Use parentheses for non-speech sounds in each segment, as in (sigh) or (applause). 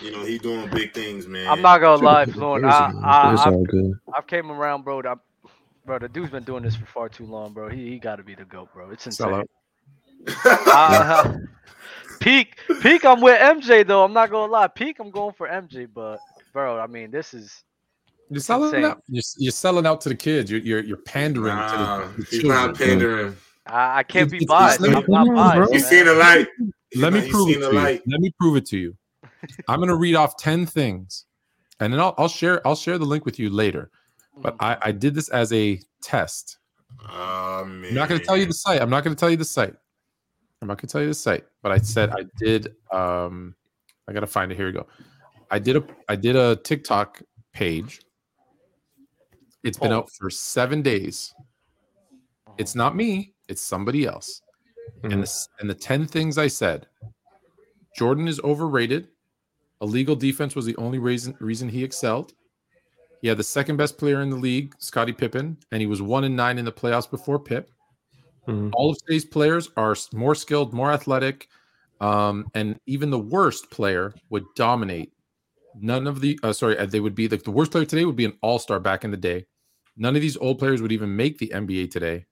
You know, he doing big things, man. I'm not gonna lie, Fluent. I, I, It's I, all good. I've came around, bro. I, bro, the dude's been doing this for far too long, bro. He he got to be the goat, bro. It's Sell insane. out. Uh, (laughs) peak, peak. I'm with MJ though. I'm not gonna lie. Peak. I'm going for MJ, but bro, I mean, this is You're selling insane. out. You're, you're selling out to the kids. You're you're, you're pandering Nah, to the, the he's children. not pandering. I, I can't It's- be it's- biased. it's- I'm not biased. bro. man. He's seen the light. Let me prove it to you. Let me prove it to you. I'm gonna read off ten things, and then I'll, I'll share I'll share the link with you later. But I, I did this as a test. Oh. I'm not gonna tell you the site. I'm not gonna tell you the site. I'm not gonna tell you the site. But I said I did. Um, I gotta find it. Here we go. I did a I did a TikTok page. It's been Oh. out for seven days. It's not me. It's somebody else. Mhm. And the and the ten things I said. Jordan is overrated. Illegal defense was the only reason reason he excelled. He had the second best player in the league, Scottie Pippen, and he was one and nine in the playoffs before Pip. Mhm. All of today's players are more skilled, more athletic, um, and even the worst player would dominate. None of the uh, sorry, uh, they would be like the worst player today would be an all star back in the day. None of these old players would even make the NBA today.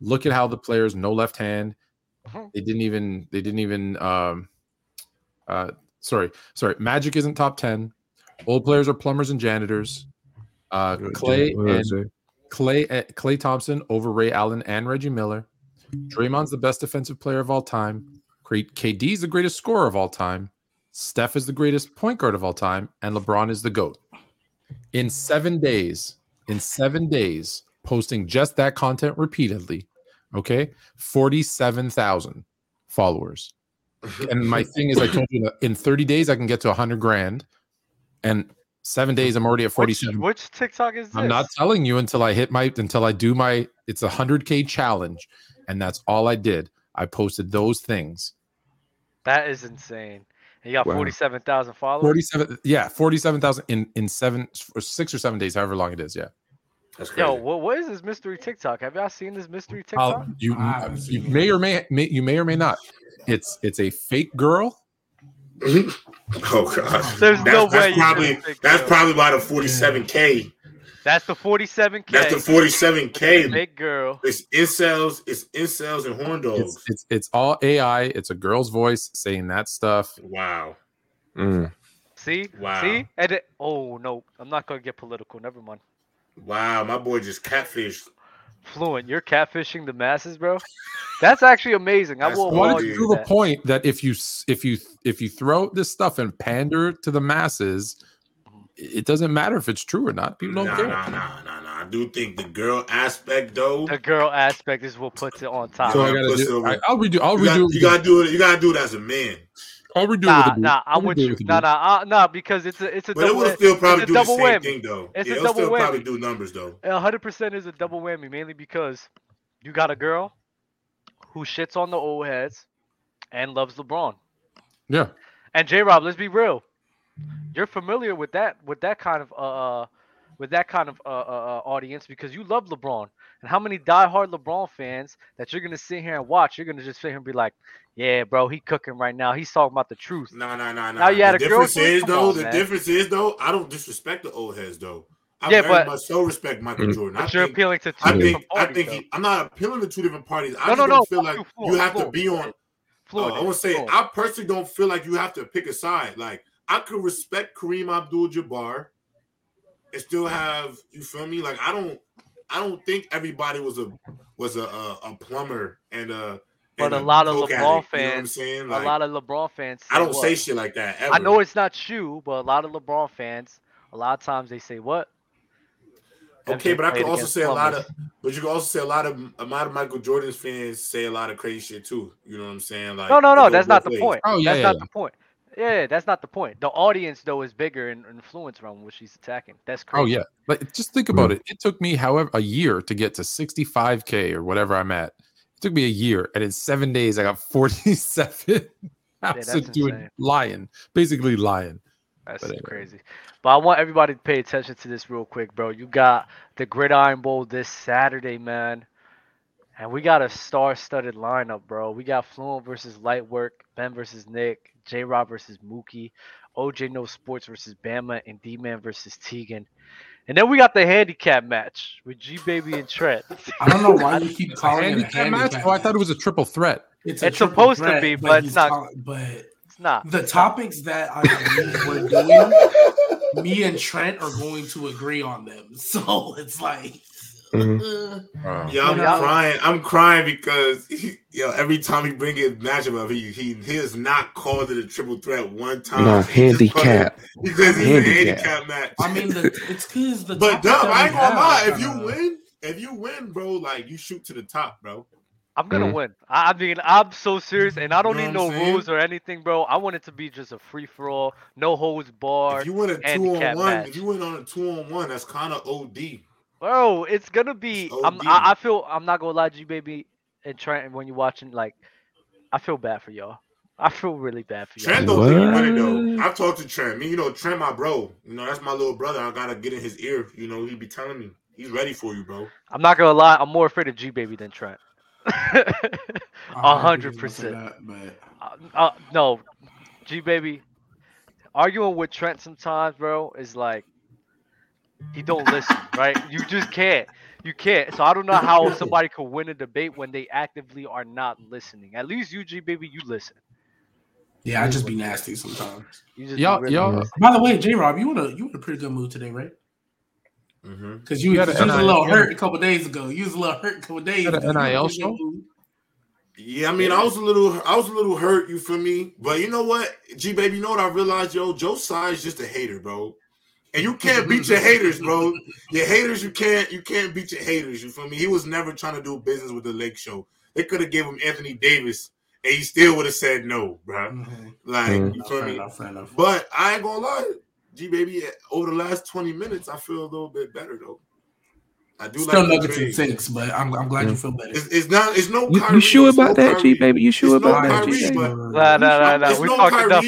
Look at how the players no left hand. Mhm. They didn't even. They didn't even. Um, uh, sorry, sorry. Magic isn't top ten. Old players are plumbers and janitors. Uh, Klay What did I and? Klay uh, Klay Thompson over Ray Allen and Reggie Miller. Draymond's the best defensive player of all time. KD is the greatest scorer of all time. Steph is the greatest point guard of all time, and LeBron is the goat. In seven days, in seven days, posting just that content repeatedly. Okay, forty-seven thousand followers. And my (laughs) thing is, I told you in thirty days I can get to hundred grand, and seven days I'm already at Which, forty-seven. which TikTok is this? I'm not telling you until I hit my until I do my it's a hundred K challenge, and that's all I did. I posted those things. That is insane. And you got Wow. forty-seven thousand followers. Forty-seven, yeah, forty-seven thousand in in seven or six or seven days, however long it is. Yeah, That's crazy. Yo, what, what is this mystery TikTok? Have y'all seen this mystery I'll- TikTok? you I you may or may, may you may or may not. It's it's a fake girl. (laughs) oh god. There's That's, no that's way probably could've that's girl. probably about a 47k. That's the forty-seven k. That's the 47k. Big girl. It's incels, it's incels and horn dogs. It's it's it's all AI. It's a girl's voice saying that stuff. wow. Mm. See, Wow. see, and it, oh no, I'm not gonna get political. Never mind. Wow, my boy just catfished. Fluent, you're catfishing the masses, bro. That's actually amazing. I That's will what What applaud it if you you for prove a that. point that if you if you if you throw this stuff and pander to the masses, it doesn't matter if it's true or not. People don't Nah, care. nah, nah, nah, nah. I do think the girl aspect though. The girl aspect is what puts it on top. So I Yeah, gotta push do. over. I, I'll redo. I'll You, got, redo. you gotta do it. You gotta do it as a man. I'll redo Nah, with the nah. I'm I'll with you. with Nah, nah, uh, nah, because it's a it's a But it double. will still probably it's a do the same whammy. thing though. It's a yeah, it'll double still whammy. probably do numbers though. A hundred percent is a double whammy, mainly because you got a girl who shits on the old heads and loves LeBron. Yeah. And J Rob, let's be real. You're familiar with that with that kind of uh uh, with that kind of uh, uh uh, audience because you love LeBron. And how many diehard LeBron fans that you're gonna sit here and watch? You're gonna just sit here and be like, "Yeah, bro, he cooking right now. He's talking about the truth." Nah, nah, nah, nah. Now you had the a difference girlfriend? is Come though. on, the man. difference is though. I don't disrespect the old heads though. I Yeah, very but- much so respect Michael Mm. Jordan. I But you're think, appealing to two I different think, I parties. think though. he, I'm not appealing to two different parties. I No, just no, don't no, feel fuck like you, you Fluent, have to be on. Fluent. Uh, I is, want to say Fluent. I personally don't feel like you have to pick a side. Like I could respect Kareem Abdul-Jabbar and still have you feel me. Like I don't, I don't think everybody was a was a a, a plumber and a. But and a lot of LeBron addict, you know what I'm fans- saying? a Like, lot of LeBron fans. I don't what? say shit like that. Ever. I know it's not you, but a lot of LeBron fans, a lot of times they say what? Okay, MJ but I can also against say a lot of, but you can also say a lot of a lot of Michael Jordan's fans say a lot of crazy shit too. You know what I'm saying? Like No, no, no. That's not both the point. Oh, yeah, that's yeah, not yeah. the point. Yeah, that's not the point. The audience though is bigger and influence around what she's attacking. That's crazy. Oh yeah, but just think Hmm. about it. It took me, however, a year to get to 65k or whatever I'm at. It took me a year, and in seven days, I got 47. (laughs) that's How's it doing? Lying, basically lying. That's anyway. crazy. But I want everybody to pay attention to this real quick, bro. You got the Gridiron Bowl this Saturday, man. And we got a star-studded lineup, bro. We got Fluent versus Lightwork, Ben versus Nick, J Rob versus Mookie, OJ No Sports versus Bama, and D Man versus Tegan. And then we got the handicap match with G Baby and Trent. I don't know why you keep (laughs) calling it a Handicap match? handicap Oh, I thought it was a triple threat. It's, It's triple supposed to be, but it's not. call- but It's not. the topics that I believe we're doing, me and Trent are going to agree on them. (laughs) So it's like, Uh, Yeah, I'm Yeah. crying. I'm crying because he, yo, every time he bring his matchup up, he he he has not called it a triple threat one time. No, He just called it- handicap. He a Handicap. handicap match. I mean, the, it's because the. but dumb, I ain't gonna lie. are If you kinda- win, if you win, bro, like you shoot to the top, bro. I'm gonna Mhm. win. I, I mean, I'm so serious, and I don't You know need no saying? rules or anything, bro. I want it to be just a free for all, no holds barred. If you win a two on one, match. if you win on a two on one, that's kind of OD. Bro, it's gonna be. It's I'm, I, I feel. I'm not gonna lie to you, baby. And Trent, when you're watching, like, I feel bad for y'all. I feel really bad for y'all. Trent don't think he win it though. I've talked to Trent. Me, you know, Trent, my bro. You know, that's my little brother. I gotta get in his ear. You know, he be telling me he's ready for you, bro. I'm not gonna lie. I'm more afraid of G baby than Trent. (laughs) I A hundred percent. But (laughs) Uh, uh, no, G baby. Arguing with Trent sometimes, bro, is like he don't listen, right? You just can't. You can't. So I don't know how somebody could win a debate when they actively are not listening. At least you, G baby, you listen. yeah, I just be nasty sometimes. You just be Y'all, really y'all. By the way, J Rob, you in a you in a pretty good mood today, right? Mm-hmm. Because you, You you had was a a little hurt a couple days ago. You was a little hurt a couple days had a ago. You in a NIL show? Yeah, I mean, I was a little, I was a little hurt. You for me? But you know what, G baby, you know what I realized, yo, Joe Tsai's just a hater, bro. And you can't beat your haters, bro. Your haters, you can't, you can't beat your haters. You feel me? He was never trying to do business with the Lake Show. They could have gave him Anthony Davis, and he still would have said no, bro. Mhm. Like, Mm. you feel me? enough, enough. But I ain't gonna lie, G baby. Over the last twenty minutes, I feel a little bit better though. I do Still like the nuggets and trade. six, but I'm, I'm glad you feel better. It's, it's not. It's no. You, Kyrie, you sure it's no about that, G baby? You sure It's no about that, Kyrie, G baby? but- Nah, nah, nah, nah. It's We no talked enough.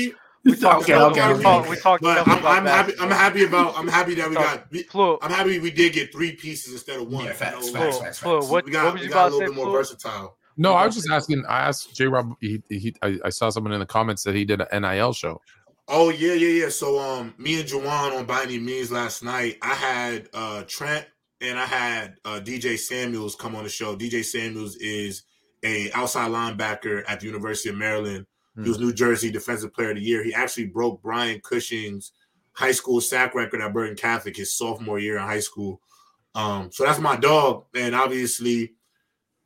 Kyrie. We talked Okay, enough. okay, we talked. okay. We talked But I'm, about I'm happy. I'm happy about. I'm happy that we Talk- got. we- Flu, I'm happy we did get three pieces instead of one. Yeah, facts, You know, facts, facts, Flu, facts. what, we got. what was we you got a about to little say, bit more Flu? versatile. no, I was just asking. I asked J Rob. He, he, I, I saw someone in the comments that he did an NIL show. Oh yeah, yeah, yeah. So um, me and Jawan on By Any Means last night. I had uh Trent and I had uh DJ Samuels come on the show. DJ Samuels is a outside linebacker at the University of Maryland. He was New Jersey Defensive Player of the Year. He actually broke Brian Cushing's high school sack record at Bergen Catholic his sophomore year in high school. Um, so that's my dog, and obviously,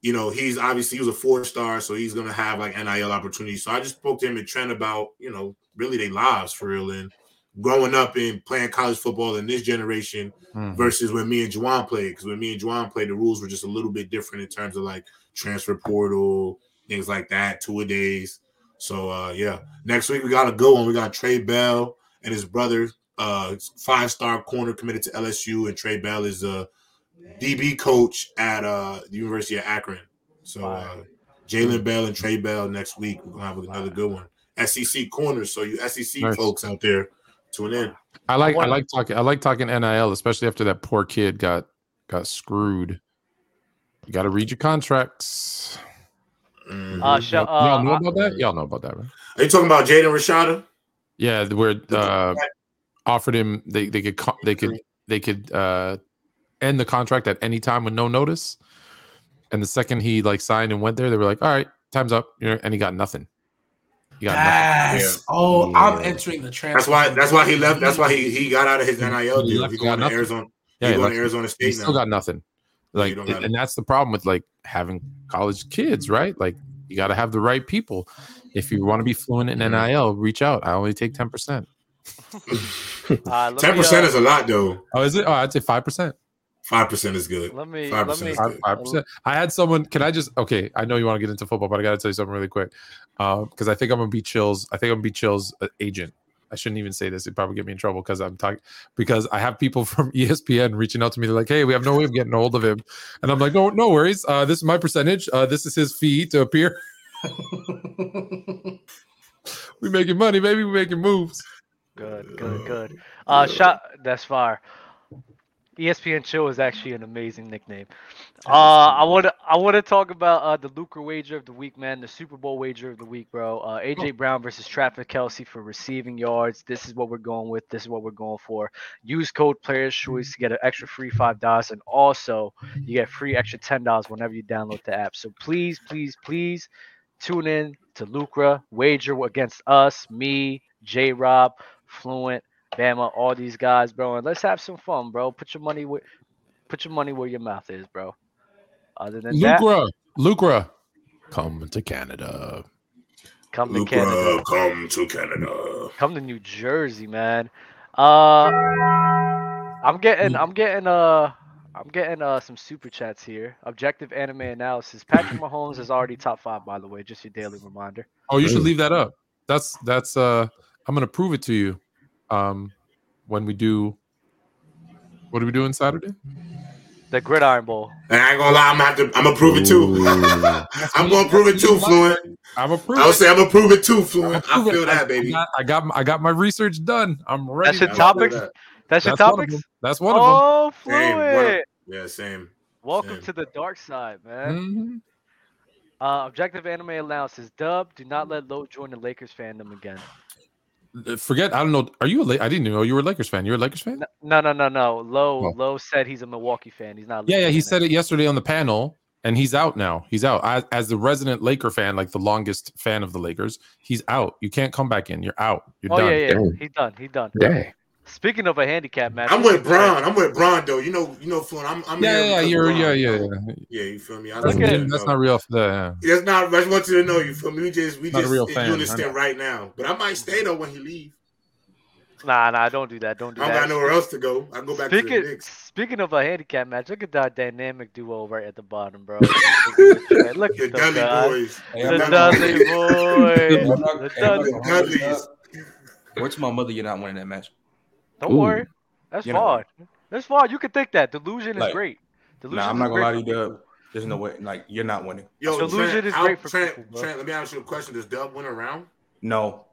you know, he's obviously he was a four star, so he's gonna have like NIL opportunities. So I just spoke to him and Trent about, you know, really their lives for real and growing up and playing college football in this generation Mhm. versus when me and Juwan played. Because when me and Juwan played, the rules were just a little bit different in terms of like transfer portal, things like that, two a days. So uh yeah. Next week we got a good one. We got Trey Bell and his brother, uh five star corner committed to LSU, and Trey Bell is a DB coach at uh the University of Akron. So uh Jalen Bell and Trey Bell next week. We're gonna have another good one. SEC corners. So you SEC Nice. folks out there, tune in. I like I wanna- like talking I like talking NIL, especially after that poor kid got got screwed. You got to read your contracts. Mhm. Uh, sh- y'all, y'all uh, know about that? Y'all know about that, right? Are you talking about Jaden Rashada? Yeah, where uh, offered him they they could co- they could they could uh, end the contract at any time with no notice. And the second he like signed and went there, they were like, "All right, time's up," you know, and he got nothing. He got nothing. Yes. Oh, I'm Yeah. entering the transfer. That's why. That's why he left. That's why he, he got out of his NIL He deal. left, He got going to nothing. Arizona. Yeah, he he going left- to Arizona he still now. got nothing. Yeah, Like, you don't and that's the problem with like having college kids, right? Like, you got to have the right people. If you want to be fluent in Mm-hmm. NIL, reach out. I only take ten percent. (laughs) Uh, let Ten me, percent uh, is a lot, though. Oh, is it? Oh, I'd say five percent. Five percent is good. Let me. Five Let me. percent is Five good. five percent. I had someone. Can I just? Okay, I know you want to get into football, but I got to tell you something really quick. Because I think I'm gonna be Chill's. I think I'm gonna be Chill's uh, agent. I shouldn't even say this. It'd probably get me in trouble because I'm talking. Because I have people (laughs) from ESPN reaching out to me. They're like, "Hey, we have no way of getting a hold of him," and I'm like, "No, no worries. Uh, this is my percentage. Uh, this is his fee to appear. (laughs) we making money, baby. We making moves." Good, good, good. Uh, shot. That's fire. ESPN Chill is actually an amazing nickname. Uh, I want to I want to talk about uh, the Lucra wager of the week, man. The Super Bowl wager of the week, bro. Uh, AJ Brown versus Travis Kelce for receiving yards. This is what we're going with. This is what we're going for. Use code Players Choice to get an extra free five dollars, and also you get free extra ten dollars whenever you download the app. So please, please, please tune in to Lucra wager against us, me, J Rob, Fluent. Bama, all these guys, bro, and let's have some fun, bro. Put your money where, put your money where your mouth is, bro. Other than that, Lucra, Lucra, come to Canada. come to Lucra, Canada, come to Canada. come to New Jersey, man. Uh, I'm getting, I'm getting, uh, I'm getting uh some super chats here. Objective anime analysis. Patrick Mahomes is already top five, by the way. Just your daily reminder. Oh, you should leave that up. That's that's uh I'm gonna prove it to you. Um when we do what are we doing Saturday? The Gridiron Bowl. And I ain't gonna lie, I'm gonna have to. (laughs) I'm gonna prove it too. I'm gonna prove it too, Fluent. I'm gonna prove I would say I'm gonna prove it too, Fluent. I prove it. feel that, I baby. got, I got I got my research done. I'm ready. That's your I now. feel topics? that. That's your That's one of topics. them. That's one of Oh, Same, one. Yeah, same. Welcome same. to the dark side, man. them. Uh, objective anime analysis. Dub, do not let Low join the Lakers fandom again. Mhm. Forget. I don't know. Are you a? La- I didn't know you were a Lakers fan. You're a Lakers fan? No, no, no, no. Low, Oh. Low said he's a Milwaukee fan. He's not. a Yeah, yeah. He fan. said it yesterday on the panel, and he's out now. He's out as, as the resident Laker fan, like the longest fan of the Lakers. He's out. You can't come back in. You're out. You're Oh done. yeah, yeah. Damn. He's done. He's done. Dang. Speaking of a handicap match, I'm with at. Braun. I'm with Braun though. You know, you know, Fluent. I'm. I'm Yeah, here yeah, yeah. You're, Braun, yeah, yeah, you yeah. Yeah, you feel me? I That's, Look don't that's know. not real. Yeah. That's not. I just want you to know. You feel me? We just, we Not just real in fan, I unison right now. But I might stay though when he leave. Nah, nah. Don't do that. Don't do that. I don't that. got nowhere else to go. I can go back to the Speaking, Knicks. speaking of a handicap match, look at that dynamic duo right at the bottom, bro. (laughs) look The at them Dudley boys. Hey, The I'm Dudley gonna- boys. I'm The (laughs) hey, I'm not Dudley. gonna Dudleys. up. My mother, you're not winning that match. Don't Ooh. worry. That's You know- fine. That's fine. You can think that. Delusion is great. Delusion Nah, I'm not gonna great lie to you. Dub. There's no way. Like, you're not winning. Yo, Delusion Trent, is great for Trent, people. Trent, let me ask you a question. Does Dub win a round? No.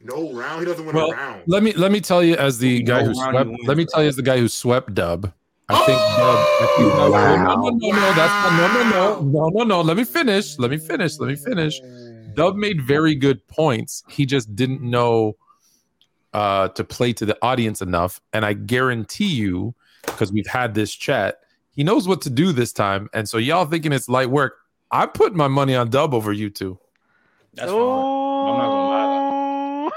No round. He doesn't win Well, a round. Let me let me tell you as the You guy know who swept. wins, Let me tell you as the guy who swept Dub. I think Oh! Dub. I Wow. no, no, no, no, that's no, no, no, no, no, no. Let me finish. Let me finish. Let me finish. Dub made very good points. He just didn't know uh, to play to the audience enough. And I guarantee you, because we've had this chat, he knows what to do this time. And so y'all thinking it's light work. I put my money on Dub over you two. That's fine. I'm not gonna lie. Ooh.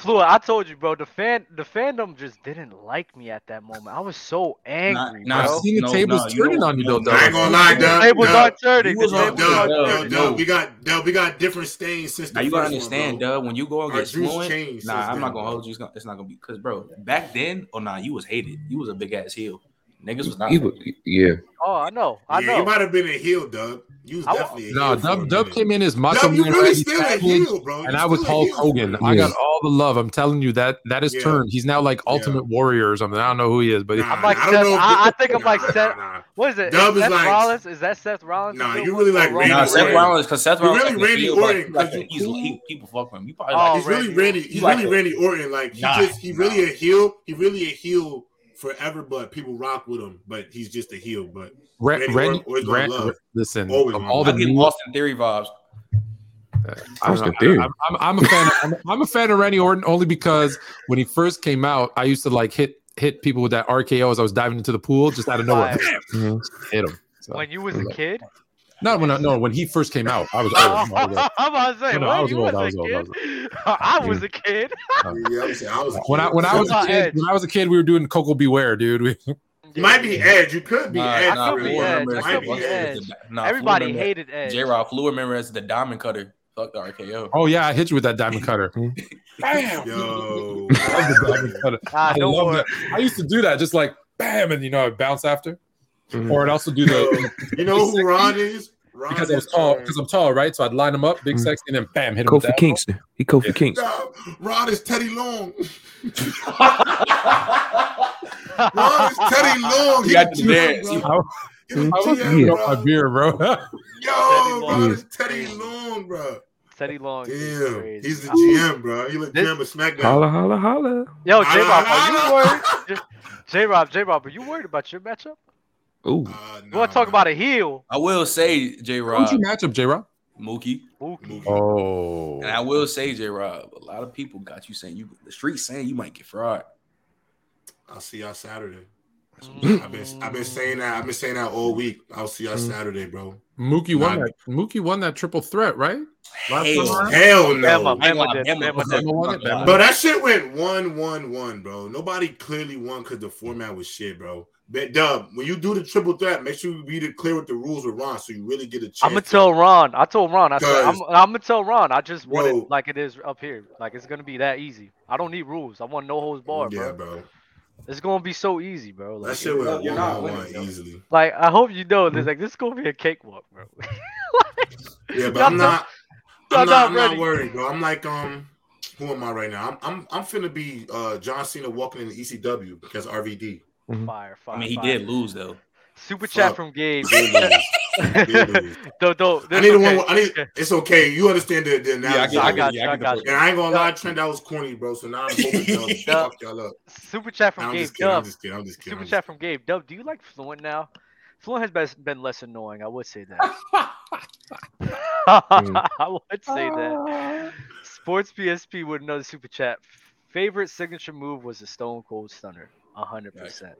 Fluid, I told you, bro. The fan, the fandom just didn't like me at that moment. I was so angry, nah, I've seen the No, tables no, turning don't- on you, though, Dub. I ain't gonna lie, Dub. The tables Dub, aren't turning. You The was on Dub, Dub, Dub. Dub, we got Dub, we got different stains since the Now you gotta understand, one. Dub. When you go Our against juice Fluent, nah, I'm then, not gonna hold you. It's not, it's not gonna be because, bro, back then, oh nah, you was hated. You was a big ass heel. Niggas was not. He was, yeah. Oh, I know. I yeah, you might have been a heel, Dub. You was I definitely No, heel. Dub, Dub came in as Macho Dub, you Man really still a heel, bro. and I was still a Hulk heel Hogan. a I Yeah. got all the love. I'm telling you that that is Yeah. turned. He's now like Ultimate Warrior or something. I don't know who he is, but Nah, I'm like I don't Seth- know I- I think I'm like nah, Seth- nah, nah. What is it? Dub is is Seth like- Rollins? Is that Seth Rollins? Nah, you really like Roman Randy Nah, Seth Orton. Rollins, because Seth You Rollins really like Randy Orton, he like 'cause the- you- he's people fuck with him. You probably oh, like He's really Randy Randy. He's Like really Randy Orton. Like he just he really a heel. He really a heel forever, but people rock with him. But he's just a heel. But Ra- Randy Randy, Orton always gonna love. listen, Always of all I the get new, Austin Theory vibes. I don't Austin know, Theory. I'm, I'm, I'm a fan. Of, I'm, I'm a fan of Randy Orton only because when he first came out, I used to like hit hit people with that RKO as I was diving into the pool, just out of nowhere, Fire. Mhm. hit him. So, When you was a kid? Not when I, no when he first came out, I was old. I'm I was old. (laughs) about to say, No, no, I was old, was I a was old, I was kid? (laughs) I was a kid. yeah, I'm saying, I was a When I when I was a kid, when I was a kid, we were doing Koko B. Ware, dude. (laughs) We, You might be Edge. You could be Nah, Edge. nah, could be Edge. remember I could be Edge. the- nah, Everybody Fluid hated Edge. J Rob Fluid remember as the diamond cutter. Fuck the RKO. oh yeah, I hit you with that diamond cutter. Bam! Yo, I the diamond cutter. Ah, I love worry. that. I used to do that, just like bam, and you know, I'd bounce after, Mhm. or I'd also do the (laughs) you know who Ron is? Ron because I was tall, because I'm tall, right? So I'd line them up, big Mhm. sexy, and then bam, hit him with Kofi that. Kingston. He Kofi Yeah. Kingston. No, Ron is Teddy Long. Ron is Teddy Long. You got the He dance. bro. I, He I was GM, up my beer, bro. Yo, Teddy Ron Long. is Teddy Long, bro. Teddy Long. Damn, crazy. he's the I- GM, bro. He look This- GM of SmackDown. Holla, holla, holla. Yo, J Rob, are you worried? J Rob, J Rob, are you worried about your matchup? Ooh. Uh, You want to talk about a heel? I will say J Rob Who's your matchup, J Rob? Mookie, Mookie. Oh, and I will say J Rob. A lot of people got you saying you the street saying you might get fried. I'll see y'all Saturday. Mm. I've been I've been saying that. I've been saying that all week. I'll see y'all Mm. Saturday, bro. Mookie won Nah. that. Mookie won that triple threat, right? Last Hell. Hell no. I ain't Bama gonna- did. Bama- Bama did. Bama won it, Bama. Bro, that shit went one, one, one, bro. Nobody clearly won because the format was shit, bro. But Dub, when you do the triple threat, make sure you read it clear what the rules are Ron, so you really get a chance. I'm gonna to- tell Ron. I told Ron. I said I'm, I'm gonna tell Ron. I just want Bro. it like it is up here. Like it's gonna be that easy. I don't need rules. I want no holds barred, Yeah, bro. bro. It's gonna be so easy, bro. Like, That shit it- went You're not one, winning, one though. easily. like I hope you know this. Like this is gonna be a cakewalk, bro. (laughs) Yeah, but I'm not. y'all I'm not not, I'm ready. not worried, bro. I'm like, um, who am I right now? I'm, I'm, I'm finna be uh John Cena walking in the ECW because RVD. Fire, fire. I mean, he fire. did lose though. Super chat from Gabe. Did lose. (laughs) Don't, don't, I need okay. one. I need. It's okay. You understand the, the Yeah, I analogy. get I it. got Yeah, you. I I got the- you. And I ain't gonna lie, Trent, that was corny, bro. So now I'm hoping (laughs) y'all Yeah. fuck y'all up. Super chat from Nah, I'm Gabe just kidding. I'm Dub. just kidding. I'm just kidding. Super I'm chat from Gabe Dub. Do you like Fluent now? Fluent has been, been less annoying. I would say that. (laughs) I would say that. Sports PSP with another super chat. Favorite signature move was the Stone Cold Stunner. A hundred percent.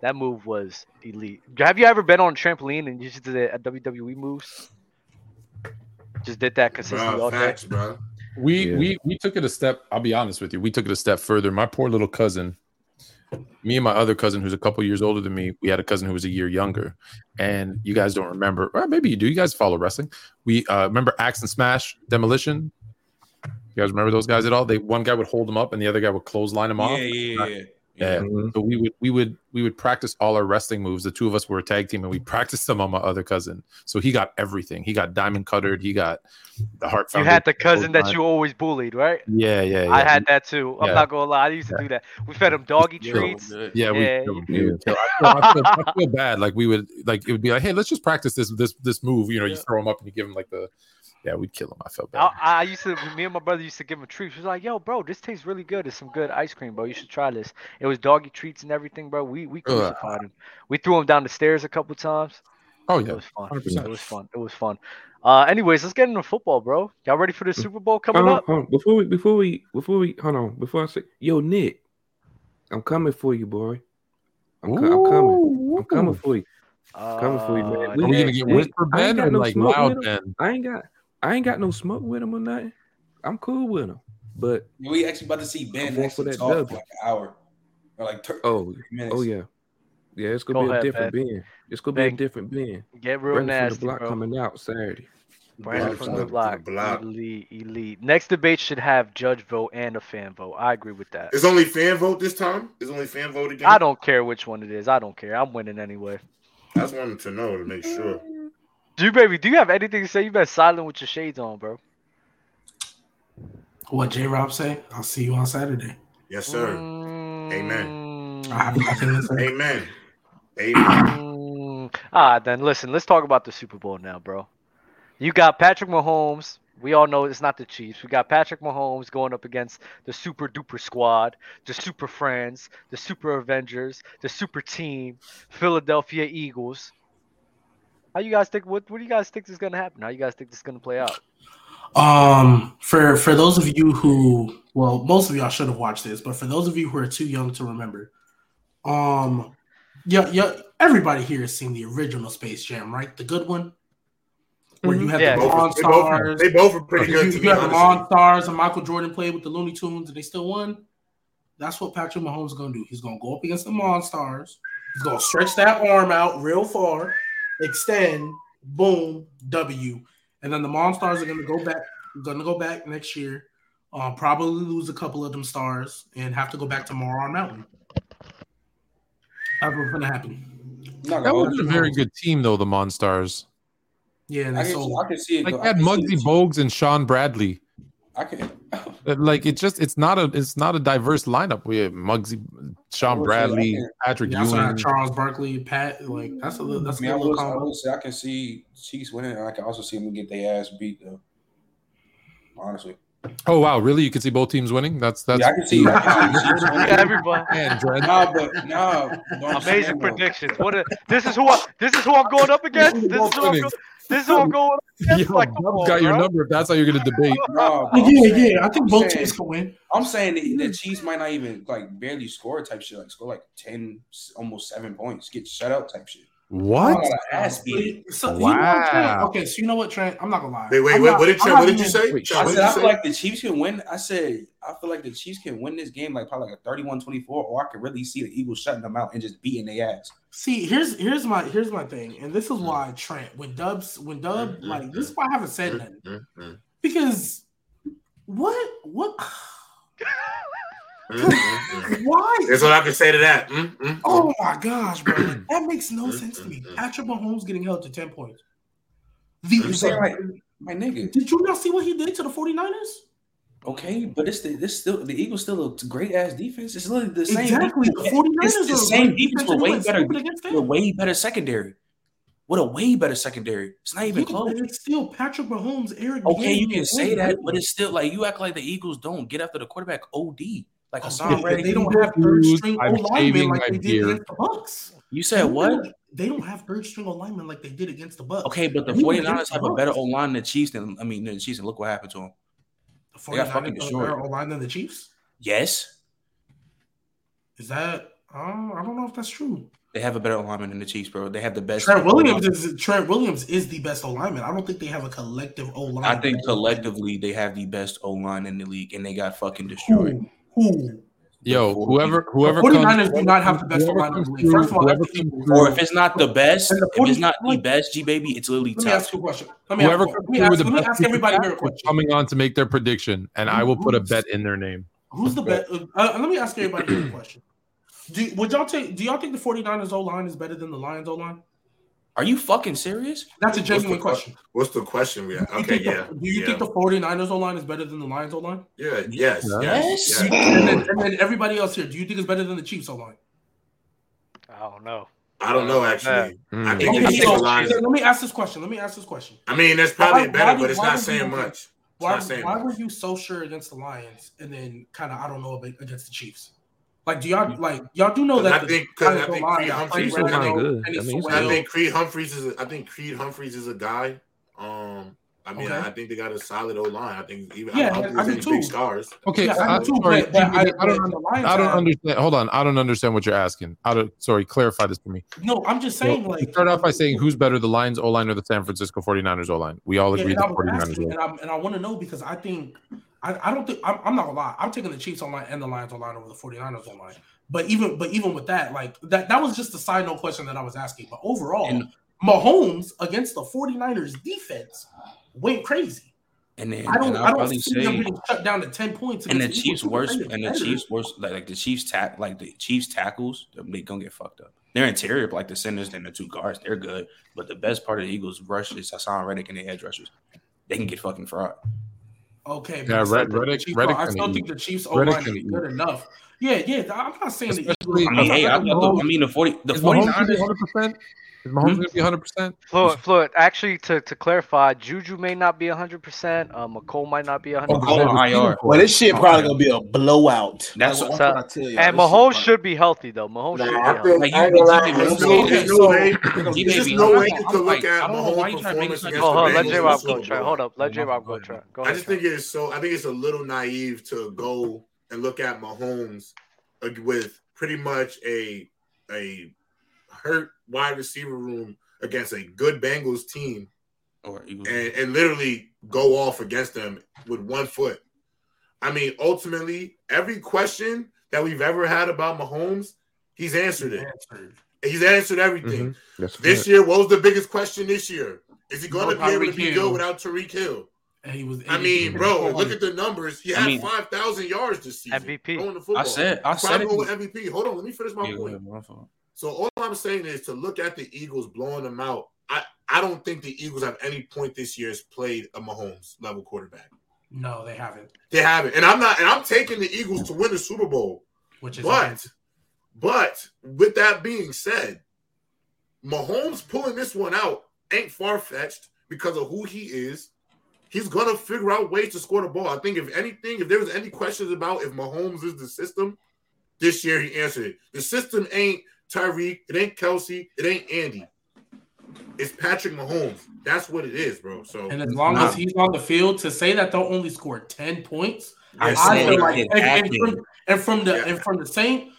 That move was elite. Have you ever been on a trampoline and you just did a WWE moves? Just did that consistently all Bro, day. bro. We Yeah. we we took it a step. I'll be honest with you. We took it a step further. My poor little cousin, me and my other cousin, who's a couple years older than me, we had a cousin who was a year younger. And you guys don't remember, or maybe you do. You guys follow wrestling. We uh, remember Ax and Smash Demolition. You guys remember those guys at all? They one guy would hold them up and the other guy would clothesline him Yeah, off. yeah, yeah. Yeah. Mhm. So we would we would we would practice all our wrestling moves. The two of us were a tag team, and we practiced them on my other cousin. So he got everything. He got diamond cuttered. He got the heart. You had the cousin that you always bullied, right? Yeah, yeah, yeah. I had that too. I'm not gonna lie. I used to do that. We fed him doggy Yeah. treats. Yeah, we, Yeah, we, we would. I, feel, I, feel, I feel bad. Like we would, like it would be like, hey, let's just practice this this this move. You know, you throw him up and you give him like the, yeah, we'd kill him. I felt bad. I, I used to, me and my brother used to give him treats. He was like, "Yo, bro, this tastes really good. It's some good ice cream, bro. You should try this." It was doggy treats and everything, bro. We we crucified him. We threw him down the stairs a couple times. oh yeah, It was fun. 100%. It was fun. It was fun. Uh, anyways, let's get into football, bro. Y'all ready for the Super Bowl coming Hold on, up? hold on. Before we before we before we hold on before I say yo Nick, I'm coming for you, boy. I'm, co- I'm coming. I'm coming for you. coming for you, man. Uh, We- Are we gonna get Nick, whisper I Ben ain't got or no like loud Ben? I ain't got I ain't got no smoke with him or nothing. I'm cool with him. But We actually about to see Ben going actually for that talk for like an hour or like thir- oh minutes. oh yeah. Yeah, it's gonna Go be ahead, a different Ben. It's gonna be a different Ben. Get real Brandon from the block bro. coming out Saturday. Brandon Block from from the the- block. from the block. Elite, elite. Next debate should have judge vote and a fan vote. I agree with that. It's only fan vote this time. It's only fan vote again. I don't care which one it is. I don't care. I'm winning anyway. I just wanted to know to make sure. Drew baby, do you have anything to say? You've been silent with your shades on, bro. What J Rob say? I'll see you on Saturday. Yes, sir. Mm, I have nothing to say. Amen. Amen. mm. Ah, then listen. Let's talk about the Super Bowl now, bro. You got Patrick Mahomes. We all know it's not the Chiefs. We got Patrick Mahomes going up against the Super Duper Squad, the Super Friends, the Super Avengers, the Super Team, Philadelphia Eagles. How you guys think? What What do you guys think is gonna happen? How you guys think this is gonna play out? Um, for for those of you who, well, most of y'all should have watched this, but for those of you who are too young to remember, um, yeah, yeah, everybody here has seen the original Space Jam, right? The good one, where you have Yeah. the Both, Lawn they, both, Stars. they both are pretty good to you me. have the honestly. Monstars and Michael Jordan played with the Looney Tunes, and they still won. That's what Patrick Mahomes is gonna do. He's gonna go up against the Monstars. He's gonna stretch that arm out real far, extend, boom, W, and then the Monstars are gonna go back. Gonna go back next year. Uh, probably lose a couple of them stars and have to go back to Moron Mountain. That's what's gonna happen. I'm not That gonna was a very good team though, the Monstars. Yeah, and you. I can, sold. I can see it. Like go- they had I can Muggsy. Bogues and Shawn Bradley. I can. (laughs) Like it just it's not a it's not a diverse lineup. We have Muggsy, Shawn I will say, Bradley, Patrick Yeah, I saw Ewing. Charles Barkley, Pat. Like that's a little- that's I a mean, I good little will, I combo. will say I can see Chiefs winning, and I can also see them get their ass beat though. honestly. Oh wow, really? You can see both teams winning? That's that's yeah, I can see. (laughs) I can see (laughs) Yeah, everybody. Man, Dred. Nah, but nah. but I'm Amazing predictions. What? A, this is who. I, this is who I'm going up against. This is who I'm, go, this is all going up against. Yo, like, come Dub's on, got your bro. number if that's how you're gonna debate. (laughs) Nah, I'm Yeah, saying- yeah. I think I'm both saying- teams can win. I'm saying the, the Chiefs might not even like barely score type shit, like score like ten, almost seven points, get shut out type shit. What? Oh, ass beat. So, you know what, Trent? Wow. Okay, so you know what, Trent? I'm not gonna lie. Wait, wait, I'm wait. not- What did I'm Trent, what did you say? Wait, Trent, I said I feel say? like the Chiefs can win. I said I feel like the Chiefs can win this game like probably like a 31-24, or I could really see the Eagles shutting them out and just beating their ass. See, here's here's my here's my thing, and this is why Trent, when Dubs, when Dub, Mm, mm, like this is why I haven't said Mm, nothing mm, mm, because what what (laughs) mm, mm, mm. why? That's what I can say to that. Mm, mm, mm. Oh my gosh, bro, that makes no Mm, sense to me. mm, mm. Patrick Mahomes getting held to ten points. The, I'm saying, like, My nigga. did you not see what he did to the 49ers? Okay, but it's the this still the Eagles still a great ass defense. It's literally the same. Exactly. The defense. 49ers It's are the same defense, defense but and way better. With a way better secondary. What a way better secondary. It's not even Yeah, close. but it's still Patrick Mahomes, Eric. Okay, you can say that, but it's still like you act like the Eagles don't get after the quarterback OD. Like Hassan Okay, but Reddick. they don't have third string I'm O linemen like my they did against the Bucs. You said what? They don't have third string O linemen like they did against the Bucs. Okay, but the Even 49ers against the have a better Bucs. O line than the Chiefs than I mean the Chiefs, and look what happened to them. The They got 49ers fucking have a destroyed. better O line than the Chiefs. Yes, Is that? Um, I don't know if that's true. they have a better alignment than the Chiefs, bro. They have the best. Trent Williams is Trent Williams is the best O lineman. I don't think they have a collective O line. I think collectively they have the best O line in the league, and they got fucking destroyed. Who? Who? Yo, whoever whoever The comes, 49ers do not have the best O-line in the league. First of all, that's the whoever comes Eagles. through- Or if it's not the best, And the if it's not the best, G baby, it's literally Let me top. ask you a question. Let me whoever ask, let me ask, let me ask everybody here a question. coming on to make their prediction, and I will put a bet in their name. Who's the best? Uh, uh, let me ask everybody here a question. Do, would y'all take? Do y'all think the 49ers O line is better than the Lions O line? Are you fucking serious? That's a genuine the- question. What's the question we have? Do you Okay, think the- yeah. do you yeah. think the 49ers O line is better than the Lions O line? Yeah, yes, Yes. yes, yes. And then, and then everybody else here, do you think it's better than the Chiefs O line? I don't know. I don't know actually. Mm. I think, Okay, I think so the Lions. let me ask this question. Let me ask this question. I mean, it's probably Why- better, why but it's not saying much. Why, why were you so sure against the Lions and then kind of I don't know against the Chiefs? Like, do y'all like y'all do know that I the think- 'cause I think O-line Creed got Humphreys Frank is not Ragnow, good. I mean, I think Creed Humphreys is. A, I think Creed Humphreys is a guy. Um, I mean, Okay. I think they got a solid O line. I think even Yeah, I don't I think do too. big stars. Okay, Yeah, I I, do too, sorry, but, but I, I don't, the I don't understand. Hold on, I don't understand what you're asking. I don't. Sorry, clarify this for me. No, I'm just saying you like start off by saying who's better, the Lions O line or the San Francisco 49ers O line? We all agree and the 49ers. asking, and, I, and I want to know because I think I, I don't think I'm, I'm not gonna lie. I'm taking the Chiefs O line and the Lions O line over the 49ers O line. But even but even with that, like that that was just a side note question that I was asking. But overall, And- Mahomes against the 49ers defense went crazy. And then I don't and I don't probably see them say getting shut down to 10 points. and the Chiefs worst and the. Chiefs worst like, like the Chiefs tack like the Chiefs tackles they gonna get fucked up. Their interior like the centers and the two guards they're good, but the best part of the Eagles rush is Haason Reddick and the edge rushers. They can get fucking fried. Okay, but Yeah, I still Red- think the Reddick- Chiefs- Reddick I still think the Chiefs O line is good enough. Yeah, yeah. I'm not saying the Eagles. I mean, hey, I, I'm I, mean the forty the Is forty Mahomes gonna be niners. 100? Percent Is Mahomes Hmm? going to be 100? percent Fluid, fluid. Actually, to, to clarify, Juju may not be 100%. Uh, Mecole might not be 100%. Mecole on IR. Well, this shit probably gonna be a blowout. That's Like, what- what I tell you. and Mahomes should be healthy, though. Mahomes Nah, should be I healthy. think Like, you- I ain't gonna lie. you- There's no, you- there's you- no way. G There's just no way gonna- you can look like, at I don't know why Mahomes' you trying to make performance this like against a- the Oh, hold on. Let Bengals J-Rob go Super try. Hold up. Let Oh J-Rob go God. try. Go I just think it's so. I think it's a little naive to go and look at Mahomes with pretty much a a hurt wide receiver room against a good Bengals team Or Eagles. and, and literally go off against them with one foot. I mean, ultimately, every question that we've ever had about Mahomes, he's answered it. Answered. He's answered everything. Mhm. This fact. year, what was the biggest question this year? Is he going to be able to Tyreek be good without Tyreek Hill? And he was. I mean, bro, look at the numbers. He I had mean- 5,000 yards this season. MVP. Throwing the football. I said I said probably it. going with MVP. Hold on, let me finish my Yeah, point. ahead, my fault. So all I'm saying is to look at the Eagles blowing them out. I, I don't think the Eagles have any point this year has played a Mahomes level quarterback. No, they haven't. They haven't, and I'm not, and I'm taking the Eagles to win the Super Bowl. Which is But, but with that being said, Mahomes pulling this one out ain't far fetched because of who he is. he's gonna figure out ways to score the ball. I think if anything, if there was any questions about if Mahomes is the system, this year he answered it. The system ain't Tyreek, it ain't Kelce, it ain't Andy. It's Patrick Mahomes. That's what it is, bro. So And as long Nah. as he's on the field, to say that they'll only score ten points, I Yeah, I said feel like and, and from, and from the Yeah. and from the same.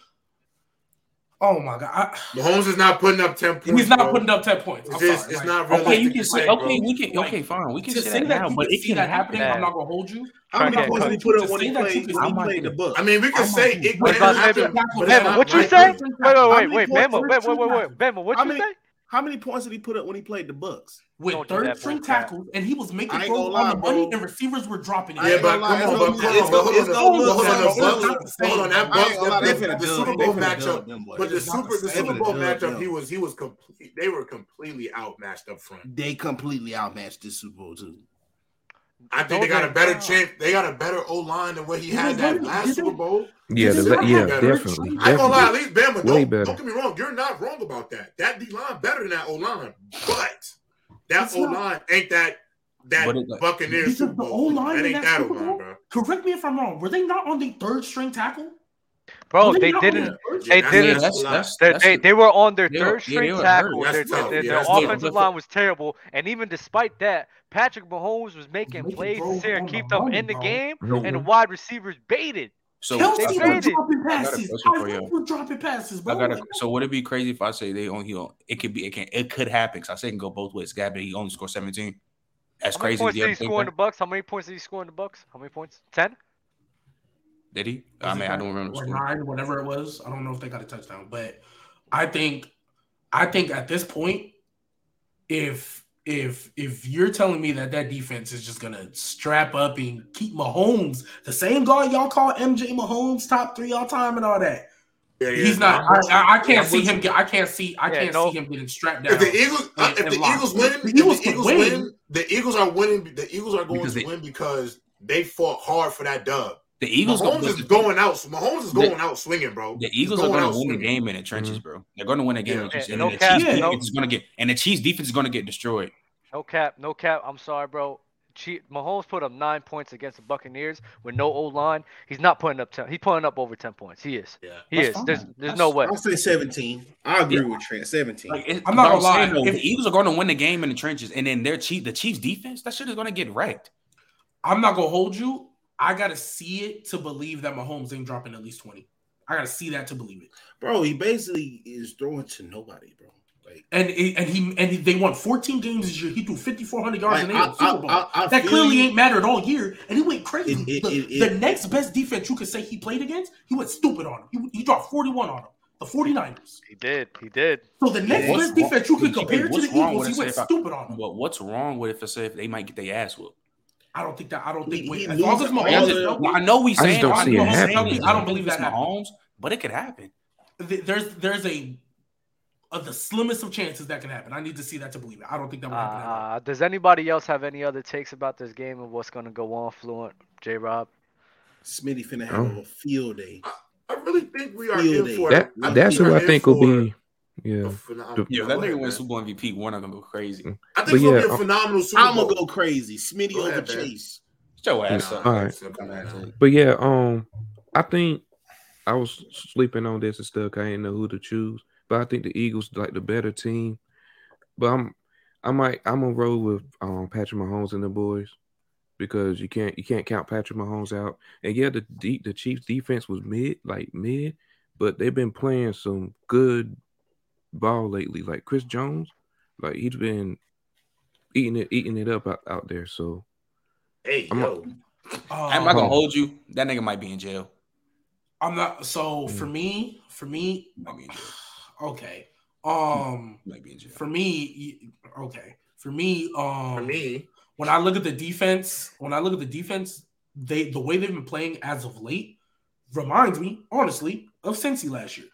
Oh my god, I, (sighs) Mahomes is not putting up 10 points. he's not bro. putting up ten points. It's I'm just sorry. it's Like, not Okay, you can say say, okay, bro. we can okay, fine. We can say say that that now, you but can it see can that happening, happen. I'm not gonna hold you. How many Okay. points did he To put up say when he that you played can when he see played the that- book? I mean, we can I'm say not- it Wait, can guys, happen, Bama, but it's Bama, not what you right. say? Wait, wait, How wait, many wait, points Bama, did wait, he wait, wait, put wait, up? Bama, what How you many- say? How many points did he put up when he played the Bucs? with Don't do third that string bull crap. tackles, and he was making I ain't throws gonna on the money, bro. and receivers were dropping it. Yeah, but come on, gonna but come it's on, hold on, hold on, hold on, hold the on, that Bucs, gonna lie, that- they the the Super Bowl matchup, but the Super the the. Super Bowl They finna dub matchup, he was he was complete. They were completely outmatched up front. They completely outmatched this Super Bowl too. I think they got a better down. chance. They got a better O line than what he had that last Super Bowl. Yeah, This the, is le- not yeah, better. definitely. I ain't gonna lie, at definitely. least Bama. Way Don't, better. don't get me wrong. You're not wrong about that. That D line better than that O line, but that O line ain't that that But Buccaneers Because Super the Bowl. O-line That ain't that that O Super line, Bowl- bro. Correct me if I'm wrong. Were they not on the third string tackle? Bro, Were they didn't. the They string that's- didn't. Yeah, that's that's a lot. that's They, that's they, they were on their They were- third yeah, string tackle. Their, their, tough. their, Yeah, their offensive line was terrible, and even despite that, Patrick Mahomes was making Making plays throws to on the keep them money, in the bro. game, Mhm. and the wide receivers baited. so Kelce They was traded. dropping I got a passes. question for you. dropping passes, bro. I got to So would it be crazy if I say they only he on- it could be it can it could happen because I say it can go both ways. Gabby he only scored 17. That's How many crazy. points Do did he score in the? Bucs? How many points did he score in the Bucs? How many points? Ten. Did he? was I mean, I don't remember. or nine, whatever it was. I don't know if they got a touchdown, but I think, I think at this point, if if if you're telling me that that defense is just gonna strap up and keep Mahomes, the same guy y'all call MJ Mahomes top three all time and all that, Yeah, yeah, he's not. I'm I, I, I can't see him get. I can't see. I Yeah, can't no. see him getting strapped down. If the Eagles, and- if the. Eagles win, The if Eagles the can Eagles win. win, the Eagles are winning. The Eagles are going Because to they- win because they fought hard for that dub. The Eagles Mahomes go- is going out. Mahomes is The- going out swinging, bro. The He's Eagles are going going to out win the swinging. game in the trenches, mm-hmm. bro. They're going to win the game in the Yeah. trenches, and no the cap, Chiefs no- defense is going to get and the Chiefs defense is going to get destroyed. No cap, no cap. I'm sorry, bro. Chief, Mahomes put up nine points against the Buccaneers with no O line. He's not putting up ten. He's putting up over ten points. He is. Yeah. He That's is. fine. There's there's That's- no way. I'll say 17. I agree Yeah. with Trent. 17. Like, it, I'm not but gonna lie, saying, though, if- the Eagles are going to win the game in the trenches, and then their chief, the Chiefs defense, that shit is going to get wrecked. I'm not gonna hold you. I gotta see it to believe that Mahomes ain't dropping at least 20. I gotta see that to believe it. bro, he basically is throwing to nobody, bro. Like, And and he and he, they won 14 games this year. He threw 5,400 yards Like, in the I- Super Bowl. I- I that feel clearly you. ain't mattered all year, and he went crazy. It- it- the, it- the next best defense you could say he played against, he went stupid on him. He, he dropped 41 on him. The 49ers. He did. He did. So the next What's best defense you could wrong- compare to the wrong Eagles, he it, went say I- stupid on them. But what's wrong with it if, say, if they might get their ass whooped? I don't think that. I don't think. He- wait, he as long as loses Mahomes is the- healthy, Well, I know we just saying don't I see it Mahomes is happening. healthy, I don't believe it's that happens. Mahomes, but it could happen. there's there's a, a the slimmest of chances that can happen. I need to see that to believe it. I don't think that would happen. Uh, does anybody else have any other takes about this game and what's going to go on? Fluent, J. Rob. Smitty finna have Oh. a field day. I really think we are Field in day. for That I that's we who I think will for be. A Yeah, phenom- Yeah, Go that nigga wins. Super Bowl MVP. We're not gonna go crazy. I think But it's gonna yeah, be a phenomenal Super I'm gonna go crazy. Smitty Go over ahead. Chase. Shut your ass Nah, up. All right. so come on now. but yeah, um, I think I was sleeping on this and stuff. I didn't know who to choose, but I think the Eagles like the better team. But I'm, I might, I'm gonna roll with um Patrick Mahomes and the boys because you can't, you can't count Patrick Mahomes out. And yeah, the de- the Chiefs defense was mid, like mid, but they've been playing some good ball lately. Like Chris Jones, like he's been eating it, eating it up out, out there. So Hey, I'm yo. I'm not gonna Oh. hold you. That nigga might be in jail. I'm not. So Mm. for me, for me, Might be in jail. okay. Um, Might be in jail. for me, okay. For me, um, For me, when I look at the defense, when I look at the defense, they the way they've been playing as of late reminds me, honestly, of Cincy last year.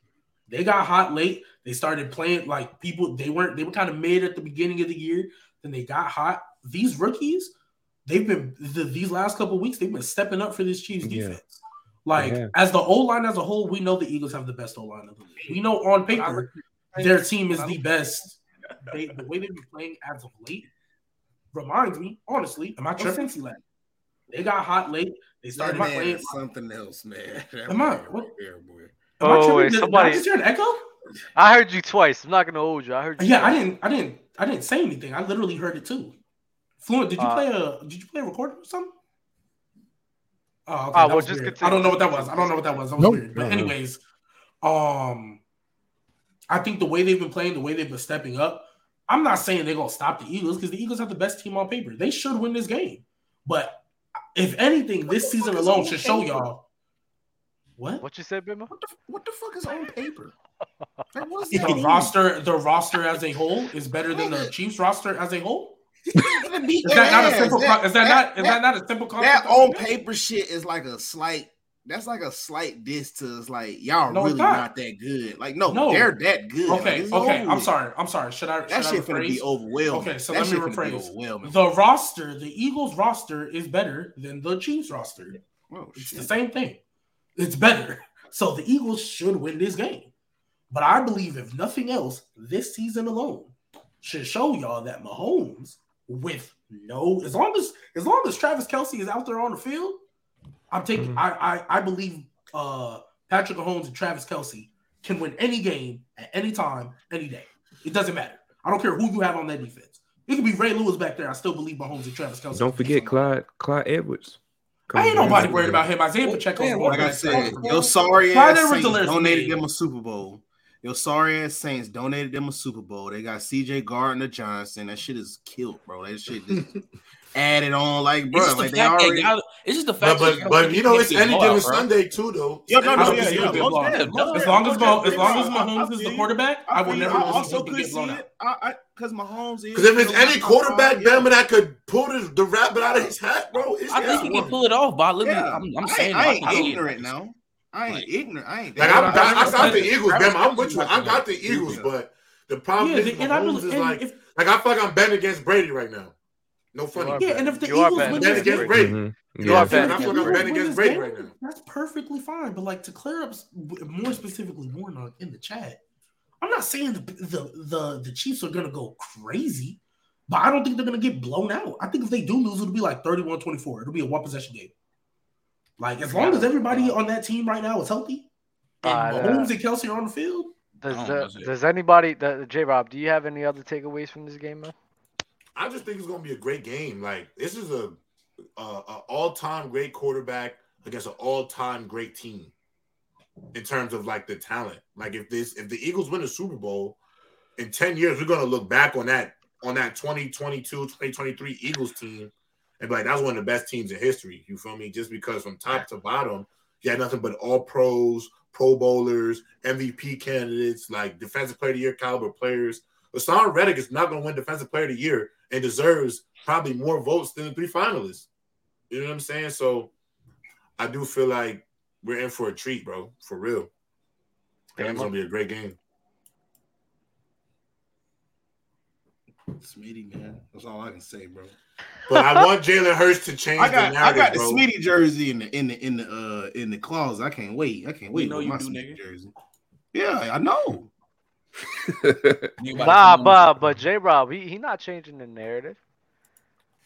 They got hot late. They started playing like people. They weren't. They were kind of mid at the beginning of the year. Then they got hot. These rookies, they've been the, these last couple weeks. They've been stepping up for this Chiefs Yeah. defense. Like have. as the O line as a whole, we know the Eagles have the best O line of the league. We know on paper their team is the best. (laughs) They, the way they've been playing as of late, reminds me, honestly, am I tripping? They got hot late. They started playing. something else, man. (laughs) That Am I- what- right there, boy. Am I Oh, tripping? wait, Did- did somebody- I just hear an echo? I heard you twice. I'm not gonna hold you. I heard you. Yeah, I didn't. I didn't. I didn't say anything. I literally heard it too. Fluent, did you Uh, play a? Did you play a recording or something? Oh, okay, that well, was just continue. I don't know what that was. I don't know what that was. That was Nope. weird. But No, no. anyways, um, I think the way they've been playing, the way they've been stepping up. I'm not saying they're gonna stop the Eagles because the Eagles have the best team on paper. They should win this game. But if anything, this season alone should show y'all. What? What you said, Bimbo? What the what the fuck is on paper? Like, what The that roster, the roster as a whole is better than the Chiefs roster as a whole. Is that not a simple? ass. con- Is that not? Is that not a simple that concept? on paper shit is like a slight that's like a slight diss to us like y'all No, really not. not. that good like no, No. they're that good Okay, it's okay. I'm sorry. I'm sorry. Should I? that should I shit finna be rephrase? overwhelming Okay, so that let me shit finna be rephrase. overwhelming The roster, the Eagles roster is better than the Chiefs roster. oh, It's shit. the same thing. It's better. So the Eagles should win this game. But I believe if nothing else, this season alone should show y'all that Mahomes, with no as long as as long as Travis Kelce is out there on the field, I'm taking Mhm. I, I I believe uh Patrick Mahomes and Travis Kelce can win any game at any time, any day. It doesn't matter. I don't care who you have on that defense. It could be Ray Lewis back there. I still believe Mahomes and Travis Kelce. Don't forget. Clyde Clyde Edwards. I ain't nobody worried about him. Isaiah Pacheco's Man, more like than I that. said your sorry Clyde ass Saints donated them a Super Bowl. Your sorry ass Saints donated them a Super Bowl. They got CJ Gardner Johnson that shit is killed bro. That shit just (laughs) added on like bro It's just like the they fact already y'all, it's just the But fact but, that but you know it's can't any blow out, given. Sunday too though. Yo, no, no, don't yeah, think yeah. he'll get most blown. definitely, most As long as definitely, Mo, as long as I- I Mahomes is the quarterback, I, I will never. I listen also to could get see blown out. it. I, I, because Mahomes is. Because if it's you know, any quarterback, top Bama, that could pull the, the rabbit out of his hat, bro. It's I think he can pull it off, but I literally, Yeah, I'm, I'm saying I I ain't can it. ignorant now. I ain't Like- ignorant. I ain't. Like that- I'm, I- I, I got the Eagles, Travis Bama. I'm with you. I gonna got the Eagles, but the problem Yeah, is the- and I Mahomes is like, if, like I feel like I'm betting against Brady right now. No funny. are yeah, and if the You Eagles betting win Bet this against game, Brady. Mhm. You Yeah. are if the betting I feel like I'm Eagles betting win against this Brady right now. That's perfectly fine. But like to clear up, more specifically, more in the chat, I'm not saying the the the, the Chiefs are gonna go crazy, but I don't think they're gonna get blown out. I think if they do lose, it'll be like 31-24. It'll be a one possession game. Like as long as everybody on that team right now is healthy, and Uh, Mahomes and Kelce are on the field, Does, the, does anybody, the, J Rob, do you have any other takeaways from this game, man? I just think it's gonna be a great game. Like this is a, a, a all time great quarterback against an all time great team in terms of like the talent. Like if this if the Eagles win the Super Bowl in 10 years, we're gonna look back on that on that 2022, 2023 Eagles team and be like, that's one of the best teams in history. You feel me? Just because from top to bottom, you had nothing but all pros, pro bowlers, MVP candidates, like defensive player of the year caliber players. Haason Reddick is not going to win Defensive Player of the Year and deserves probably more votes than the three finalists. You know what I'm saying? So I do feel like we're in for a treat, bro. For real. I think it's going to be a great game. Smitty, man. That's all I can say, bro. But I want Jalen Hurts to (laughs) change I got the I got the bro. Smitty jersey in the in the in the uh in the closet. I can't wait. I can't wait. know you my do, Smitty nigga. jersey. Yeah, I know. (laughs) You about to Nah, come but but J Rob, he, he not changing the narrative.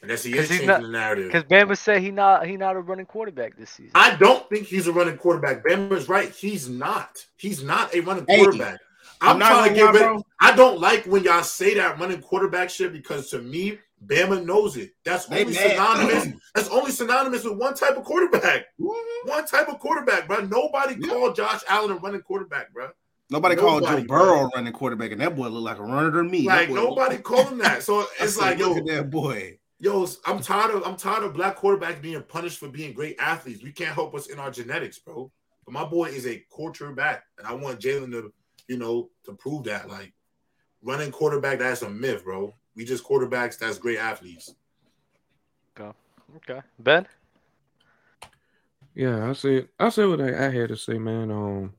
I guess he 'Cause is changing not- the narrative. Because Bama said he not he not a running quarterback this season. I don't think he's a running quarterback. Bama's right. He's not. He's not a running Hey, quarterback. I'm I'm, trying to gonna get rid. I don't like when y'all say that running quarterback shit because to me, Bama knows it. That's only mad. synonymous. that's only synonymous with one type of quarterback. Mhm. One type of quarterback, bro. Nobody Yeah. called Josh Allen a running quarterback, bro. Nobody called Nobody, Joe bro. Burrow running quarterback, and that boy looked like a runner to me. Like nobody called him that. So (laughs) it's said, like, yo, look at that boy. yo, I'm tired of I'm tired of black quarterbacks being punished for being great athletes. We can't help us in our genetics, bro. But my boy is a quarterback, and I want Jalen to, you know, to prove that. Like running quarterback, that's a myth, bro. We just quarterbacks that's great athletes. Okay, Okay. Ben. Yeah, I said I said what I, I had to say, man. Um,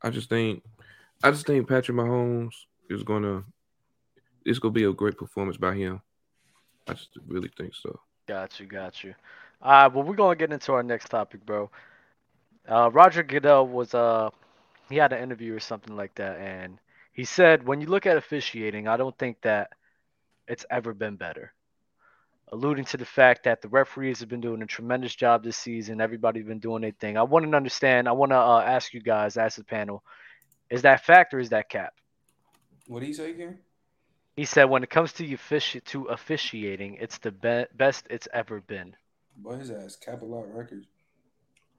I just think I just think Patrick Mahomes is gonna it's gonna be a great performance by him. I just really think so. Got you, got you. All right, well, we're gonna get into our next topic, bro. Uh, Roger Goodell was uh, he had an interview or something like that, and he said, when you look at officiating, I don't think that it's ever been better. alluding to the fact that the referees have been doing a tremendous job this season. Everybody's been doing their thing. I want to understand. I want to uh, ask you guys, ask the panel, is that fact or is that cap? What do you say again? He said when it comes to offici- to officiating, it's the be- best it's ever been. Boy, his ass cap a lot records.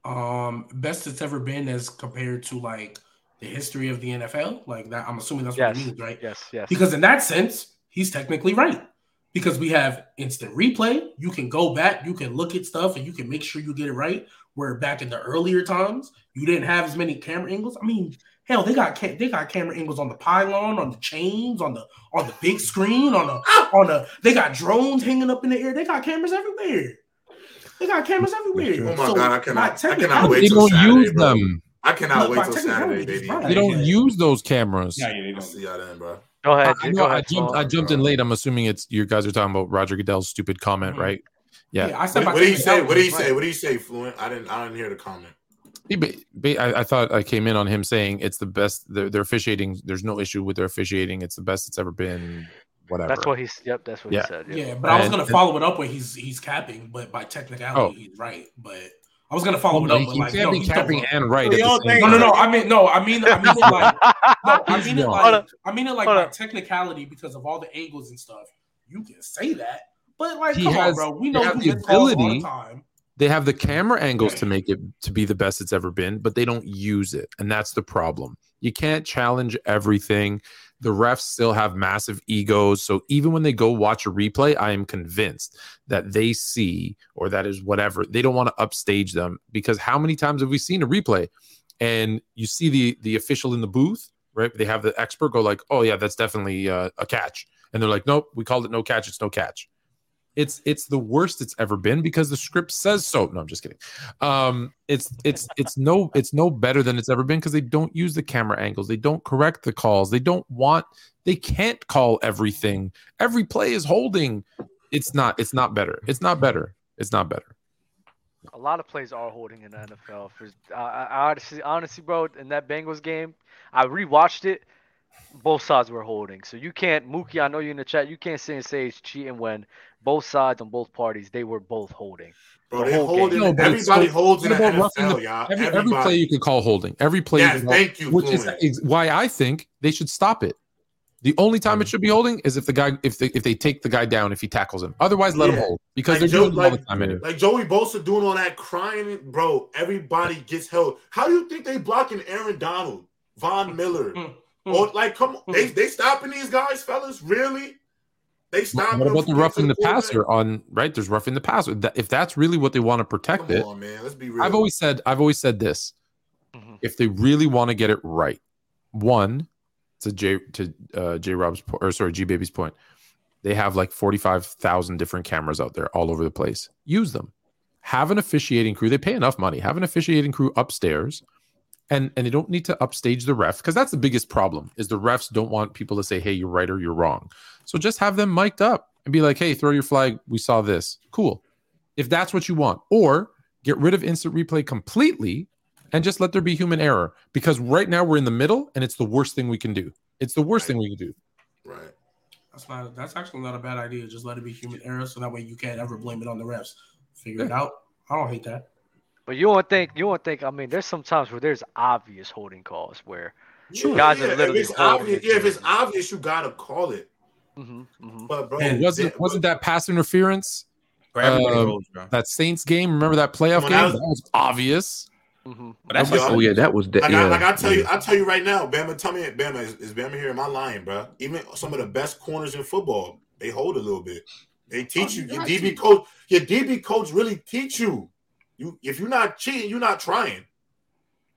Um, best it's ever been as compared to like the history of the NFL. Like that, I'm assuming that's Yes. what he means, right? Yes, yes. Because in that sense, he's technically right. Because we have instant replay, you can go back, you can look at stuff, and you can make sure you get it right. Where back in the earlier times, you didn't have as many camera angles. I mean, hell, they got ca- they got camera angles on the pylon, on the chains, on the on the big screen, on the on the. They got drones hanging up in the air. They got cameras everywhere. They got cameras everywhere. Oh my So, god, I by cannot, I cannot wait They don't Saturday, use bro. them. I cannot Look, wait by till Saturday, baby. They don't Yeah. use those cameras. Yeah, yeah, they I'll don't. see y'all then, bro. Go I, ahead. I Go know I jumped. I jumped in late. I'm assuming it's you guys are talking about Roger Goodell's stupid comment, Mhm. right? Yeah. I said What, by what did he say? What did he say? What did he say, Fluent? I didn't. I didn't hear the comment. He ba- ba- I, I thought I came in on him saying it's the best. Their, their officiating. There's no issue with their officiating. It's the best it's ever been. Whatever. That's what he's. Yep, that's what Yeah. he said. Yeah, Yep. but I was gonna and- follow it up with he's he's capping, but by technicality Oh. he's right. But I was gonna follow Oh, it no, up, but like can't no, be he's capping and right. At the same No, no, no. I mean, no. I mean, I mean it like, (laughs) no, I mean it (laughs) like. I mean it like by technicality because of all the angles and stuff. You can say that, but like, He come on, bro. We he know has who the gets calls all the time. They have the camera angles to make it to be the best it's ever been, but they don't use it, and that's the problem. You can't challenge everything. The refs still have massive egos, so even when they go watch a replay, I am convinced that they see or that is whatever they don't want to upstage them because how many times have we seen a replay and you see the the official in the booth, right? They have the expert go like, "Oh yeah, that's definitely uh, a catch," and they're like, "Nope, we called it no catch. It's no catch." It's it's the worst it's ever been because the script says so. No, I'm just kidding. Um, it's it's it's no it's no better than it's ever been because they don't use the camera angles, they don't correct the calls, they don't want, they can't call everything. Every play is holding. It's not. It's not better. It's not better. It's not better. A lot of plays are holding in the NFL. For I I honestly, honestly, bro, in that Bengals game, I rewatched it. Both sides were holding, so you can't. Mookie, I know you're in the chat. You can't say and say it's cheating when both sides on both parties they were both holding. Bro, The whole hold game. No, everybody so- holds in the NFL, the- y'all. Every, every play you could call holding. Every play, Yes, you could call- thank you, which is Fluent. why I think they should stop it. The only time it mm-hmm. should be holding is if the guy if they if they take the guy down if he tackles him. Otherwise, let him hold because Like they're Joe- doing it all the time anyway. Like Joey Bosa doing all that crying, bro. Everybody gets held. How do you think they blocking Aaron Donald, Von Miller? Hmm. Mm, or like, come on, they they stopping these guys, fellas? Really? They stopping. What them about the roughing the getting to passer on right? There's roughing the passer. If that's really what they want to protect Come it, on, man. Let's be real. I've always said I've always said this. Mhm. If they really want to get it right, one to J to uh, J Rob's po- or sorry G Baby's point, they have like forty five thousand different cameras out there all over the place. Use them. Have an officiating crew. They pay enough money. Have an officiating crew upstairs, and and they don't need to upstage the ref because that's the biggest problem. Is the refs don't want people to say, "Hey, you're right" or "You're wrong." So just have them mic'd up and be like, "Hey, throw your flag. We saw this. Cool." If that's what you want, or get rid of instant replay completely and just let there be human error because right now we're in the middle and it's the worst thing we can do. It's the worst Right. thing we can do. right. That's not. That's actually not a bad idea. Just let it be human error, so that way you can't ever blame it on the refs. Figure it out. I don't hate that. But you won't think you won't think. I mean, there's some times where there's obvious holding calls where. Yeah, Guys are literally if it's holding obvious, yeah, if it's obvious, you gotta call it. hmm hmm But bro, And wasn't they- wasn't that pass interference Bro, everybody Um, holds, that Saints game? Remember that playoff Well, game? that That was- was, obvious. hmm But that's Yo, like, Oh yeah, that was that. Like, yeah, I, like I tell you. I tell you right now, Bama. Tell me, Bama is, is Bama here? Am I lying, bro? Even some of the best corners in football, they hold a little bit. They teach Oh, you. you Your DB to. coach, your DB coach really teach you. You if you're not cheating, you're not trying.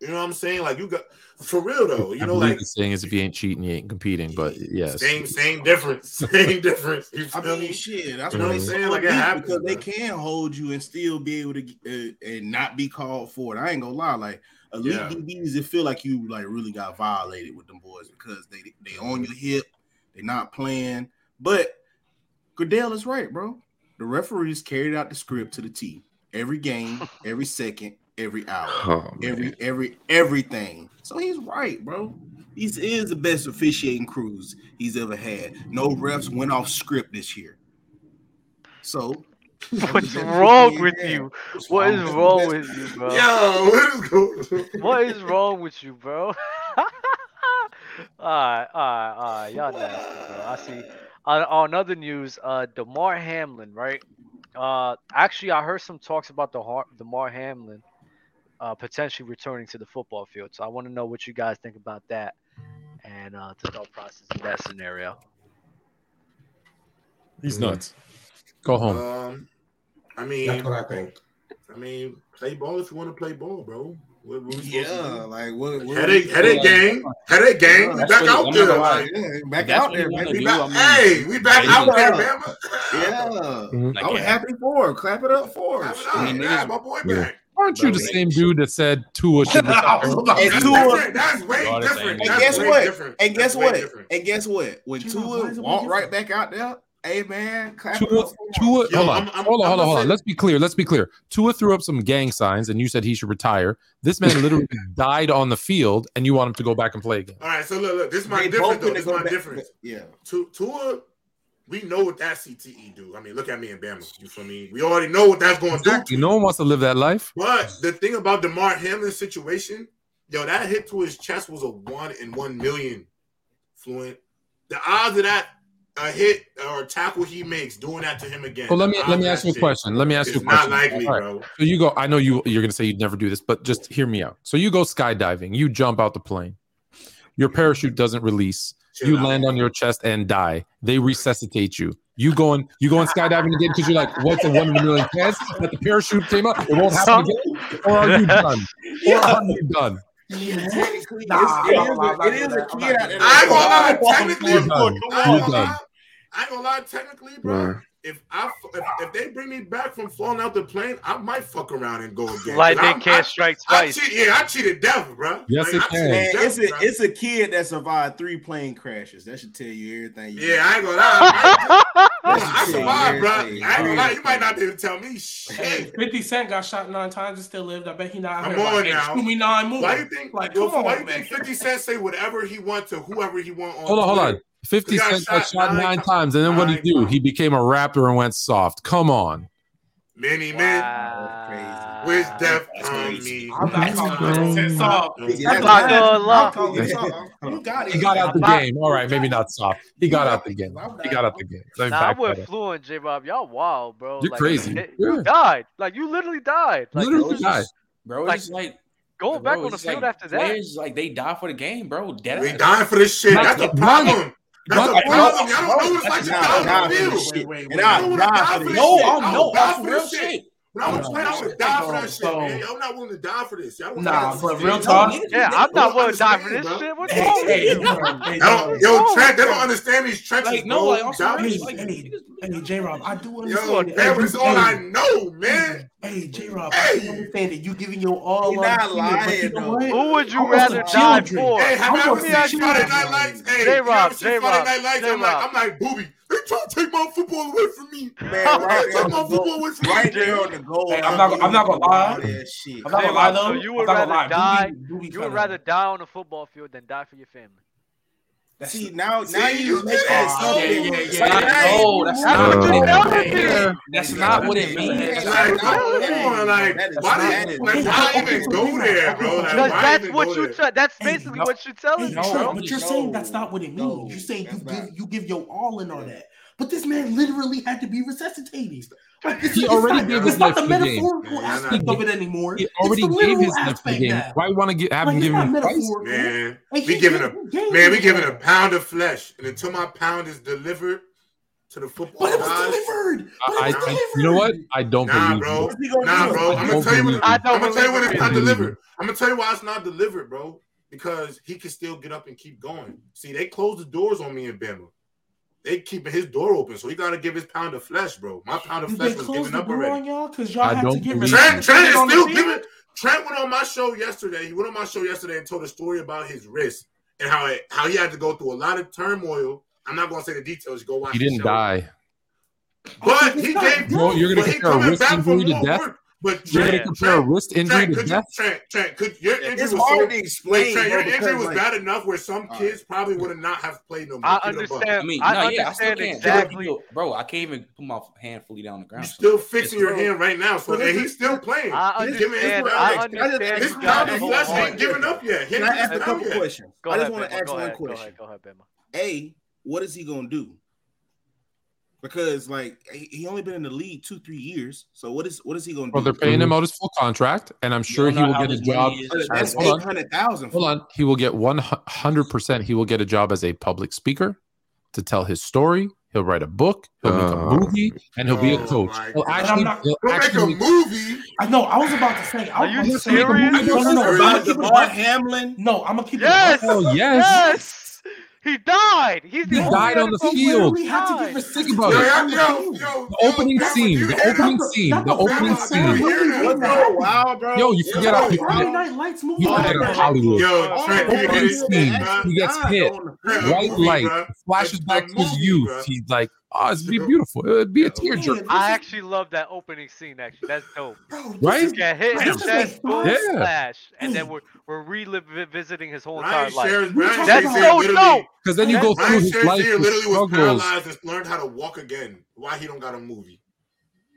You know what I'm saying? Like you got for real though. You I know, believe like the saying is if you ain't cheating, you ain't competing. But yes, same same difference, (laughs) same difference. You I feel mean, me? shit. That's You what I'm what I'm saying. saying? Like, Like it happens, because they can hold you and still be able to uh, and not be called for it. I ain't gonna lie. Like elite Yeah. DBs, it feel like you like really got violated with them boys because they they on your hip, they not playing. But Goodell is right, bro. The referees carried out the script to the T. Every game, every second, every hour (laughs) Oh, every every everything. So he's right, bro. These is the best officiating crews he's ever had. No refs went off script this year. So (laughs) What's wrong with you? What is (laughs) wrong with you, bro? Yo, what is going on? What is wrong with you, bro? alright, alright, alright. Y'all nasty, bro. I see. On, on other news, uh, Damar Hamlin, right? Uh, actually, I heard some talks about the Har- Damar Hamlin, uh, potentially returning to the football field. So I want to know what you guys think about that, and uh, the thought process in that scenario. He's nuts. Go home. Um, I That's what I think. I mean, play ball if you want to play ball, bro. What, what we to Yeah, like what? what Headache, headache gang, headache gang. We back what- out I'm there, like, Yeah, back out there, you we back. I mean, hey, we back out there, man. Yeah, Mhm. I was yeah. happy for him. Clap it up for him. Clap I mean, Yeah, my boy Yeah. back. Aren't you the same dude that said Tua should (laughs) retire? And That's Tua- different. That's way Y'all the same. different. And guess what? And guess what? And guess what? When Gee, why Tua walked right back out there, hey man, clap Tua, up for him. Tua, Yo, hold on, I'm- I'm- hold on, I'm hold on, hold on. Let's be clear. Let's be clear. Tua threw up some gang signs, and you said he should retire. This man (laughs) literally died on the field, and you want him to go back and play again. All right, so look, look. This is my They difference, though. This is go my back- difference. Yeah. Tu- Tua, we know what that CTE do. I mean, look at me in Bama. You feel me? We already know what that's going to do. Exactly. No one wants to live that life. But the thing about Damar Hamlin's situation, yo, that hit to his chest was a one in one million. Fluent. The odds of that a hit or a tackle he makes doing that to him again. Well, let me let me ask you a question. Let me ask you a is not question. likely, All right. bro. So you go. I know you. You're gonna say you'd never do this, but just hear me out. So you go skydiving. You jump out the plane. Your parachute doesn't release. Chill You out. land on your chest and die. They resuscitate you. You going you going skydiving again because you're like, what's a one in a million chance that the parachute came up? It won't happen again. Or are you (laughs) done? Or are you done? Technically, Nah, it's- I'm not- I'm it is, not it is a kid out there. I ain't gonna lie, technically, You're done. I ain't gonna lie, I ain't gonna lie, technically, bro. If I if, if they bring me back from falling out the plane, I might fuck around and go again. Lightning I'm- can't I- strike I twice. cheat, yeah, I cheated devil, bro. Yes, it can. Man, devil, it's a bro. it's a kid that survived three plane crashes. That should tell you everything. You yeah, I ain't gonna lie. (laughs) Oh, I, I, That's I the survived, bro. I man. ain't gonna lie. You might not be able to tell me shit. 50 Cent got shot nine times and still lived. I bet he not Come here on like, hey, now. shoot me nine more. Why you think? Like, yo, come why on, you think Fifty Cent say whatever he want to whoever he want on? Hold on, hold on. 50 He got Cent got shot shot nine nine times. times, and then what did he do? times. He became a rapper and went soft. Come on. Many men Wow. wish death That's on crazy. me. I'm not talking about soft. Yeah, That's that's not not- gonna lie. I'm calling it soft. You got it. He got out the game. All right, maybe not soft. He got out the game. He got out the game. Nah, I'm with that up. Fluent, J Rob. Y'all wild, bro. You're crazy. You died. Like you literally died. Literally died. Bro, Like, it's like Going bro, back on the field like after that. Players like they die for the game, bro. Dead We ass. dying for this shit. That's the problem. That's not- the problem. Y'all don't know what it's like to die nah, on the field. And You die for die for No. I'm I no, would die that's for real this shit. Shit. When I was playing, I would die for that shit, So- man. I'm not willing to die for this. Y'all Nah, but real talk. Yeah, I'm don't willing to die for this bro. shit. What's Hey, wrong with hey, you? hey, I don't, yo, yo, Trent, they don't understand these trenches, Like, no, bro. like, also, Die for Hey, like, hey, hey, J Rob, I do understand. it. that was all I know, man. Hey, J Rob, I do Hey. understand that you giving your all He on not the field, but lying, you know though. Who would you want rather die children. for? Hey, have I you ever seen Friday. Night Lights? Hey, J-Rob, you ever J-Rob, Friday Night Lights? I'm like, I'm like, Boobie. They trying to take my football away from me. Man, They right take my on football away from me. Right there on the goal. Hey, I'm not- I'm not gonna lie. All shit. I'm not gonna J-Rob, lie so you would I'm not gonna rather die- Doobie- Doobie You would rather die on the football field than die for your family. That's See now, See, now you you make that Oh, something. yeah, yeah, yeah. like, hey, No, that's That's not what you Uh, tell Hey, me. hey, That's not what it means. Like, hey, come on, like, That is why bad. do you, why even go there, bro? Like, that's what you there? That's basically what you're telling me, bro. but you're saying that's not what it means. You're saying you give you give your all in on that. But this man literally had to be resuscitated. Like, it's, He it's already not, gave it's his not life the for the game. metaphorical aspect not- of it anymore. He It's already the gave literal his life for the aspect game. now. Why want to get have Like, him give him price? metaphorical. Man, Like, we he giving a he man, we giving a pound of flesh, and until my pound is delivered to the football But it was delivered. But I, it was I, delivered. you know what? I don't Nah, believe bro. you. What's he gonna Nah, do? bro. I'm gonna tell you what. I I'm gonna tell you when it's not delivered. I'm gonna tell you why it's not delivered, bro. Because he can still get up and keep going. See, they closed the doors on me in Bama. They keeping his door open, so he gotta give his pound of flesh, bro. My pound of Did flesh they was close given up already. on y'all? Because y'all I had to don't get believe Trent, Trent is still giving. Trent went on my show yesterday. He went on my show yesterday and told a story about his wrist and how it, how he had to go through a lot of turmoil. I'm not gonna say the details. Go watch. He didn't show. die. but It's he not gave. Bro, you're gonna but he compare a coming wrist back for injury to death? work. But You're Trent, gonna compare a Trent, wrist injury Trent, to could you, death? Trent, Trent, could your injury It's was hard so, to like, explain. Trent, bro, your injury was like, bad enough where some All kids probably would have not have played no more. I Keep it a buck. understand. I mean, I no, yeah, I still understand can't. exactly. Yo, Bro, I can't even put my hand fully down on the You're ground. still fixing your Bro. hand right now, so and he's still playing. I His- his- understand. his- I I just- understand. His you body to just- hold flesh ain't giving up yet. Can I ask a couple questions? I just want to ask one question. Go ahead, Bama. A, what is he gonna do? Because like he he only been in the league two, three years. So what is what is he gonna Well, do? they're paying him out his full contract, and I'm sure he will get a job. money is. That's Hold eight on. hundred thousand. Hold on, he will get one hundred percent. He will get a job as a public speaker to tell his story. He'll write a book. He'll make a Oh. movie, and he'll be a Oh coach. my He'll actually, I'm not- he'll We'll make a movie. I know. I was about to say. I Are you about to say- serious? No, no, no. About I'm gonna keep it Hamlin. No, I'm gonna keep Yes. it. Oh yes, Yes. He died. He's the He died on the field. We had to give respect Think about it. yo, the yo, yo, The opening yo, scene, the opening that? scene, Not the the opening Bama, scene. did you hear that? Wasn't that wild, bro? Yo, you forget was how- you. Friday Night Lights movie. You forget man. how Hollywood. Yo, Trent, Opening scene, he gets hit. on the- Yeah, White light flashes back to his youth. He's like, "Oh, it'd be beautiful. It'd be a tearjerker." I actually love that opening scene. Actually, that's dope. Bro, Right? is- Yeah, hit This his chest, like Yeah. splash, and then we're we're revisiting his whole Ryan entire life. Shazier, Ryan That's about- Shazier so dope. Because then you go through Ryan his life, Shazier his literally was struggles. paralyzed and learned how to walk again. Why he don't got a movie?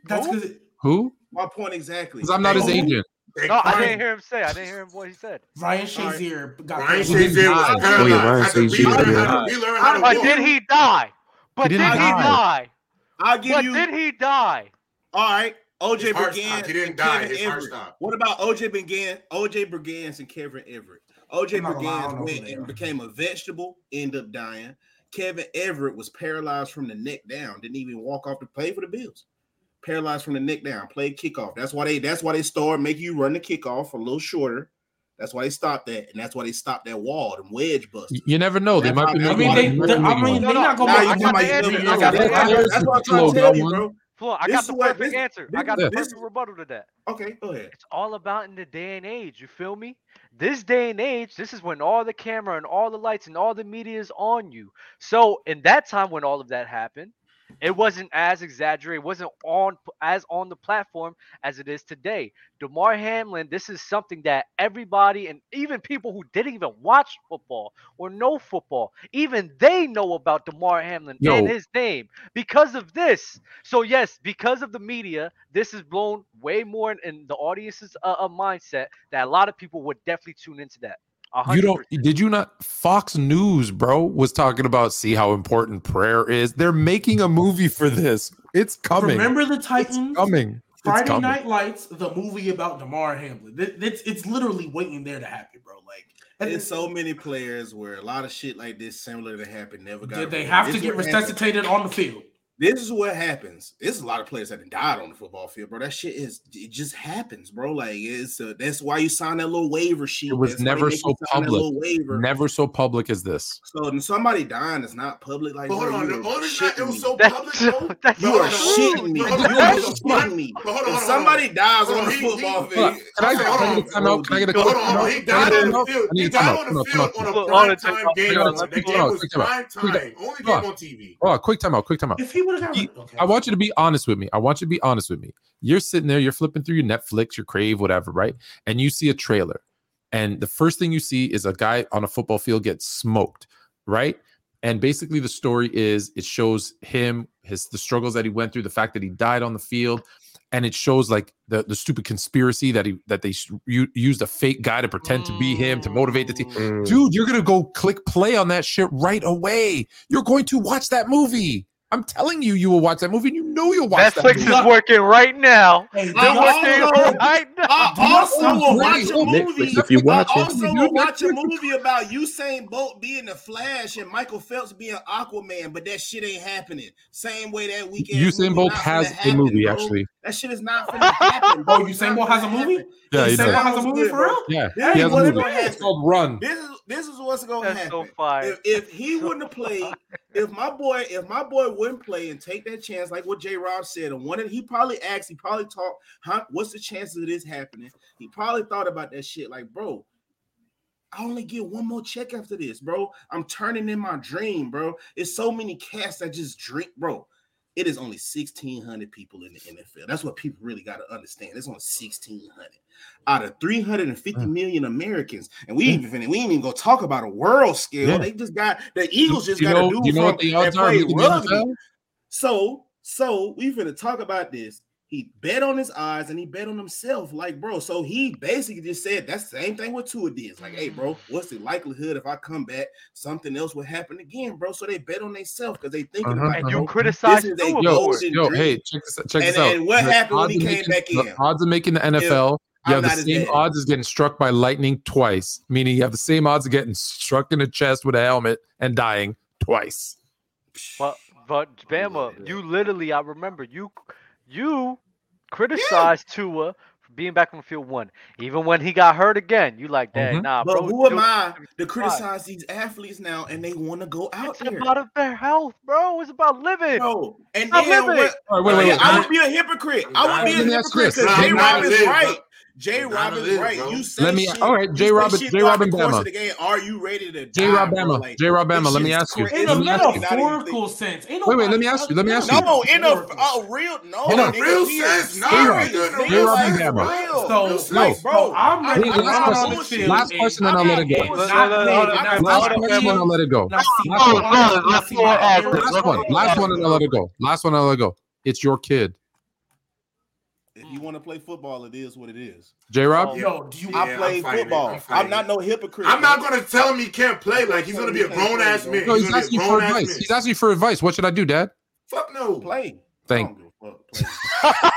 That's because Who? My point exactly. Because I'm not his agent. They No, I didn't hear him say. I didn't hear him what he said. Ryan Shazier got Ryan killed. Shazier die. was Oh, yeah. Ryan had Shazier relearn did. how relearn how to walk. did he die? But He did didn't he die. die? I'll give But you. did he die? All right, OJ His Brigance. He didn't die. Kevin His heart Everett. stopped. What about OJ Brigance? OJ Brigance and Kevin Everett. OJ I'm not gonna lie, I don't Brigance went and became a vegetable, ended up dying. Kevin Everett was paralyzed from the neck down. Didn't even walk off to play for the Bills. Paralyzed from the neck down. Played kickoff. That's why they. That's why they start make you run the kickoff a little shorter. That's why they stopped that, and that's why they stopped that wall, them wedge busters. Y- You never know. They That's might be I I mean, they, they, I mean, they're not gonna. you I talking got about the you answer. feel me? I got the That's- what I'm trying to tell you, bro. Floor, I This got is the what- perfect this- answer. I got the this- perfect rebuttal to that. Okay, go ahead. It's all about in the day and age. You feel me? This day and age, this is when all the camera and all the lights and all the media is on you. So in that time when all of that happened, it wasn't as exaggerated, it wasn't on as on the platform as it is today. Damar Hamlin, this is something that everybody and even people who didn't even watch football or know football, even they know about Damar Hamlin Yo. and his name because of this. So yes, because of the media, this is blown way more in, in the audience's uh, uh, mindset that a lot of people would definitely tune into that. A You hundred don't did you not Fox News, bro, was talking about see how important prayer is. They're making a movie for this. It's coming. Remember the it's Titans? coming. It's Friday coming. Night Lights, the movie about Damar Hamlin. It- It's it's literally waiting there to happen, bro. Like and There's so many players where a lot of shit like this similar to happen never got. Did they have to get what happens. resuscitated on the field. This is what happens. There's a lot of players that have died on the football field, bro. That shit is it just happens, bro. Like it's uh, that's why you sign that little waiver sheet. It was That's never so you sign that public. Waiver. Never so public as this. So when somebody dying is not public. Like But hold bro, on, you the are only reason it was so That's public, so- (laughs) that's You are no, shitting me. You are hold on, shitting me. Hold on, If somebody dies on on, the football he- Hold on. field, Can I, Hold can I on, get a timeout? Can I get a Hold quick on, hold on. He timeout? Can I died get a on the timeout? field. He died on the field on on. a Hold on, prime time time out. game. Hold on, The quick game was prime time. Only Come on. game on TV. Oh, quick timeout, quick timeout. If he would have got okay. I want you to be honest with me. I want you to be honest with me. You're sitting there, you're flipping through your Netflix, your Crave, whatever, right? And you see a trailer. And the first thing you see is a guy on a football field get smoked, right? And basically the story is it shows him, his the struggles that he went through, the fact that he died on the field, and it shows like the the stupid conspiracy that he that they s- u- used a fake guy to pretend to be him to motivate the team. Mm. Dude, you're gonna go click play on that shit right away. You're going to watch that movie. I'm telling you, you will watch that movie, and you know you'll watch that Netflix movie. is working right now. Hey, They're I'm working also- right now. I also will watch a Netflix, movie. if you watch I it. also You will watch a movie about Usain Bolt being the Flash and Michael Phelps being Aquaman, but that shit ain't happening. Same way that weekend. Usain Bolt has a movie, actually. That shit is not finna happen. (laughs) Oh, bro. It's Usain Bolt has a movie? Yeah, he Usain does. Bolt has a movie for real? Yeah, This he is has a movie. It's called Run. This is this is what's gonna That's happen. so. If, if he wouldn't have played, if my boy, if my boy wouldn't play and take that chance, like what J. Rob said, and one, he probably asked, he probably talked, huh? What's the chances of this happening? He probably thought about that shit, like, bro. I only get one more check after this, bro. I'm turning in my dream, bro. It's so many cats that just drink, bro. it is only 1,600 people in the NFL. That's what people really got to understand. It's only 1,600 out of 350 Mm. Americans. And we even we ain't even gonna talk about a world scale. Yeah. They just got the Eagles just you got know, a dude you know what the that odds are? played making the rugby. So, so we finna talk about this. He bet on his eyes and he bet on himself. Like, bro, so he basically just said that's the same thing with Tua did. It's like, hey, bro, what's the likelihood if I come back, something else will happen again, bro? So they bet on themselves because they thinking Uh-huh, about And it, you bro. criticize This is a Tua Yo, for it. golden yo, dream. hey, check this, check this out. and what The happened when he came making- back the in? odds of making the NFL, I'm you have the not his same dad. odds as getting struck by lightning twice, meaning you have the same odds of getting struck in the chest with a helmet and dying twice. But but Bama, you literally, I remember you you criticized Tua for being back on the field one. Even when he got hurt again, you like that. Mhm. Nah, But bro. who am I to criticize these athletes now and they want to go out It's there? about their health, bro. It's about living. Bro, and then living. what? All right, wait, wait, wait. I would be a hypocrite. I would be a Let me ask you hypocrite because Nah, J I'm Rob is right. Bro. J I'm Rob not is right. bro. You say Let me- shit, all right, you J. say Rob- shit J. throughout Rob the and course Bama. the game. Are you ready to J. die, Rob? Bama, Like, J. Rob Bama, let me ask you. crazy. In a Let me ask you. Not even metaphorical sense. Ain't Wait, wait, let me ask you, let me ask you. No, in a, a real no, Hold on. nigga, Real sense, no, serious. J. Rob Bama. So- No. bro, I'm I- ready Hey, to I'm last run not on the bullshit. field. Last and question, and I'll let it go. not- Look, not look, look, playing, hold on, not hold on, seeing Last hold on, question, and I'll let it go. Last one. my wife, not seeing my Last one. parents. Last one. Last one, and I'll let it go. Last one, and I'll let it go. It's your kid. If you want to play football, it is what it is. J. Rob. Oh, um, Yo, do you? Yeah, I I'm play football. I'm I'm, not no hypocrite. I'm not gonna tell him he can't play. Like he's gonna be a grown ass man. No, He's he's asking a for advice. man. He's asking for advice. What should I do, Dad? Fuck no. play. Thank. I don't give a fuck. Play.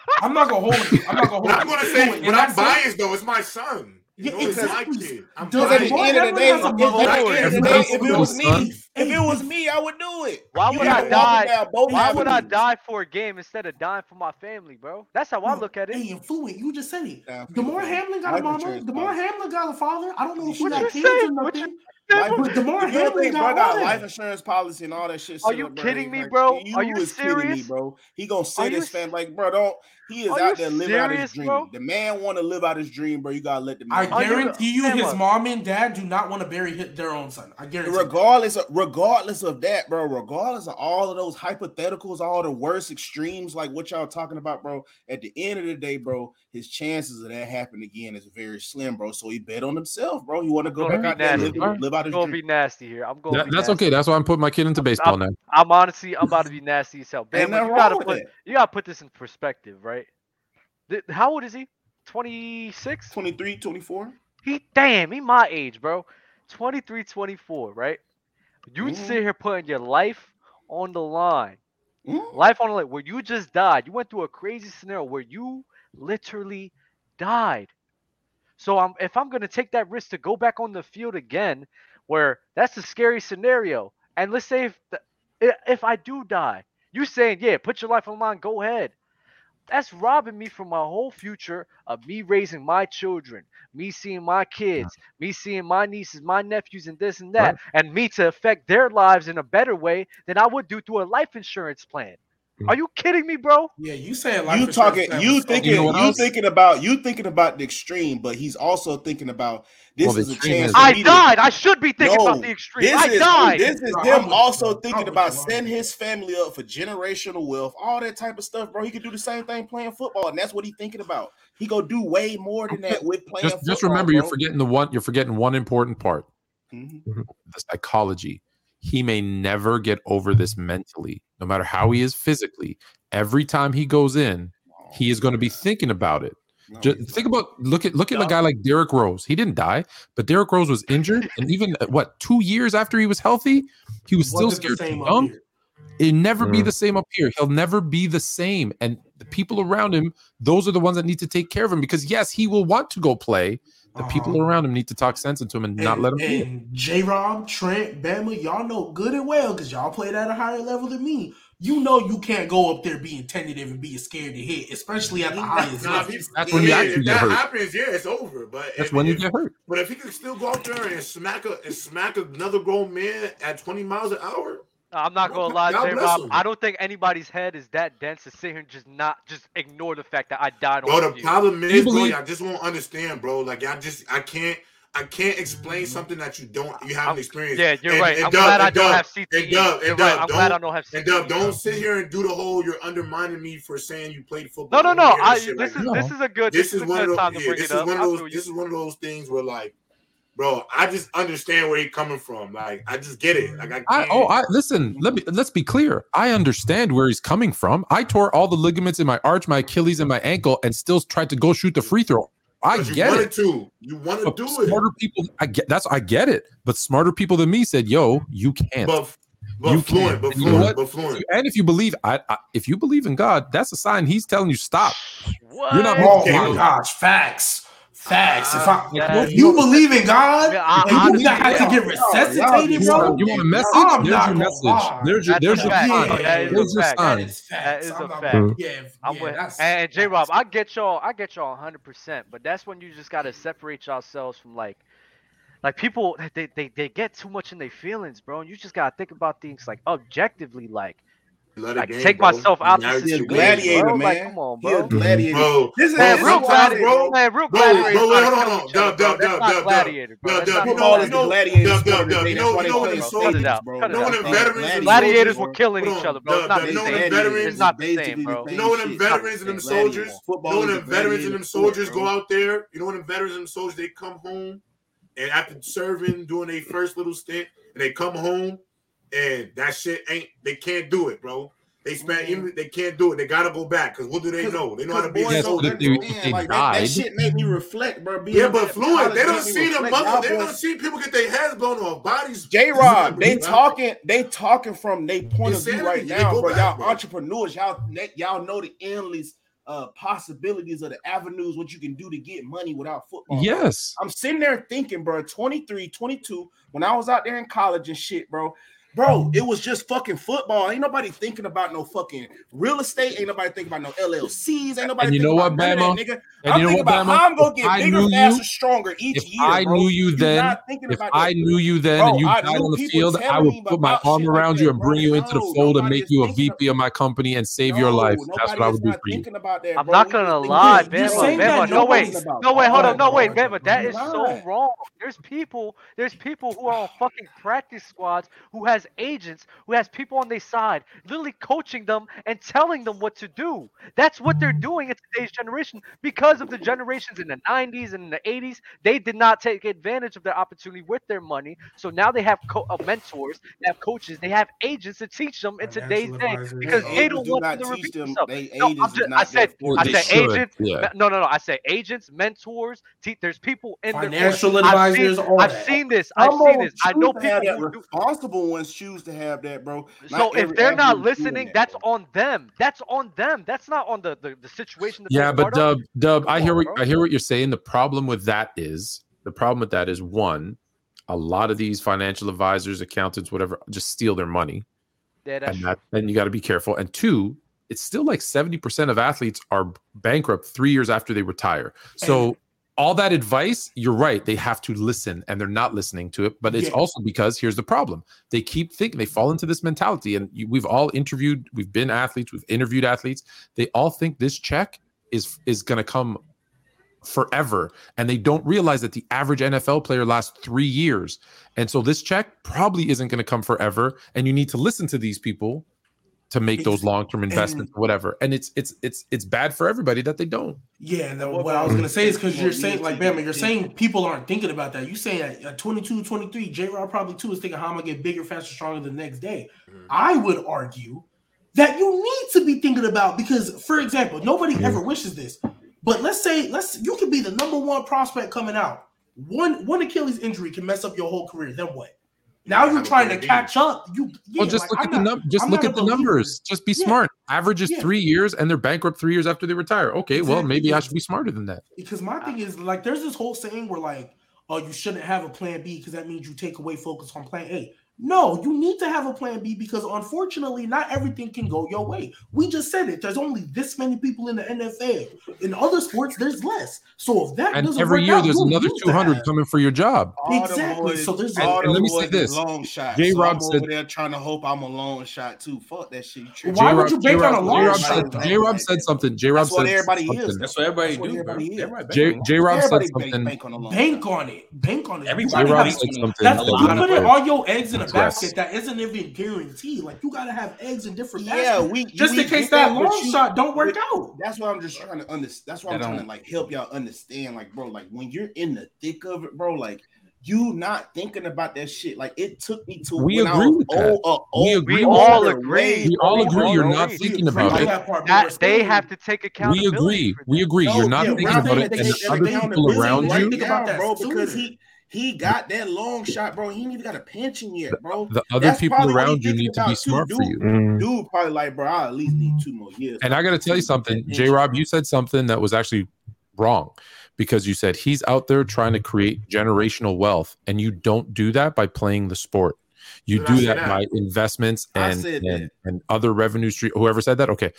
(laughs) I'm not gonna hold you. I'm not gonna hold I'm you. gonna say, In but I'm biased though. It's my son. You Yeah, know, it's my exactly. I'm Does Because at the end of the day, if, at the end of the day, Everybody if it was has a son. me, if it was me, I would do it. Why would gotta I die? down both Why would I die for a game instead of dying for my family, bro? That's how I look at it. Hey, influent. You just said it. Down Damar Hamlin got a life mama. insurance Damar. Hamlin got a father. I don't know if he What got you kids say? or nothing. Life, But Damar if you Hamlin think got bro all got life insurance policy and all that shit. Are you kidding me, like, bro? You Are you is kidding me, serious? bro. He gonna Are sit you fan like, bro. Don't. He is Are out there living out his dream. bro? The man want to live out his dream, bro. You gotta let the I man. Are you- guarantee you, his mom and dad do not want to bury his, their own son. I guarantee. that. regardless of regardless of that, bro, regardless of all of those hypotheticals, all the worst extremes, like what y'all talking about, bro. At the end of the day, bro, his chances of that happening again is very slim, bro. So he bet on himself, bro. You want to go gonna back be out there and live, nasty. live out I'm his gonna dream. be nasty here. I'm gonna That- that's nasty. okay. That's why I'm putting my kid into baseball now. I'm honestly, I'm about to be nasty as hell. Ain't you gotta put, that. you gotta put this in perspective, right? Th- How old is he? 26? 23, 24. He damn, he my age, bro. 23, 24, right? You Mhm. sit here putting your life on the line. Mhm. Life on the line where you just died. You went through a crazy scenario where you literally died. So I'm if I'm gonna take that risk to go back on the field again, where that's a scary scenario. And let's say if the, if I do die, you saying yeah, put your life on line, go ahead. That's robbing me from my whole future of me raising my children, me seeing my kids, me seeing my nieces, my nephews, and this and that, and me to affect their lives in a better way than I would do through a life insurance plan. Are you kidding me, bro? Yeah, you saying life You talking? plan You thinking? You You, know what else? thinking about? You thinking about the extreme? But he's also thinking about this Well, is a chance. I me to- died. I should be thinking No, about the extreme. This I is died. this is No, I'm him also bro. I'm thinking about you, I'm setting with his family up for generational wealth, all that type of stuff, bro. He could do the same thing playing football, and that's what he's thinking about. He go do way more than that with playing. Just, just football, remember, you're forgetting the one. You're forgetting one important part: Mhm. the psychology. He may never get over this mentally, no matter how he is physically. Every time he goes in, he is going to be thinking about it. No, Just think about look at look at a guy like Derrick Rose. He didn't die, but Derrick Rose was injured, and even uh, what two years after he was healthy, he was still scared to dunk. It'll never be Mm. the same up here. He'll never be the same. And the people around him, those are the ones that need to take care of him because yes, he will want to go play. The people Uh-huh. around him need to talk sense into him and, not let him do. And J Rob, Trent, Bama, y'all know good and well because y'all played at a higher level than me. You know you can't go up there being tentative and being scared to hit, especially at the highest Nah, if level. he's- That's when you actually if get that hurt. happens, yeah, it's over. But That's if, when you if- get hurt. But if he can still go out there and smack a and smack another grown man at 20 miles an hour, I'm not gonna lie, God J Rob. I don't think anybody's head is that dense to sit here and just not just ignore the fact that I died bro, on the the problem You is, bro, I just won't understand, bro. Like I just I can't I can't explain something that you don't you haven't I'm- experienced. Yeah, you're And- right. and I'm Dub, glad I and don't Dub, have CTE. and Dub, and you're right. I'm glad I don't- don't have CTE. And Dub, don't sit here and do the whole you're undermining me for saying you played football. No, no, no. I, shit this like is that. this is a good. this This, is is a one of good those yeah, this it is up. one of those this is one of those things where like bro i just understand where he's coming from like i just get it like i, I, oh, I listen. Let me let's be clear. I understand where he's coming from. I tore all the ligaments in my arch, my Achilles, and my ankle, and still tried to go shoot the free throw. I but you get wanted it. to you want to But do it smarter people, I get that's I get it. But smarter people than me said, "Yo, you can't." but but You fluent can't. but And you know fluent what? but fluent and if you believe, I, I if you believe in God, that's a sign He's telling you stop. What? You're not- Oh Okay. my gosh, facts. Facts. If I, Yeah. if you believe in God, Yeah, I- and you honestly, not have to get resuscitated, You bro. you want a message? I'm There's your message. lie. There's your there's a your fact. sign. Yeah, that is a There's your fact. That sign. is facts. That is I'm a not- fact. Yeah, I'm yeah, with that's- and J Rob, I get y'all, I get y'all 100, percent but that's when you just gotta separate yourselves from like, like people they, they they get too much in their feelings, bro. And you just gotta think about things like objectively, like Let like game, take bro. myself out the Now He a situation, gladiator, bro. man. Like, come on, He a bro. gladiator. bro This is Man, real is sometimes, gladiator, bro. man, real Bro, gladiators bro, try wait, to hold kill on, each other, dub, bro. dub, That's dub, not dub, gladiator, bro. dub, That's dub, not you know- football you is know- the gladiators dub, sport dub, today. dub, you That's know- why they you know play when in the stadiums, soldiers- bro. cut it you know when out. them veterans and them Gladiators soldiers- were killing hold each on, other, bro. It's dub, not dub, the you know when same. them Gladiators veterans It's not the basically same, bro. the You know when them same veterans shit. and them Gladiators. soldiers, Football you know is when a them veterans and them soldiers bro. go out there, you know when them veterans and them soldiers they come home and after serving, doing their first little stint, and they come home and that shit ain't they can't do it, bro. They spent Mhm. even they can't do it. They gotta go back because what do they know? They know how to be boys Yes, don't but they- they like that, that shit made me reflect, bro. Being Yeah, but at fluent. They don't see the mother. Y'all They don't see people get their heads blown off. Bodies. J Rob, they talking, they talking from their point of view right now, bro. back, Y'all bro. entrepreneurs, y'all y'all know the endless uh possibilities of the avenues what you can do to get money without football. Yes. I'm sitting there thinking, bro, 23, 22, when I was out there in college and shit, bro. Bro, it was just fucking football. Ain't nobody thinking about no fucking real estate. Ain't nobody thinking about no LLCs. Ain't nobody And you know what, none of Bama? that, nigga. And I'm you know thinking what, about Bama? how I'm gonna If get I bigger, knew you- faster, stronger each If year. I bro. knew you You're then, not thinking if about I knew you then Bro, and you died on the field, I would put my arm shit like around you and bro. bring you into the fold and make you a VP of my company and save your life. That's what I is would do not for you. thinking about that, I'm not gonna lie, thinking, Bama. saying bro, that Bama, no way. no way. hold on, no wait, bro. Bama. That so wrong. There's people, there's people who are on fucking practice squads who has agents, who has people on their side, literally coaching them and telling them what to do. That's what they're doing in today's generation because of the generations in the 90s and in the 80s. They did not take advantage of their opportunity with their money. So now they have co- uh, mentors, they have coaches, they have agents to teach them in today's day because They they don't do want to teach repeat them. themselves. They No, I'm just, I said, I said should, agents. yeah. No, no, no. I said agents, mentors. Te- there's people in their Financial corner. I've seen- advisors, all I've seen this. I've Some seen this. I know choose to people that. who do. Responsible ones choose to have that, bro. So if every they're not avenue is doing listening, that, that's bro. on them. That's on them. That's not on the the, the situation. That Yeah, but part of. Dub, Dub, I hear on, what bro. I hear what you're saying. The problem with that is the problem with that is one, a lot of these financial advisors, accountants, whatever, just steal their money, Yeah, and that then you got to be careful. And two, it's still like seventy percent of athletes are bankrupt three years after they retire. So. All that advice, you're right. They have to listen and they're not listening to it. But it's also because here's the problem they keep thinking, they fall into this mentality. And you, we've all interviewed, we've been athletes, we've interviewed athletes. They all think this check is is going to come forever. And they don't realize that the average NFL player lasts three years. And so this check probably isn't going to come forever. And you need to listen to these people to make those long-term investments, whatever. And it's it's it's it's bad for everybody that they don't. Yeah, and then What what I was gonna say is because you're saying like to- Bama, you're saying people aren't thinking about that. You saying at, at 22, 23, J Rod probably too is thinking how I'm gonna get bigger, faster, stronger the next day. Mhm. I would argue that you need to be thinking about because, for example, nobody ever wishes this, but let's say let's you could be the number one prospect coming out. One one Achilles injury can mess up your whole career. Then what? Now you're trying to catch up. You yeah, well, just like, look I'm at the not- just I'm look at the believer. numbers. Just be Yeah. smart. Average is Yeah. three years, and they're bankrupt three years after they retire. Okay, well, maybe. I should be smarter than that. Because my thing is like, there's this whole saying where like, oh, you shouldn't have a plan B because that means you take away focus on plan A. No, you need to have a plan B because unfortunately, not everything can go your way. We just said it. There's only this many people in the NFL. In other sports, there's less. So if that And doesn't every work year out, there's another 200 have- coming for your job. All Exactly. boys- So there's- all And let me say this. long shot. J. So Rob I'm said- over there trying to hope I'm a long shot too. Fuck that shit. You tripping. Why would J-Rob- you bank on a J-Rob- long J-Rob shot? said- J-Rob said something. J-Rob That's what said everybody something. is. That's what everybody That's do, bro. everybody J- J-Rob said something. bank on a long Bank shot. on it. Bank on it. Everybody J-Rob said something That's you was putting all your eggs in a Yes. basket that isn't even guaranteed. Like you gotta have eggs in different Yeah, we just we in case get that long you- shot don't work but out. That's what I'm just trying to understand. That's why I'm That trying to like help y'all understand. Like, bro, like when you're in the thick of it, bro, like you not thinking about that shit. Like it took me to We when I agree was with that. old, uh, We agree We all agree. We all agree you're not agree. thinking about agree it. that part, That they still- have to take account. We agree. We agree. No, You're not yeah, thinking about it, and they the take other people around you. Think about that bro, because he he got that long shot, bro. He ain't even got a pension yet, bro. The other That's people around you need to be about, too, smart for you. Mm. Dude, probably like, bro, I at least need two more years. And I got to tell you something, J. Rob, you said something that was actually wrong because you said he's out there trying to create generational wealth, and you don't do that by playing the sport. You Did do that, that? by investments and and, that. and other revenue stream. Whoever said that, okay.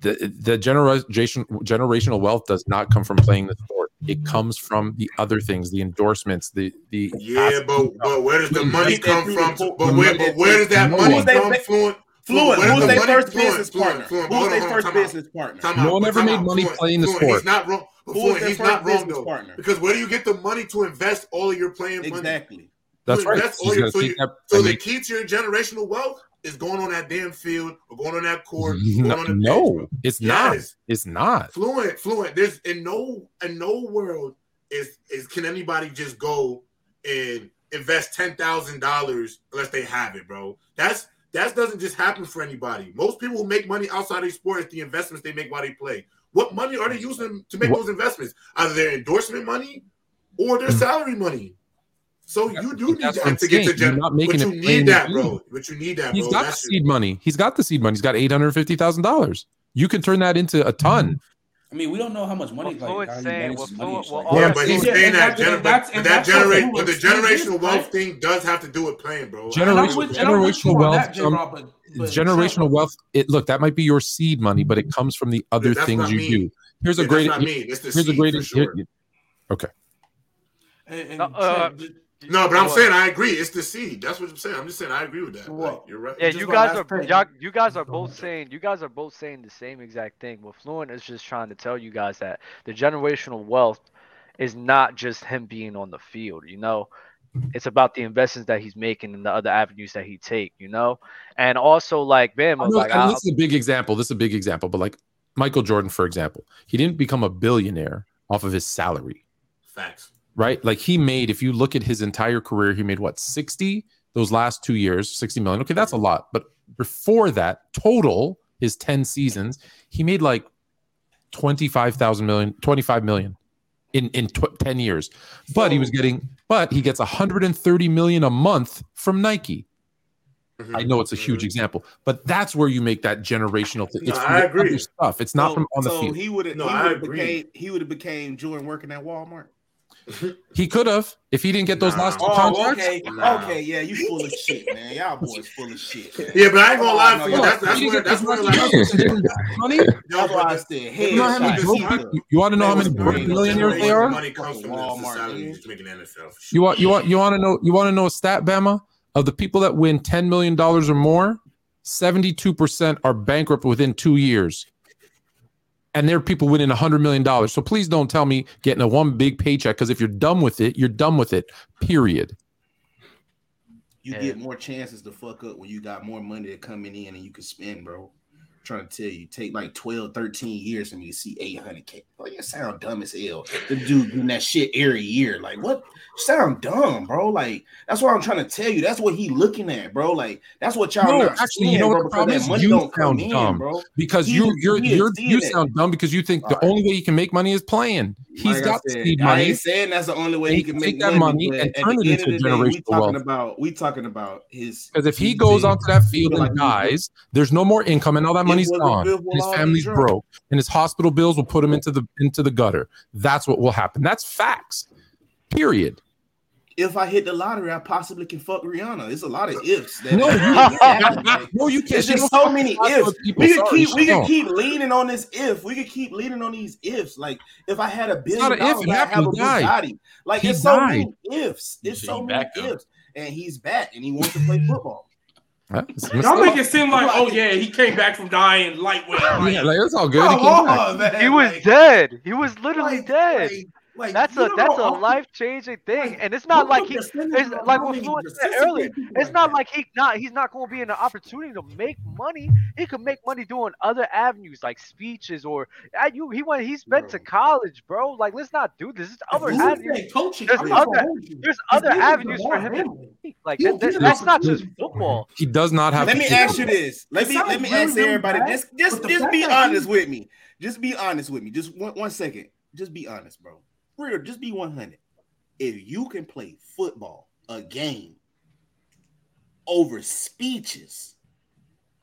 The the generation generational wealth does not come from playing the sport. It comes from the other things, the endorsements, the the Yeah, but but where does the money come from? But where but where does that money come from? Fluent, Where who's their first Fluent, business Fluent, partner? Fluent, Who's their hold on, first business partner? No one ever made money Fluent, playing the Fluent, sport. He's not wrong. Who's their first business though. partner? Because where do you get the money to invest all of your playing money? Exactly. That's right. invest all gonna so you- So the key to your generational wealth is going on that damn field or going on that court. (laughs) no, no, it's not. It's not. Fluent, fluent. There's in no in no world is is can anybody just go and invest ten thousand dollars unless they have it, bro. That's that doesn't just happen for anybody. Most people who make money outside of sport is the investments they make while they play. What money are they using to make What- those investments? Either their endorsement money or their mm. salary money. So you do need That's what I'm that to get to saying. Not making but you plain need that, and bro. But you need that, He's bro. got the That's seed money. He's got the seed money. He's got eight hundred fifty thousand dollars. You can turn that into a ton. I mean, we don't know how much money. What like, Fluent's how he saying- manages what his money and Fluent- shit what like all Yeah, but he's Yeah, saying that, that- gener- that's- but that that's generate, but the said, generational wealth thing does have to do with playing, bro. And Generation- with- and I'm with you generational wealth that, from- J-Rob, but- but Generational wealth. It look that might be your seed money, but it comes from the other Yeah, things you mean. do. Here's a great. That's what I mean. It's the Here's a great. for sure. here- And, and Uh, uh, Trent, th- No, but I'm What? saying I agree. It's the seed. That's what I'm saying. I'm just saying I agree with that. What? Like, you're right. Yeah, you guys are y'all, you guys are both saying you guys are both saying the same exact thing. What Fluent is just trying to tell you guys that the generational wealth is not just him being on the field. You know, it's about the investments that he's making and the other avenues that he take. You know, and also like Bama, I know- like and I, this is a big example. This is a big example, but like Michael Jordan, for example, he didn't become a billionaire off of his salary, Facts. Right? Like he made, if you look at his entire career, he made what sixty those last two years, sixty million. Okay, that's a lot, but before that, total his ten seasons, he made like 25,000 million, 25 million in in tw- 10 years. But he was getting but he gets 130 million a month from Nike. Mhm. I know it's a huge Mhm. example, but that's where you make that generational thing. No, It's I from the agree. other stuff. It's not so, from on the so field. he would have No, he I would have agree. became he would have became Jordan working at Walmart. (laughs) He could have if he didn't get those Nah. last two Oh, contracts. okay, Nah. okay, yeah, you full of shit, man. Y'all boys full of shit. Man. Yeah, but I ain't gonna Oh, lie for you. y'all- That's that's where didn't that's where last like two contracts didn't money. That's why I said, the- You know how many broke either. you want to know how many broke millionaires they are? Money comes from Walmart, the salary man. you just make NFL. You want you want you want to know you want to know a stat, Bama? Of the people that win 10 million dollars or more, 72% are bankrupt within 2 years. And there are people winning 100 million dollars. So please don't tell me getting a one big paycheck cuz if you're done with it, you're done with it. Period. You Yeah. get more chances to fuck up when you got more money coming in and you can spend, bro. Trying to tell you, take like 12, 13 years and you see 800K. Like, you sound dumb as hell. The dude doing that shit every year. Like, what? You sound dumb, bro. Like, that's what I'm trying to tell you. That's what he looking at, bro. Like, that's what y'all No, actually, you know what bro, the because problem is? money You sound in, dumb. bro. Because He you you're you're you it. sound dumb because you think the All right. only way he can make money is playing. He's Like got said, seed I ain't saying that's the only way And he can make that money, money and turn it into the day, we talking wealth. about we talking about his Because if he goes onto that field and dies, there's no more income, and all that It money's was gone. And his family's drunk. broke, and his hospital bills will put him into the into the gutter. That's what will happen. That's facts. Period. if I hit the lottery, I possibly can fuck Rihanna. It's a lot of ifs. That No, (laughs) you, No, you can't. It's just so many ifs. people. We can Sorry, keep we can keep leaning on this if. We can keep leaning on these ifs. Like if I had a billion an if, dollars, I have a happened. He. Bugatti. Like He it's so many ifs. It's So so many back, though. ifs. And he's back and he wants to play (laughs) football. Huh? It's Y'all make it seem like, oh yeah, he came back from dying lightweight. up. Like, Yeah, like it's all good. He Come came back. on, man. He was Like- dead. He was literally like- dead. Like- like, that's a that's a life changing thing, like, and it's not like he. percentage It's like what many Fluent said earlier. people It's not that? like he not he's not going to be in an opportunity to make money. He could make money doing other avenues like speeches or uh, you. He went. He's been to college, bro. Like let's not do this. There's other If avenues. coaching. There's I'm other- gonna hold you. There's other avenues for Lamar him. To Like He'll that, that's not just football. He does not have. Let me keep- ask you this. Let me let me really, ask really everybody. bad, Just just just be honest with me. Just be honest with me. Just one one second. Just be honest, bro. Real. Just be one hundred. If you can play football, a game, over speeches,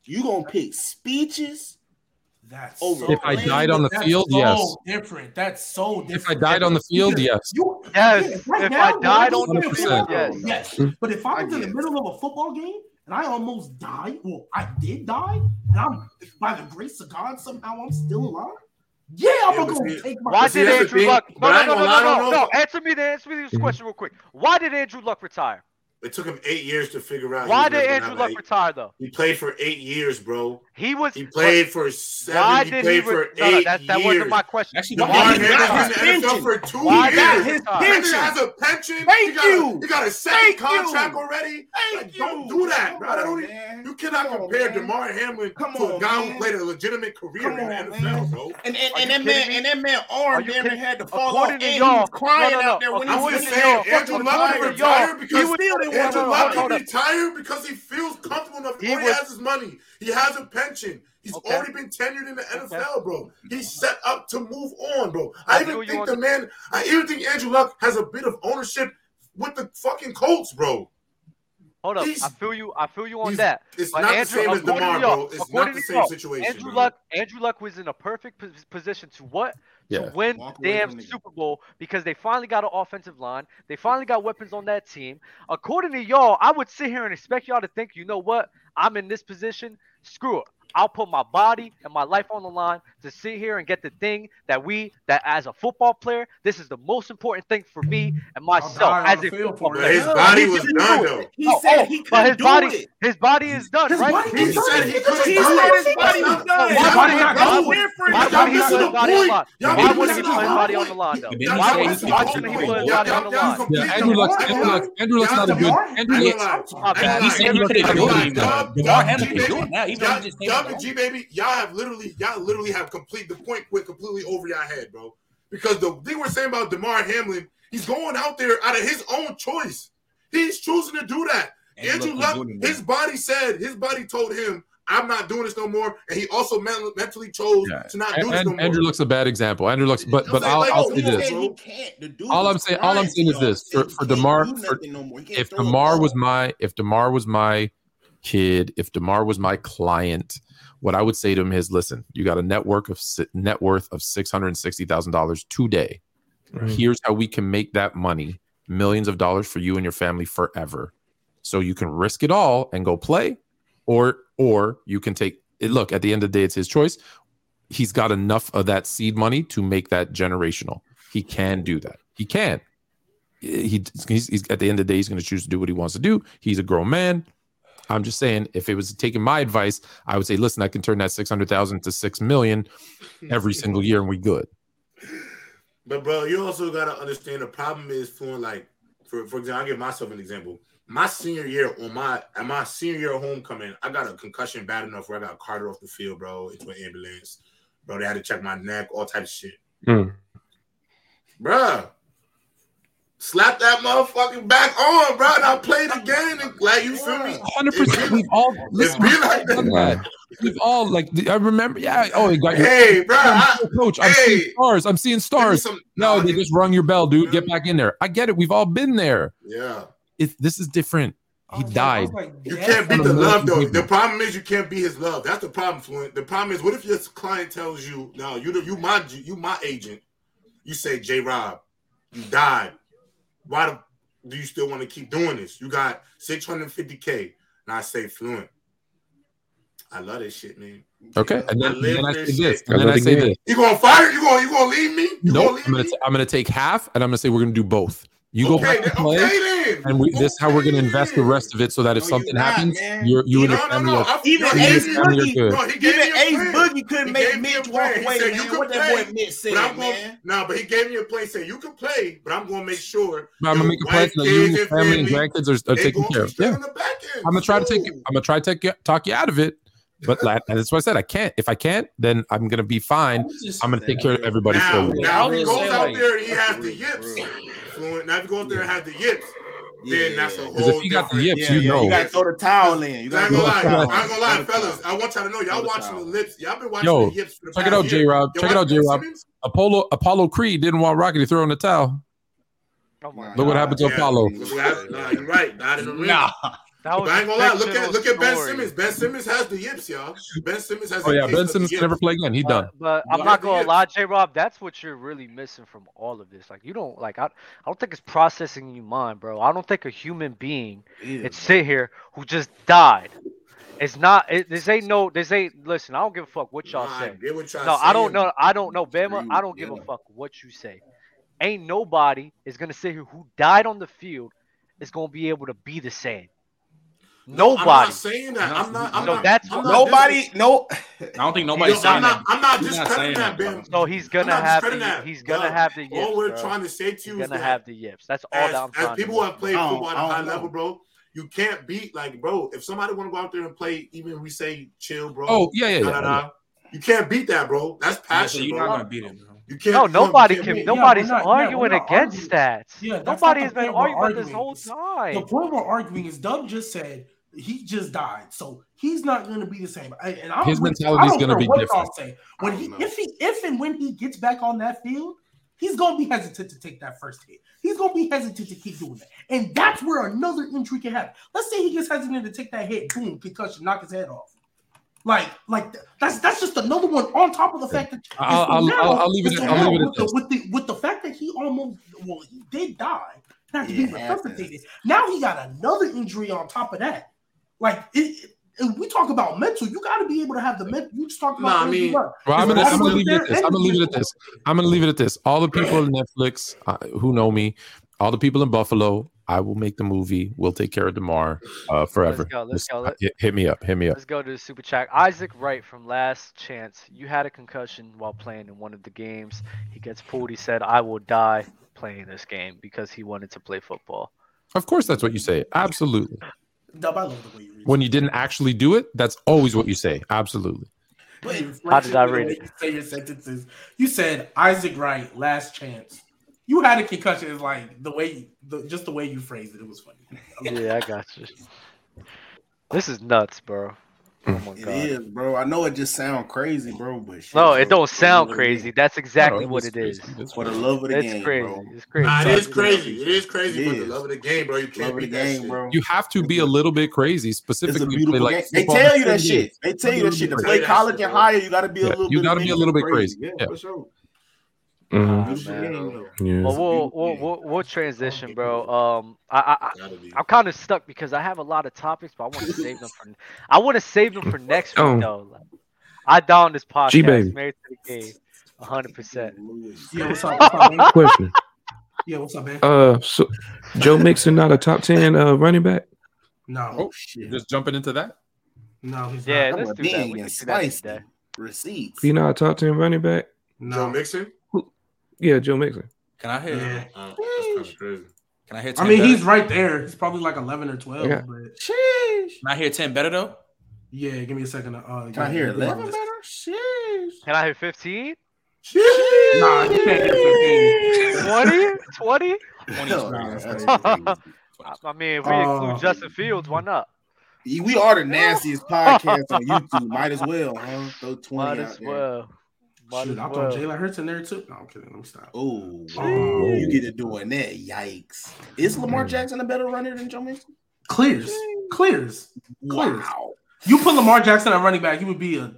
you gonna pick speeches That's Over. so If I died on the field, so yes. different. That's so different. If I died on the field, yes. You, Yes, right if now, I died on the field, yes. yes. Hmm. But if I I was in the middle of a football game and I almost died, well, I did die, and I'm by the grace of God somehow I'm still alive. Yeah, I'm Yeah, gonna go take my. Why did Andrew thing, Luck? No, but I no, no, no, no, no. Answer me. the- Answer me this Mhm. question real quick. Why did Andrew Luck retire? It took him eight years to figure out. Why did Andrew have Luck eight- retire though? He played for eight years, bro. He was. He played for seven. Why he did played he? for Re- eight no, no, that, that years. wasn't my question. Actually, Damar why Why he he Hamlin's got his in the NFL pension? for two Why years. got his retire? That pension. has a pension. Thank he got you. A, he got a second Thank contract you. already. Thank Like, you. don't do that, bro. I on, don't even- man. You cannot Come compare man. Damar Hamlin Come to a guy man. who played a legitimate career Come in the NFL, man. bro. And and, Are and that man me? and that man arm you damn had to fall off, and he was crying no, no, out there when he was just to saying, Andrew Luck to can he because was- still didn't Andrew Luck can retire because he feels comfortable enough. He was- has his money. He has a pension. He's Okay. already been tenured in the NFL, bro. He's set up to move on, bro. I, I even think the the- man. I even think Andrew Luck has a bit of ownership with the fucking Colts, bro. Hold up. He's- I feel you. I feel you on that. It's But not Andrew- the same as to Damar, bro. It's not the same situation. Andrew bro. Luck. Andrew Luck was in a perfect position to what? Yeah. To win Walk the damn the- Super Bowl because they finally got an offensive line. They finally got weapons on that team. According to y'all, I would sit here and expect y'all to think, you know what? I'm in this position. Screw it. I'll put my body and my life on the line to sit here and get the thing that we that as a football player, this is the most important thing for me and myself as a football for it. But player. his body was done though. He Oh, said oh, he but couldn't his do body, it. his body is done, His right? body He done. said he He couldn't He do said it. his body was done. Why Y'all would he got not- no why. Why would he put his body on the line? Why missing would he put his body on the line though? Why would the he put his body on the line? y'all Yeah, complete Andrew the- Luck's Andrew gonna Luck Andrew Luck's not a good Andrew Luck. gonna lie. My bad. He said he couldn't Y'all- do it Damar Hamlin can do it now, even though he just came y'all along. G baby, y'all have literally, y'all literally have complete the point went completely over your head, bro. Because the thing we're saying about Damar Hamlin, he's going out there out of his own choice. He's choosing to do that. Andrew Luck, his body said, his body told him, "I'm not doing this no more," and he also men- mentally chose Yeah. to not do And, this no more. Andrew looks a bad example. Andrew looks, but but I'm I'll, saying, I'll say he this. said he can't. All I'm saying- all I'm saying is this. For- for Damar- for- no more. He can't If Damar was my if Damar was my kid, if Damar was my client, what I would say to him is, listen, you got a network of net worth of six hundred and sixty thousand dollars today. Here's how we can make that money, millions of dollars for you and your family forever. So you can risk it all and go play, or or you can take it. Look, at the end of the day, it's his choice. He's got enough of that seed money to make that generational. He can do that. He can. He, he's, he's at the end of the day, he's going to choose to do what he wants to do. He's a grown man. I'm just saying, if it was taking my advice, I would say, listen, I can turn that six hundred thousand to six million every single year, and we good. But bro, you also gotta understand the problem is for like, for for example, I'll give myself an example. My senior year on my at my senior year homecoming, I got a concussion bad enough where I got carted off the field, bro, into an ambulance. Bro, they had to check my neck, all types of shit. Mm. Bruh. Slap that motherfucking back on, bro. And I played again. And, like, you feel me? Hundred percent. We've all listen. be like that. that. We've all like. I remember. Yeah. Oh, you got your Hey, bro. I, coach. I'm hey. seeing stars. I'm seeing stars. some- No, nah, they just rung your bell, dude. Get back in there. I get it. We've all been there. Yeah. It, this is different. He was like- I was died. like, You yeah, can't beat the love though. multi-people. The problem is you can't beat his love. That's the problem, Fluent. The problem is what if your client tells you, "No, you the- you my you my agent." You say, "J. Rob, you died. Why the do you still want to keep doing this? You got 650k. And I say fluent. I love this shit, man. Okay, and then, I live then I say this, and then I say this. You gonna fire? You gonna you gonna leave me? No, Nope, I'm gonna t- I'm gonna take half, and I'm gonna say we're gonna do both. You go okay, back to play, okay and we, this is how we're gonna invest the rest of it, so that if No, something not, happens, man. you're, you and your family no. are, I- Even no, you your Ace family are Boogie- good. No, he gave Even me Ace. Boogie couldn't make me a Mitch walk He away, said, man. you can What that play, boy Mitch said, But I'm going man. no, but he gave me a plan. Say you can play, but I'm gonna make sure. But I'm gonna your make a plan wife, so that you and your family and grandkids are, are taken care of. Yeah, on the back end. I'm gonna try to take. Cool. I'm gonna try to take you, talk you out of it, but that's what I said. I can't. If I can't, then I'm gonna be fine. I'm gonna take care of everybody Now, for you. now if he Yeah, goes out there and he has the Real, yips, real. Fluent. Now if he goes out there and has the yips, then that's a whole. Because if you got the different- yips, Yeah, you know. you gotta throw the towel in. You gotta ain't gonna lie, throw the I towel ain't gonna lie, in. fellas. I want y'all to know, y'all Throw watching the towel. lips. Y'all been watching Yo, the yips for the check it out, year. J Rob. Check it out, J Rob. Apollo Apollo Creed didn't want Rocky to throw in the towel. Oh my Look what happened to Yeah, Apollo. look. Nah, you're right. Not in the ring. Nah. That was But I ain't gonna lie. Look at fictional look at Ben story. Simmons. Ben Simmons has the yips, y'all. Ben Simmons has. Oh yeah, Ben Simmons can never play again. He done. But, but I'm not gonna lie, J Rob. That's what you're really missing from all of this. Like you don't like. I, I don't think it's processing in your mind, bro. I don't think a human being Yeah, it's sit here who just died. It's not. It, this ain't no. This ain't. Listen, I don't give a fuck what y'all Nah, say. What y'all No, I don't saying. know. I don't know, Bama. Agree I don't give a fuck what you say. Ain't nobody is gonna sit here who died on the field is gonna be able to be the same. No, I'm Nobody. not saying that. I'm not. I'm So not that's I'm what- not Nobody, no. I don't think Yo, nobody's saying I'm not. that. I'm not He's not saying that, that, Ben. So he's gonna have the. that. He's gonna Dog, have the yips. All we're bro. trying to say to He's you is gonna that have the yips. That's all as, that I'm as trying people to who have played I football at a high know. level, bro, you can't beat like, bro. If somebody want to go out there and play, even we say chill, bro. Oh yeah, yeah, da, yeah. da, da, you can't beat that, bro. That's Yeah, so passion, you're bro. not gonna beat him, bro. You can't. No, you can't- nobody can. can't- Nobody's we're not- arguing not against arguing. that. Yeah, that's Nobody has been point we're arguing about this arguing. whole The point we're arguing is Doug just said he just died, so he's not going to be the same. I- And I'm His mentality is gonna be what different. y'all Say. When he, know. if he, if and when he gets back on that field, he's going to be hesitant to take that first hit. He's going to be hesitant to keep doing that, and that's where another injury can happen. Let's say he gets hesitant to take that hit, boom, concussion, knock his head off. Like, like that's that's just another one on top of the fact that I'll- I'll- now- I'll- I'll leave it I'll leave it with the, with the with the fact that he almost well he did die, not to be It resuscitated. Now he got another injury on top of that. Like it, it- and we talk about mental, you got to be able to have the mental. You just talked about. Nah, I Andrew mean- Luck. Well, I'm gonna, a I'm gonna leave it at this. I'm gonna leave it at this. I'm gonna leave it at this. All the people in Netflix uh, who know me, all the people in Buffalo, I will make the movie. We'll take care of Damar uh, forever. go, let's Just, go, uh, let- hit, hit me up. Hit me up. Let's go to the super chat. Isaac Wright from Last Chance. You had a concussion while playing in one of the games. He gets pulled. He said, "I will die playing this game because he wanted to play football." Of course, that's what you say. Absolutely. Dub, I love the way you read. When you didn't actually do it, that's always what you say. Absolutely. How did I read it? it? You say your sentences. You said Isaac Wright, last chance. You had a concussion. Is like the way, the, just the way you phrased it. It was funny. (laughs) Yeah, I got you. This is nuts, bro. Oh my It god. is, bro. I know it just sound crazy, bro, but shit, No, bro, it don't sound love of the crazy. game. That's exactly No, what it's it is. crazy. It's For the love of the It's game, crazy. bro. It's crazy. Nah, it is crazy. It is crazy It for the love of the game, bro. You can't Love of the that game, shit. bro. You have to be a little bit crazy, It's a specifically play beautiful like game. They tell you that shit. They tell you that shit. To Play play college shit, and higher, you got to be a little you bit. gotta be a little bit crazy. Yeah, Yeah. for sure. Mhm. Beautiful man. game, though. Yeah. Well, we'll, we'll, we'll, we'll transition, bro. Um, I, I, I Gotta be. I'm kind of stuck because I have a lot of topics, but I want to save them for. I want to save them for (laughs) next week, Oh. though. Like, I down this podcast. G-Baby. Married to the game, hundred percent. Yeah, what's up? What's up, man? Question. Yeah, what's up, man? Uh, so Joe Mixon not a top ten uh, running back? No, Oh shit. Just jumping into that. no, he's Yeah, not. let's That do that. big We and can do that spicy. Receipts. He not a top ten running back? Joe No, Mixon? Yeah, Joe Mixon. Can I hear? Yeah. Uh, that's kind of crazy. Can I hit? I mean better? he's right there. He's probably like eleven or twelve. Yeah. But Sheesh. Can I hear ten better though? yeah, give me a second. to, Uh, Can I hear get my 11 list. better? Sheesh. Can I hear 15? Nah, you can't get 15. 20? 20? Hell, Nah, yeah, that's that's crazy. crazy. (laughs) I I mean, if we Uh, include Justin Fields, why not? We are the nastiest (laughs) podcast on YouTube. Might as well, huh? Throw 20 Might out as there. well. Might Shoot, I well. thought Jalen Hurts in there too. No, I'm kidding. Let me stop. Oh, Oh. you get to oh. doing that. Yikes. Is Lamar mm. Jackson a better runner than Joe Mixon? Clears, clears. Clears. Wow. You put Lamar Jackson at running back, he would be a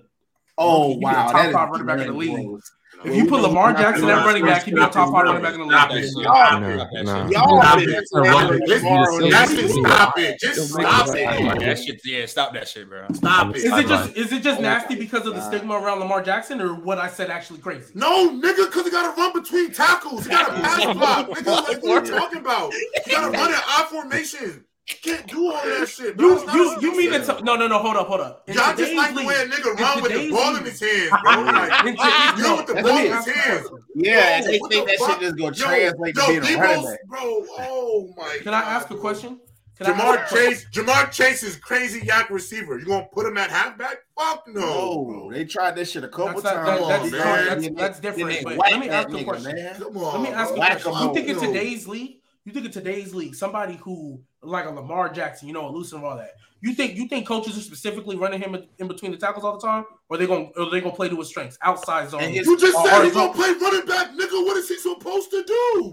Oh, He be a wow. top That is five running back in the league. gross. If you put Lamar Jackson at running back, he'd be a top five running back in the league. it. Stop Y'all, Nah, that shit. nah. y'all Stop it. Just- Lamar on That's this it. shit. Stop it. Just stop it. that shit, yeah, stop that shit, bro. Stop it. Is it just is it just nasty because of the stigma around Lamar Jackson, or what I said actually crazy? No, nigga, because he got to run between tackles. He got to pass block. Nigga, like, what are you (laughs) talking about? He got to run in I formation. You can't do all that shit. bro. You you you mean skill to no no no hold up hold up. In Y'all just today's like the league- way a nigga in run with the today's ball in his hands, bro. (laughs) Like, in today's- you know, with the let ball in his ask hands. Yeah, Yo, they think the that shit just gonna Yo, translate yo, to being a running back. bro. Oh my. Can I God, ask a question? Can Ja'Marr ask question? Chase, Ja'Marr Chase is crazy yak receiver. You gonna put him at halfback? Fuck no. No, bro. they tried this shit a couple That's, that, times. that, that's, on, that's, man. that's, that's different. then they But whack let me ask a question. Come on. Let me ask you a question. You think in Yo. today's league, you think in today's league, somebody who like a Lamar Jackson, you know, elusive and all that. You think you think coaches are specifically running him in, in between the tackles all the time, or they gonna or they gonna play to his strengths, outside zone? You just Or- said he's gonna play running back, nigga. What is he supposed to do?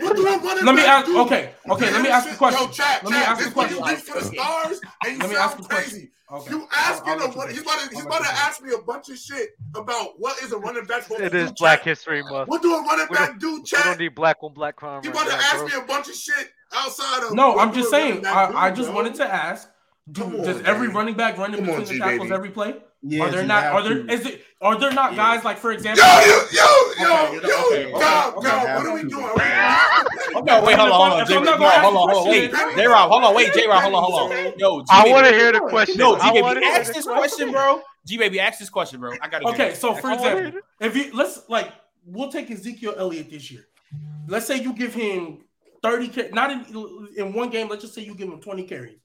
What do a running Let me ask. do? Okay, okay. Let me ask you a question. Yo, chat, Let me chat. ask This you a when you question. reach for the stars and you Let me sound ask you question. crazy. Okay. You I'll- asking I'll him you what he's about to he's I'll about to ask me a bunch of shit about what is a running back supposed It do. Black chat. History Month. What do a running back do, Chat. We don't need black on black crime. You right about to ask bro. me a bunch of shit outside of No, I'm just saying. back do, I, I just bro? wanted to ask: do, on, Does every running back run in between the tackles every play? Yes, are there not? Are there? to. Is it? Are there not Yeah. guys like, for example? yo, yo, yo, Okay, yo, okay, Dom, okay, Dom, okay. what are we doing? Are we- No, wait, hold on, hold on, If J. I'm No, not gonna ask hold on, hold on, wait, J. Rob, hold on, wait, J. Rob, hold on, hold on. Yo, G I baby. want to hear the question. No, G I wanna baby, ask this question, bro. G baby, ask this question, bro. I gotta. Okay, so for example, if you let's like we'll take Ezekiel Elliott this year. Let's say you give him 30 car- not in in one game, let's just say you give him 20 carries.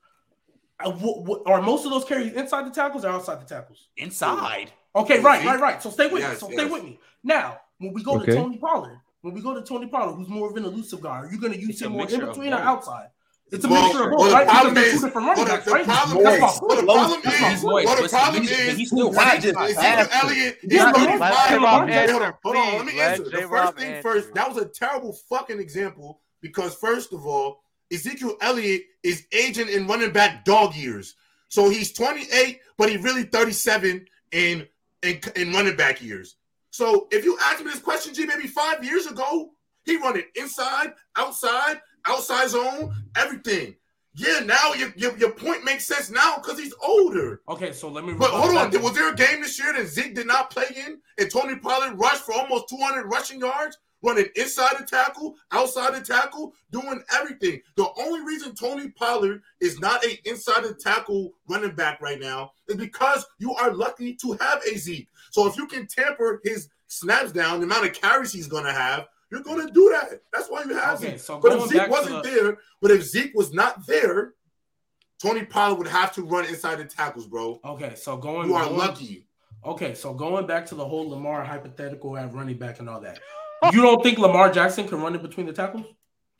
Uh, wh- wh- are most of those carries inside the tackles or outside the tackles? inside. Okay, Is right, he? right, right. So stay with me. So yes. stay with me. Now, when we go Okay. to Tony Pollard, when we go to Tony Pollard, who's more of an elusive guy, are you going to use It's him more in between or outside? It's a Well, mixture of both, the right? Because problem they're is- two different running backs, the right? problem That's is- my well, the problem That's is- He's point. moist, well, the problem is- but he's still Not running. just Ezekiel faster. Elliott is Yeah, gonna Lamar be Jackson- fired. Lamar Hold on, hold on, let me answer. The first thing first, that was a terrible fucking example because first of all, Ezekiel Elliott is aging in running back dog years. So he's 28, but he really 37 in in, in running back years. So if you asked me this question, G, maybe five years ago, he run it inside, outside, outside zone, everything. Yeah, now your, your, your point makes sense now because he's older. Okay, so let me. But hold on, was there a game this year that Zeke did not play in and Tony Pollard rushed for almost 200 rushing yards, running inside the tackle, outside the tackle, doing everything? The only reason Tony Pollard is not a inside the tackle running back right now is because you are lucky to have a Zeke. So if you can tamper his snaps down, the amount of carries he's going to have, you're going to do that. That's why you have Okay, Zeke. so But if Zeke wasn't the- there, but if Zeke was not there, Tony Pollard would have to run inside the tackles, bro. Okay, so going. You are going- lucky. Okay, so going back to the whole Lamar hypothetical at running back and all that, you don't think Lamar Jackson can run it between the tackles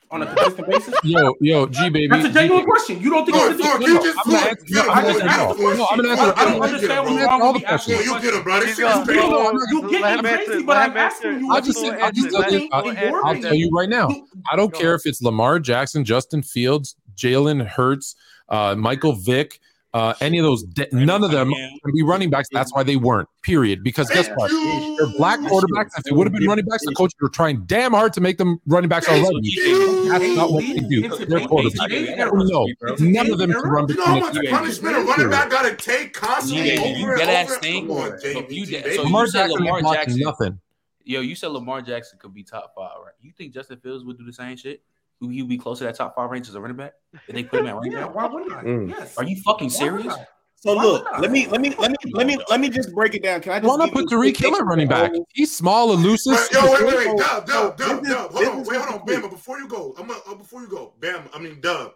on a consistent basis? Yo, yo, G baby. That's a G genuine baby. question. You don't think Look, he can look, do you it? just I'm gonna look, answer- get him, I boy. just- Get him, I- boy. no, I'm gonna Shit. answer- I don't Get him, understand get him, what's bro. wrong all with the me asking Yeah, you you get him, bro. This He's shit is gonna- crazy. You, Let you him get me answer- crazy, but let I'm him asking answer. you. I what just you said- think I just is said this- being I- important. I'll tell you right now. I don't Go care if it's Lamar Jackson, Justin Fields, Jalen Hurts, uh, Michael Vick, uh, any of those. de- none of them can be running backs. That's why they weren't. Period. Because guess what? They're black quarterbacks. If they would have been running backs, the coaches were trying damn hard to make them running backs Thank already. you. That's not what they do. They're quarterbacks. No, none of them era. can run You know how much the punishment a running back got to take constantly Yeah, over you and dead ass over? Come on, So you G, dead- baby. so Lamar said Jackson Lamar Jackson. nothing. Yo, you said Lamar Jackson could be top five, right? You think Justin Fields would do the same shit? Would he be close to that top five range as a running back? If they put him at (laughs) running Yeah, back? why wouldn't I? Mm. Yes. Are you fucking Why serious? So Why look, let me let me let me let me let me just break it down. Can I just Why not put you Tyreek quick Hill at running back? example? He's small, elusive. Yo, wait, wait, wait, Dub, Dub, Dub, Dub. Hold on, wait, hold on, Bama. Before you go, I'm gonna, uh, before you go, Bam. I mean, Dub.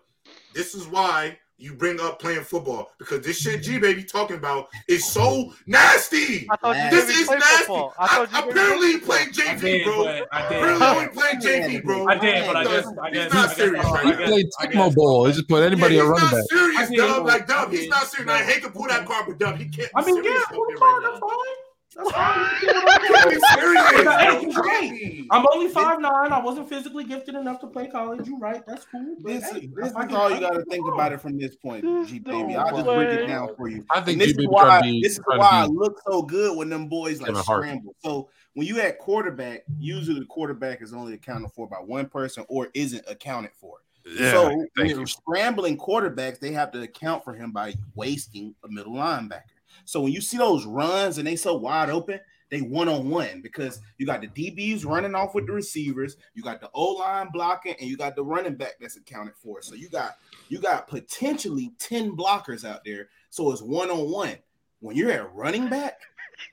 This is why you bring up playing football because this shit G mm-hmm. baby talking about is so nasty. I thought you This is nasty. football. I I- you apparently he played I JV, did, bro. but I did. Apparently I played JV, bro. I did, but I He's guess not- I he's not serious I right He played I Tecmo guess- Bowl. He just put Yeah, anybody he's running not back. serious, I did. Dub. Like Dub, he's not serious. I hate to pull that card, but Dub, he can't. I mean, yeah, serious pull the card, right that's fine. That's fine. Can't be serious. Hey, bro. you're Can't right. be. I'm only five nine. I wasn't physically gifted enough to play college. You're right. That's cool. But This, hey, this is all you got to think about it from this point, There's G baby. I'll just break it down for you. I think this is why to be this is why I look so good when them boys like scramble. So when you at quarterback, usually the quarterback is only accounted for by one person or isn't accounted for. so when you're scrambling quarterbacks, they have to account for him by wasting a middle linebacker. So when you see those runs and they so wide open, they one on one because you got the DBs running off with the receivers, you got the O line blocking, and you got the running back that's accounted for. So you got you got potentially 10 blockers out there. So it's one on one. When you're at running back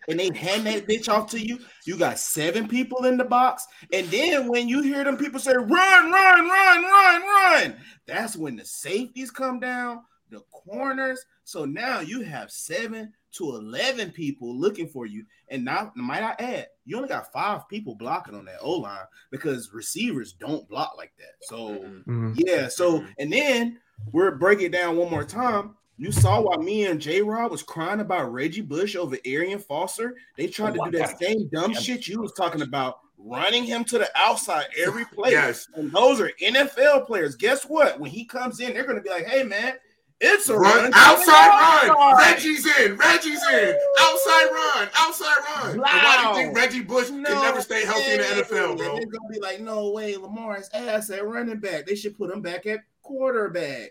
and they hand that bitch off to you, you got seven people in the box. And then when you hear them people say, run, run, run, run, run, that's when the safeties come down, the corners. So now you have seven to 11 people looking for you. And now, might I add, you only got five people blocking on that O line because receivers don't block like that. So, Mhm. yeah. So, and then we're breaking it down one more time. You saw why me and J Rob was crying about Reggie Bush over Arian Foster. They tried Oh, to do that God. same dumb Yeah. shit you was talking about, running him to the outside every (laughs) play. Yes. And those are NFL players. Guess what? When he comes in, they're going to be like, "Hey, man, it's a Run run outside run. outside." Reggie's in. Reggie's in. Outside run. Outside run. And why do you think Reggie Bush can never stay healthy in the. NFL, bro? They're gonna be like, no way, Lamar is ass at running back. They should put him back at quarterback.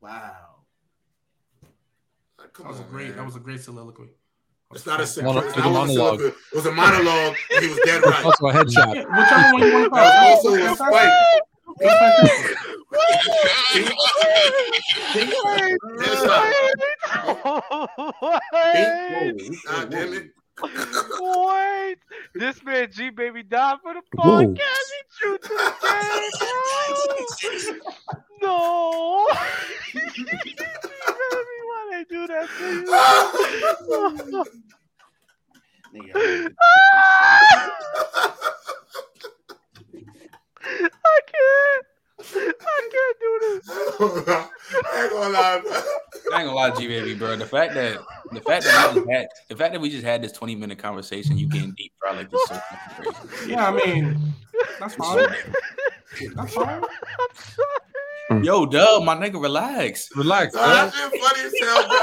Wow. Come That was a great. man. That was a great soliloquy. It's not a Mono- simple. it's It's a not a monologue. monologue. It was a monologue. he was dead right. also a headshot. Yeah, whichever one you want to call. That it. was also a spike. Wait, God damn it. wait. This man G baby died for the Whoa. podcast. He chewed to the game. No. Baby, Why they do that to you? I can't. I can't do this. (laughs) I ain't gonna lie. I ain't gonna lie, G baby, bro. The fact that the fact that we just had the fact that we just had this twenty minute conversation, you getting deep, bro. Like this so fucking crazy. Yeah, I mean, that's fine. That's fine. (laughs) Yo, Dub, my nigga, relax. Relax. Nah, that Dub. shit funny as hell, bro.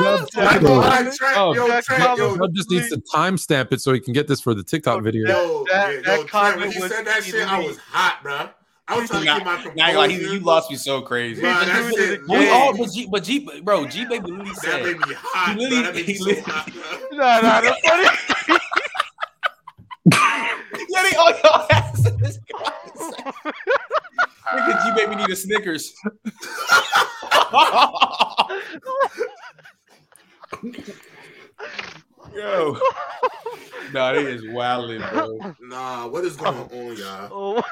Dub, I Dub, ain't gonna lie, Trent, Oh, yo, that Trent, yo, comment- Dub just needs to timestamp it so he can get this for the TikTok video. yo, That- yeah, that yo, Trent, when comment he was said that shit, I elite. was hot, bro. I was trying to Nah, keep my Nah, I ain't gonna lie, he, you lost me so crazy. Bro, that He shit, was We Yeah. all, but G, but G, bro, G baby literally that said, made me hot, He bro. That made me so literally- hot, bro. (laughs) Nah, nah, the funny. (laughs) yeah, they all y'all ass in this. Nigga, G baby need a Snickers. (laughs) Yo, nah, they is wildin', bro. Nah, what is going on, y'all? Oh.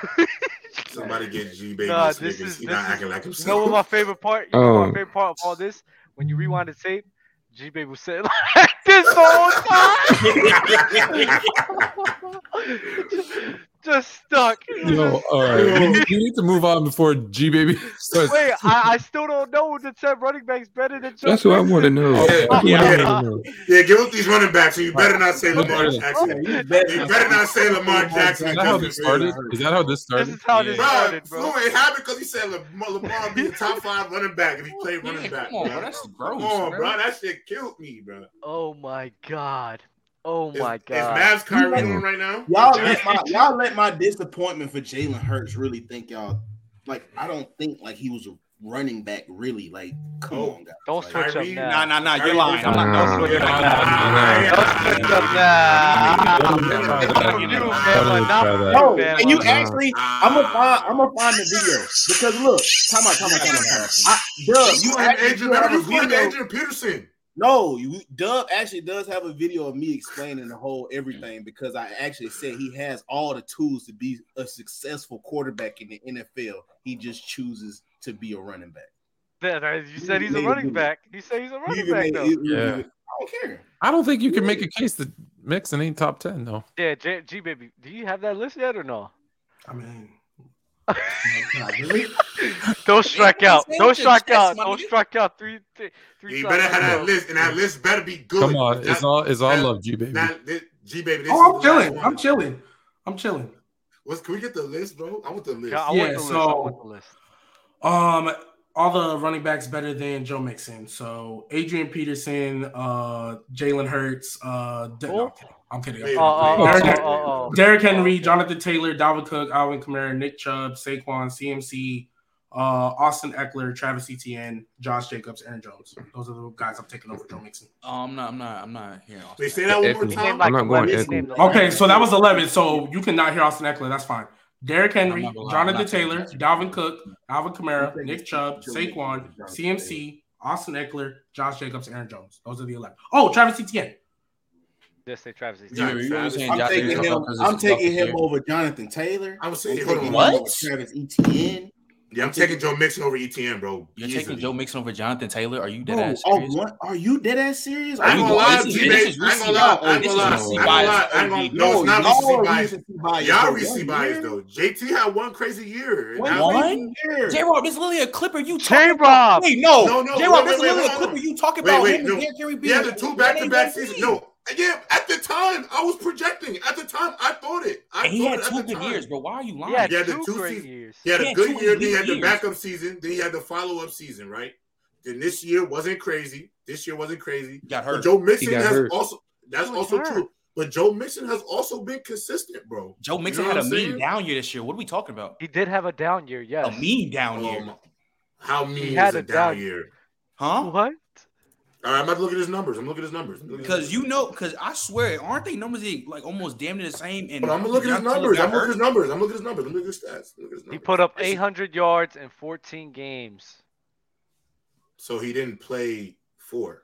Somebody get G baby Nah, this this is- He this not is- acting like You himself. know what my favorite part? You know what my Um, favorite part of all this? When you rewind the tape, G Baby was sitting (laughs) like this the whole time. (laughs) (laughs) Just stuck. (laughs) Yo, all right. We, need- to move on before G Baby (laughs) starts. Wait, (laughs) I, I still don't know the 10 running backs better than Joe That's what I want to know. Yeah, That's what yeah. Yeah, give up these running backs, and you better not say Lamar Jackson. you better not say Lamar Jackson. Is that how this started? Fields. Is that how this This started? is how this Yeah. Bro, started, bro. Fluent, it happened because he said Lamar, Lamar be a top five running back if he played running Yeah, back. come on, bro. bro. That's Come on, bro. bro. That shit killed me, bro. Oh my god. Oh my is god. Is Mavs Kyrie You on right now? Y'all let my y'all let my disappointment for Jalen Hurts really think y'all like I don't think like he was a running back really like come Oh, on guys Don't like, switch up Kyrie- now. Nah, nah, nah. You're lying. I'm not. Nah. Don't switch Yeah, up nah, now. Don't switch up now. even try that. You, Don't man, even not try that. No, and you actually I'm gonna find I'm gonna find the video because look, time out, time out, time out, time out. I, Dub, you You actually Adrian, do have remember you quoted video. Adrian Peterson. No, you Dub actually does have a video of me explaining the whole everything because I actually said he has all the tools to be a successful quarterback in the NFL. He just chooses to be a running back. That- that- You said he's a running back. You said he's a running back though. he- he- Yeah. I don't care. I don't think you can make a case that Mixon ain't top ten though. Yeah, J, G baby. Do you have that list yet or no? I mean, (laughs) Don't strike out. Don't strike out. Don't strike out. Three, three, three. You better have that list, and that list better be good. Come on, it's all it's all love, G baby. G baby. Oh, I'm chilling. I'm chilling. I'm chilling. What's can we get the list, bro? I want the list. Yeah, I yeah, want the so, list. the list. Um, all the running backs better than Joe Mixon. So Adrian Peterson, uh, Jalen Hurts, uh, oh. no, I'm kidding. Hey, oh, oh, oh, Derrick, oh, oh, oh, Derrick Henry, Jonathan Taylor, Dalvin Cook, Alvin Kamara, Nick Chubb, Saquon, CMC, uh, Austin Ekeler, Travis Etienne, Josh Jacobs, Aaron Jones. Those are the guys I'm taking over Joe Mixon. Oh, I'm not. I'm not. I'm not here. Austin. Wait, say that one more time. I'm not going. Okay, so that was 11. So you cannot hear Austin Ekeler. That's fine. Derrick Henry, Jonathan Taylor, Dalvin Cook, Alvin Kamara, Nick Chubb, Saquon, CMC, Austin Ekeler, Josh Jacobs, Aaron Jones. Those are the 11. Oh, Travis Etienne. Just say Travis. Yeah, you, Travis. Saying I'm taking him. I'm taking him over Jonathan Taylor. I was saying taking what? Travis Etienne. Yeah, I'm taking Joe Mixon over ETN, bro. You're Easily. taking Joe Mixon over Jonathan Taylor? Are you dead bro, ass oh, serious? Oh, what? Are you dead ass serious? I'm gonna lie, G I'm gonna lie. I'm gonna lie. No, it's not recency bias. bias. Y'all recency bias though. JT had one crazy year. One year. J Rob, this is literally a Clipper. You J Rob? Wait, no, no, no. J Rob, this is literally a Clipper. You talking about him and Gary B? Yeah, the two back to back seasons. No, yeah, at the time I was projecting. At the time I thought it. I and he had two good time. years, bro. Why are you lying? He had two, two great years. He had, he had a good year. Then he had the backup season. Then he had the follow up season. Right. Then this year wasn't crazy. This year wasn't crazy. Got hurt. But Joe Mixon has hurt. also. That's also hurt. true. But Joe Mixon has also been consistent, bro. Joe Mixon you know had a mean down year this year. What are we talking about? He did have a down year, yes. A mean down um, year. How mean he had a, down, down year? Huh? What? All right, I'm about to look at his numbers. I'm looking at his numbers. Because you know, because I swear, aren't they numbers like almost damn near the same? And I'm looking at his numbers. I'm looking at his numbers. I'm looking at his numbers. I'm looking at his stats. Look at his he put up 800 yards in 14 games. So he didn't play four,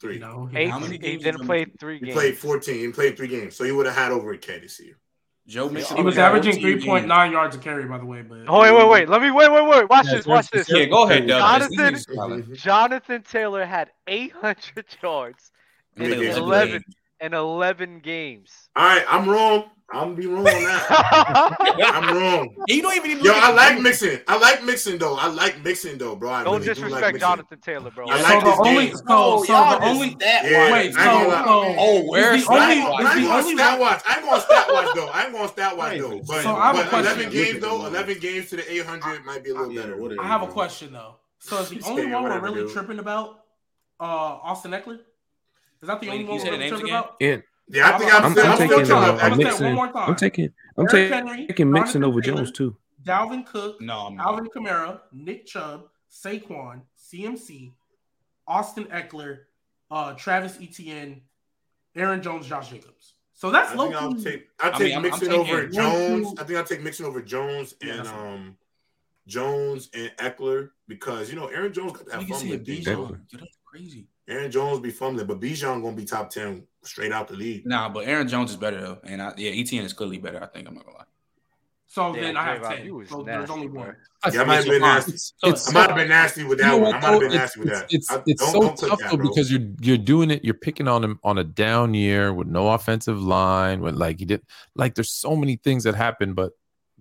three. No, Eight, he didn't play three games. He played 14. He played three games. So he would have had over a K this year. Joe Mixon. He was averaging 3.9 yards a carry, by the way. But oh, wait, wait, wait. Let me wait, wait, wait. Watch yeah, this. Watch this. Yeah, go ahead, Doug. Jonathan, Jonathan Taylor had 800 (laughs) yards in 11, and 11 games. All right, I'm wrong. I'm be wrong now. (laughs) I'm wrong. You don't even. Yo, I like Mixon. I like Mixon though. I like Mixon though, bro. I don't really disrespect do like Jonathan Taylor, bro. I so like the only, game. So, so the only that yeah, wait, so, so, oh, where's the only? I ain't going to stat watch. I ain't going stat watch though. I ain't going to stat watch though. But, so I have but eleven games though. Eleven games to the eight hundred might be a little better. What I have a question though. So is the only one we're really tripping about uh Austin Ekeler? Is that the only one we're talking about? Yeah. Yeah, I think I'm, I'm, I'm, I'm taking, still trying. I'm, I'm mixing, one more time. I'm taking, I'm Eric taking, Henry, taking Mixon over Taylor, Jones too. Dalvin Cook, no, Alvin. Kamara, Nick Chubb, Saquon, CMC, Austin Ekeler, uh, Travis Etienne, Aaron Jones, Josh Jacobs. So that's I low. I'll take, I'll take I mean, Mixon over Jones. I think I'll take Mixon over Jones yeah, and um. Jones and Ekeler because you know Aaron Jones got that fumble. That's crazy. Aaron Jones be fumbling, but Bijan gonna be top ten straight out the league. Nah, but Aaron Jones is better though, and I, yeah, ETN is clearly better. I think I'm not gonna lie. So yeah, then I have ten. So nasty, there's only one. Yeah, I might have been nasty. It's, I might have been nasty with that you know one. I might have been nasty with that. It's, it's, so tough though because you're you're doing it. You're picking on him on a down year with no offensive line. With like he did, like there's so many things that happen, but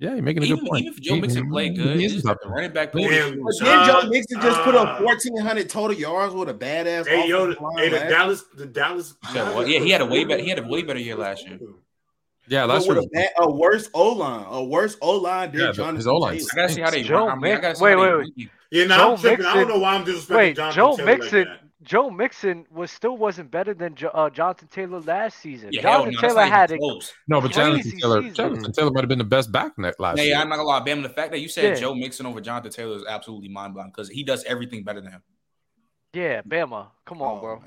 yeah, you're making a even, good point. Even if Joe Mixon played good, he is the running back play. Yeah, but then Joe Mixon just uh, put up uh, 1,400 total yards with a badass. Hey, yo, the, hey, the Dallas, the Dallas. Yeah, well, yeah, he had a way better. He had a way better year last year. Yeah, last year. A, a, worse O line, a worse O line. Yeah, Jonathan his O line. I gotta see how they. Joe, I mean, I gotta see wait, how wait, they wait. Yeah, no, Joe I'm tripping. Mixon, I don't know why I'm disrespecting wait, Joe Mixon. Like that. Joe Mixon was still wasn't better than jo- uh, Jonathan Taylor last season. Yeah, Jonathan no, Taylor had it. No, but Jonathan Taylor. Jonathan Taylor might have been the best back in that last. Yeah, year. I'm not gonna lie, Bam. The fact that you said yeah. Joe Mixon over Jonathan Taylor is absolutely mind blowing because he does everything better than him. Yeah, Bama, come on, oh, bro.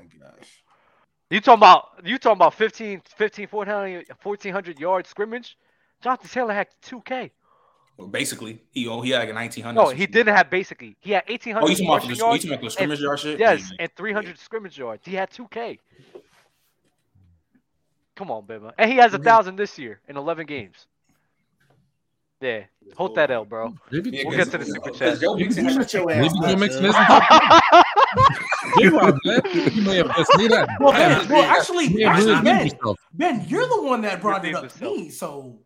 You talking about you talking about 15, 15 1400, 1400 yard scrimmage? Jonathan Taylor had two K. Well, basically, he oh, he had like a 1900. No, he didn't have basically. He had 1800. Oh, you talking about the, yards, scrimmage yard shit? Yes, yeah. and 300 yeah. scrimmage yards. He had 2K. Come on, Bima. And he has a thousand this year in 11 games. Yeah, hold that L, bro. Maybe, we'll get to the super chat. Maybe Joe Mixon is. You may have just that. Well, ben, well actually, actually ben, ben, you're the one that brought it up to me, so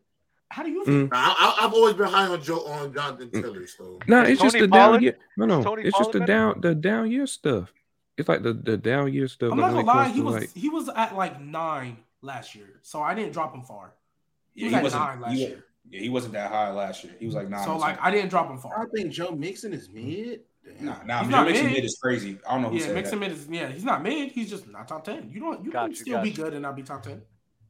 how do you Mm. feel? I, I, I've always been high on Joe on Jonathan Taylor. So No, Is it's just the Pollard- down year. No, no, Tony it's just the Pollard better? down the down year stuff. It's like the the down year stuff. I'm not gonna lie, he was like, he was at like nine last year, so I didn't drop him far. He Yeah, was he at wasn't. nine last he- year. Yeah, he wasn't that high last year. He was like nine. So like. I didn't drop him far. I think Joe Mixon is mid. Damn. nah, nah, He's Joe Mixon mid. mid is crazy. I don't know who Yeah, said Mixon that. mid is yeah, he's not mid. He's just not top ten. You don't you Got can you, still got be you. good and not be top ten.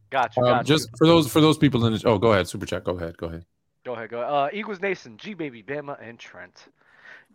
Got you. Um, Got just for those for those people in the oh, go ahead, super chat. Go ahead, go ahead. Go ahead. Go. Ahead. Uh, Eagles Nation, G baby, Bama, and Trent.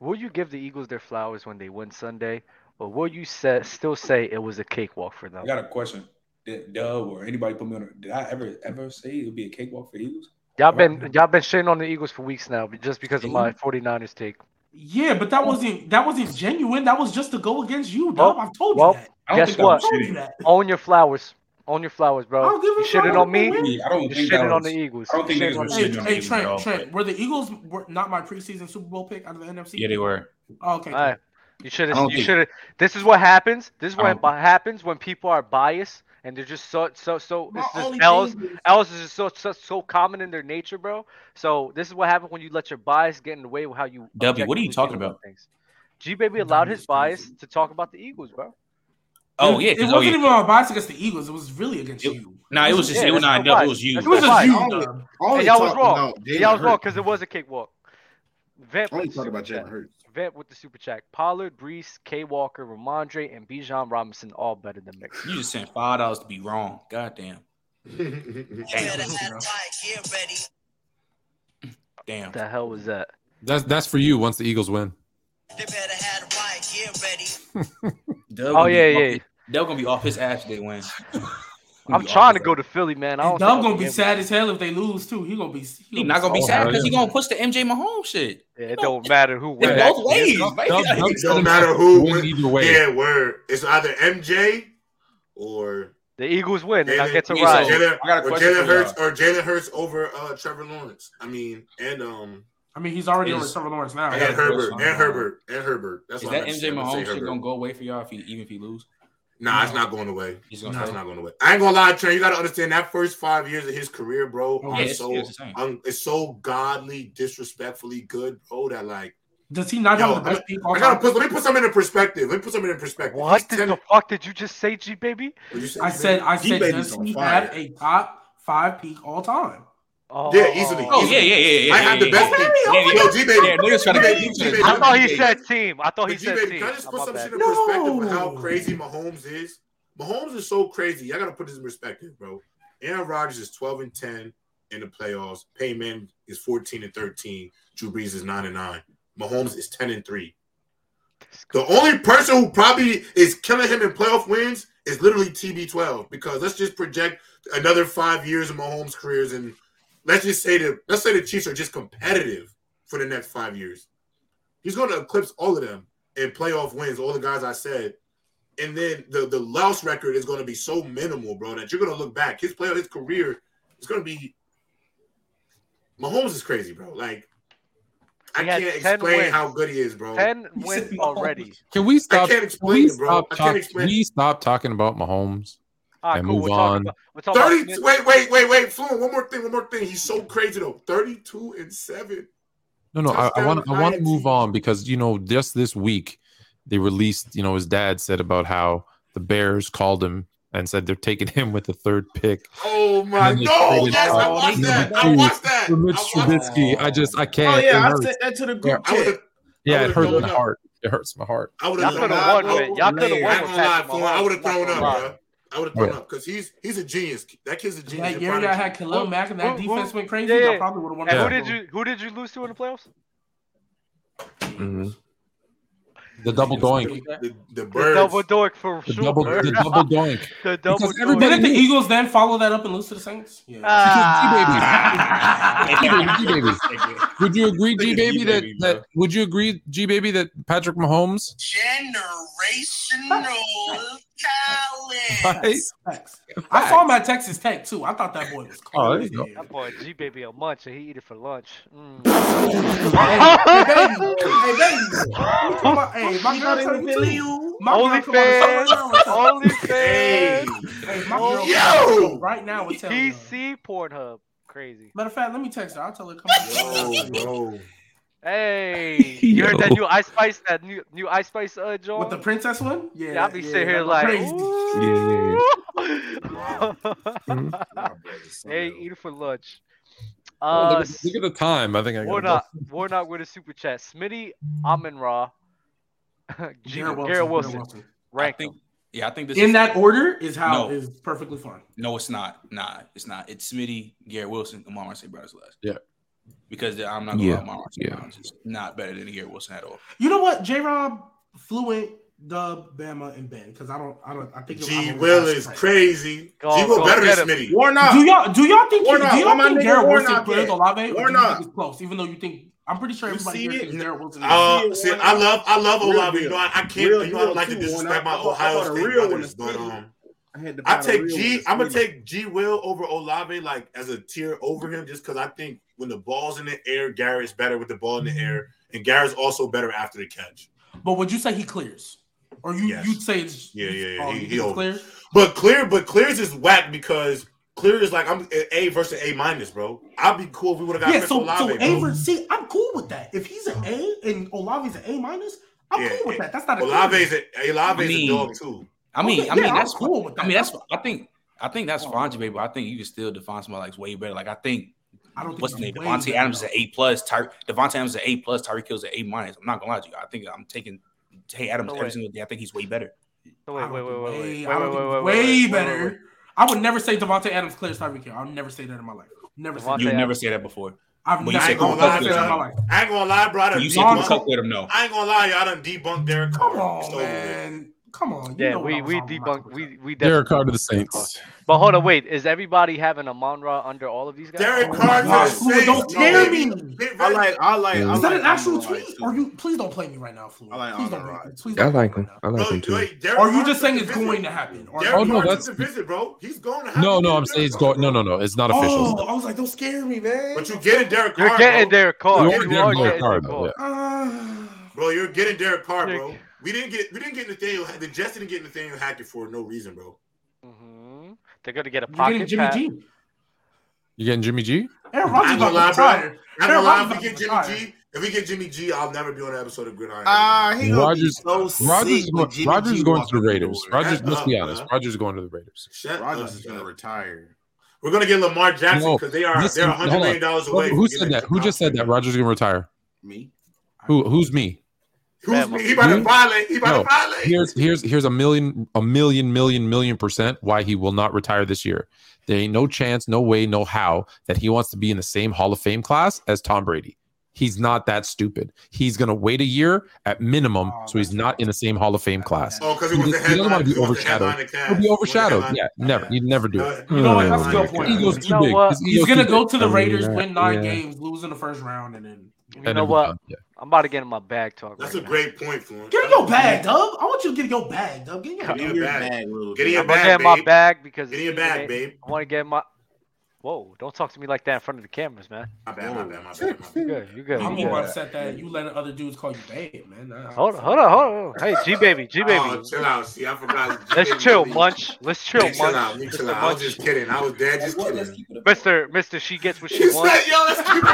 Will you give the Eagles their flowers when they win Sunday, or will you say, still say it was a cakewalk for them? I got a question. Did Dub or anybody put me on? Did I ever ever say it would be a cakewalk for the Eagles? Y'all been y'all been shitting on the Eagles for weeks now, just because of my 49ers take. Yeah, but that wasn't that wasn't genuine. That was just to go against you, dog. Well, I've told well, you that. I don't Guess think what? I told you shitty. that. Own your flowers. Own your flowers, bro. I'll give You him shitting on me. for I don't You think that shitting on the Eagles. I don't think You niggas shitting on was the Hey, Eagles. on hey Eagles, Trent, bro. Trent, were the Eagles were not my preseason Super Bowl pick out of the NFC? Yeah, they were. Oh, okay. All right. You should have. You should have. This is what happens. This is what happens when people are biased and they're just so so so. My It's just only L's is- L's is just so, so so common in their nature, bro. So this is what happens when you let your bias get in the way of how you. W, what are you talking about? Things. G baby allowed his bias to talk about the Eagles, bro. Oh yeah, it oh, wasn't oh, yeah. even my bias against the Eagles. It was really against It- you. Nah, it was just Yeah, it was that's not no It was you. It was just you. Only- dog. And y'all was wrong. about y'all was wrong because it was a cakewalk. Vent Only with the talk about super Jalen. Hurts. Vent with the super chat. Pollard, Breece, K. Walker, Rhamondre, and Bijan Robinson all better than Mixon. You just sent five dollars to be wrong. God (laughs) damn. Damn. the hell was that? That's that's for you once the Eagles win. Dub Oh gonna be yeah, yeah. They're gonna be off his ass if they win. I'm trying to go to Philly, man. I And don't Dub think gonna be able- sad as hell if they lose too. He gonna be. He, He not gonna be Oh, sad because he gonna push the MJ Mahomes shit. Yeah, it don't matter who wins. both ways, Dub- baby. Dub- Dub It said don't matter who Win win- either way. yeah, word. It's either MJ or The Eagles win, and I Jalen- get to ride. so- Jalen I got a or question Jalen Hurts or Jalen Hurts over uh, Trevor Lawrence. I mean, and um I mean, he's already Is- over Trevor Lawrence now. I and Herbert question. and Herbert and Herbert. That's Is what that I meant to MJ say. I meant to say Mahomes shit gonna go away for y'all if he even if he lose? Nah, it's not going away. He's gonna It's not going away. I ain't gonna lie, Trent. You gotta understand that first five years of his career, bro. Oh, yeah, it's- so it's the same. it's so godly, disrespectfully good, bro. That like Does he not Yo, have the best peak all I gotta time? put. Let me put something in perspective. Let me put something in perspective. What He's did 10 the fuck did you just say, G baby? What'd I G-Baby? said, I said, G-Baby's does he have a top five peak all time? Oh, Yeah, easily. Oh yeah, yeah, yeah, yeah. I have yeah, the best yeah. pick. Yeah, yeah, Yo, G baby. Yeah, niggas trying to G-Baby, I thought he G-Baby. said team. I thought he But said G-Baby, team. can I just put my some shit in perspective with how No. crazy Mahomes is? Mahomes is so crazy. I gotta put this in perspective, bro. Aaron Rodgers is 12 and 10 in the playoffs. Payman is 14 and 13. Drew Brees is 9 and 9. Mahomes is 10 and 3. The only person who probably is killing him in playoff wins is literally TB12 because let's just project another five years of Mahomes' careers and let's just say the let's say the Chiefs are just competitive for the next five years. He's going to eclipse all of them in playoff wins, all the guys I said, and then the the loss record is going to be so minimal, bro, that you're going to look back. His play, his career is going to be. Mahomes is crazy, bro. Like I He can't explain wins. how good he is, bro. Ten wins already. Can we stop? I can't explain we it, bro. stop I can't talk- explain Can we stop talking about Mahomes? All right, And cool. move We're on. about. We're talking about 30 wait, wait, wait, wait. Fluent, one more thing, one more thing. He's so crazy though. 32 and 7. No, no. I, I want I want to move on because you know just this week they released. You know his dad said about how the Bears called him and said they're taking him with the third pick. Oh my And then they no! Yes, I out watched number that. I watched that. For Mitch I watched Trubisky, I just I can't. Oh yeah, I hurts. sent that to the group I would yeah, it would've hurts my up. heart. It hurts my heart. I would have could thrown won up. Y'all could have I won ain't with gonna lie, Patrick Fluent. I would have thrown up, gonna bro. I would have thrown Yeah. up because he's he's a genius. That kid's a genius. That year probably- y'all had Khalil Who- Mack and that who- defense who- went crazy. yeah, Y'all yeah. probably would have won. And that who did you who did you lose to in the playoffs? Mhm. The double doink. the, the The birds. double doink for The sure. double. The double (laughs) doink. The double Because doink. everybody- Didn't the Eagles then follow that up and lose to the Saints? Yeah. Ah. (laughs) G baby. Would you agree, G baby, that that would you agree, G baby, that Patrick Mahomes? Generational Collins. (laughs) I saw my Texas Tech too. I thought that boy was cold. Oh, that boy G baby a munch and he eat it for lunch. Mm. (laughs) hey, baby. Hey, baby. Hey, my girl turned two. My Only fans. Only fans. Hey, my girl Yo! right now is telling PC Pornhub. Crazy. Matter of fact, let me text her. I'll tell her come on. Yo, Hey, (laughs) you heard that new Ice Spice, that new new Ice Spice uh joint? With the princess one? Yeah. yeah I'll be yeah, sitting here like, yeah, (laughs) hey, eat it for lunch. Uh, look, at, uh, look at the time. I think I Warnock, not with a super chat. Smitty, Amon Ra, Garrett (laughs) Wilson. Garrett Wilson. Wilson. Rank yeah, I think this in is, that order is how no, is perfectly fine. No, it's not. Nah, it's not. It's Smitty, Garrett Wilson, Amon Ra, St. Brothers last. Yeah because I'm not going yeah. to my Arsenal. Yeah. Not better than Garrett Wilson at all. You know what? J. Rob fluent Dub, Bama, and Ben. Because I don't, I don't, I think G I'm Will is right. crazy. Go, G Will better than Smitty. not Do y'all, do y'all think? Warnock. Do y'all think Garrett Wilson plays Olave? Warnock is close, even though you think. I'm pretty sure you everybody here thinks Garrett Wilson. Is uh, see, I love, I love Olave. You know, I, I can't, real, you know, I don't like to disrespect my Ohio State brothers, but um, I had to. I take G. I'm gonna take G. Will over Olave like as a tier over him, just because I think when the ball's in the air, Garrett's better with the ball in the air, and Garrett's also better after the catch. But would you say he clears? Or you yes. you'd say it's yeah yeah, yeah. Oh, he, he clear, but clear but clears is whack because clear is like I'm A versus A minus, bro. I'd be cool if we would have got yeah, so, Olave, so A versus see I'm cool with that. If he's an A and Olave's an A minus, I'm yeah, cool with that. That's not a Olave's a, Olave's I mean, a dog too. I mean, okay, I mean yeah, that's cool. That. I mean that's I think I think that's oh. fine, baby. I think you can still define somebody like way better. Like I think I don't what's think what's his name? Davante Adams though. is an A plus. Ty- Davante Adams is an A plus. Tyreek Hill is an A minus. I'm not gonna lie to you. I think I'm taking Hey Adams no every single day. I think he's way better. No, wait, wait, wait, wait, wait, wait, wait, way better. I would never say Davante Adams clears Tyreek Hill. I'll never say that in my life. Never. Davante say that. you never say that before. I've well, not, you gonna lie, in my life. I ain't gonna lie, bro. You said Cooper with him, no. I ain't gonna lie, y'all done debunked Derek Carr. Come on, man. Come on. yeah, we we debunked. We we Derek Carr to the Saints. But hold on, wait. Is everybody having Amon Ra under all of these guys? Derek oh Carr to the Saints. Don't dare me. I like. I like. Is that an actual tweet? Or you? Please don't play me right now, Flu. I like. Please don't. Please. I like him. I like him too. Are you just saying it's going to happen? Oh no, that's visit, bro. He's going to happen. No, no, I'm saying it's going. No, no, no. It's not official. Oh, I was like, don't scare me, man. But you getting Derek Carr. You're getting Derek Carr. You're getting Derek Carr. (sighs) Bro, you're getting Derek Carr, bro. We didn't get we didn't get Nathaniel. The Jets didn't get Nathaniel Hackett for no reason, bro. Mm-hmm. They're gonna get a pocket You're Jimmy pass. G. You getting Jimmy G? Aaron Rodgers about lie, to retire. I'm gonna lie. If we get Jimmy. G, if we get Jimmy G, I'll never be on an episode of Gridiron. Ah, uh, he Rodgers, so Rodgers, going, going to the Raiders. Rodgers, let's up, be honest. Man. is going to the Raiders. Shut Rodgers is gonna retire. We're gonna get Lamar Jackson because no, they are they're hundred million dollars away. Who, who said that? Who just said that? Rodgers gonna retire. Me. Who? Who's me? Who's? He about to violate. He about no. to violate. Here's here's here's a million a million million million percent why he will not retire this year. There ain't no chance, no way, no how that he wants to be in the same Hall of Fame class as Tom Brady. He's not that stupid. He's gonna wait a year at minimum, oh, so he's not in the same Hall of Fame class. Oh, because he, he, he doesn't want to be overshadowed. He'll be overshadowed. Yeah, never. He'd never do it. You know what? He's gonna go to the Raiders, win nine games, lose in the first round, and then. You know what? I'm about to get in my bag talk. That's right a now. great point, Florence. Get in your bag, Doug. I want you to get in your bag, Doug. Get in your, get in your bag. bag. Get in your I'm bag, get in my bag because get in your bag, babe. I want to get my Whoa! Don't talk to me like that in front of the cameras, man. My bad, my bad, my bad. My bad. (laughs) you good, you good. I'm you about to set that. You letting other dudes call you babe, man. Nah, hold on, hold on, hold on. Hey, G baby, G (laughs) baby. Oh, chill out. See, I forgot. (laughs) Let's chill, Munch. Let's chill, yeah, chill out. Me chill Mr. out. I was just kidding. I was dead. just kidding. Mister, Mister, she gets what she wants. Said, Yo, let's keep it.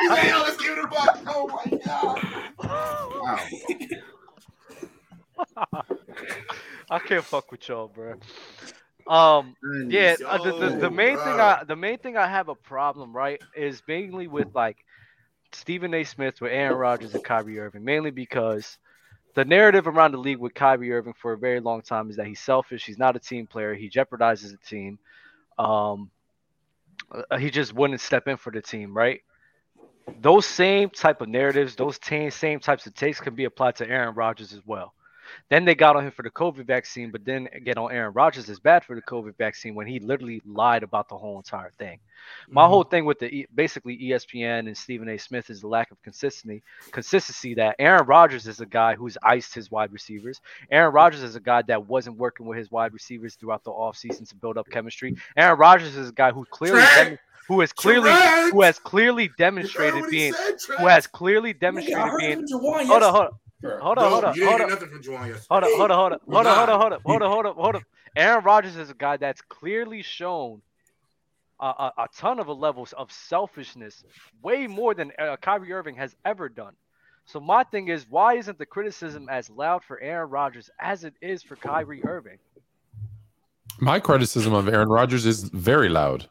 he said, Yo, let's keep it up. Oh my god. Wow. I can't fuck with y'all, bro. Um, yeah, uh, the, the, the, oh, main bro. thing I the main thing I have a problem right is mainly with like Stephen A. Smith with Aaron Rodgers and Kyrie Irving, mainly because the narrative around the league with Kyrie Irving for a very long time is that he's selfish, he's not a team player, he jeopardizes the team, um, uh, he just wouldn't step in for the team, right? Those same type of narratives, those t- same types of takes can be applied to Aaron Rodgers as well. Then they got on him for the COVID vaccine, but then again on Aaron Rodgers is bad for the COVID vaccine when he literally lied about the whole entire thing. My mm-hmm. whole thing with the basically ESPN and Stephen A. Smith is the lack of consistency. Consistency that Aaron Rodgers is a guy who's iced his wide receivers. Aaron Rodgers is a guy that wasn't working with his wide receivers throughout the offseason to build up chemistry. Aaron Rodgers is a guy who clearly. Dem- who has clearly Trent! who has clearly demonstrated being said, who has clearly demonstrated being. Hold on, hold on. Hold on, hold on, hold on, hold on, hold on, hold on, hold on, hold on, hold on, hold on. Aaron Rodgers is a guy that's clearly shown a, a, a ton of levels of selfishness, way more than uh, Kyrie Irving has ever done. So my thing is, why isn't the criticism as loud for Aaron Rodgers as it is for Kyrie Irving? My criticism of Aaron Rodgers is very loud.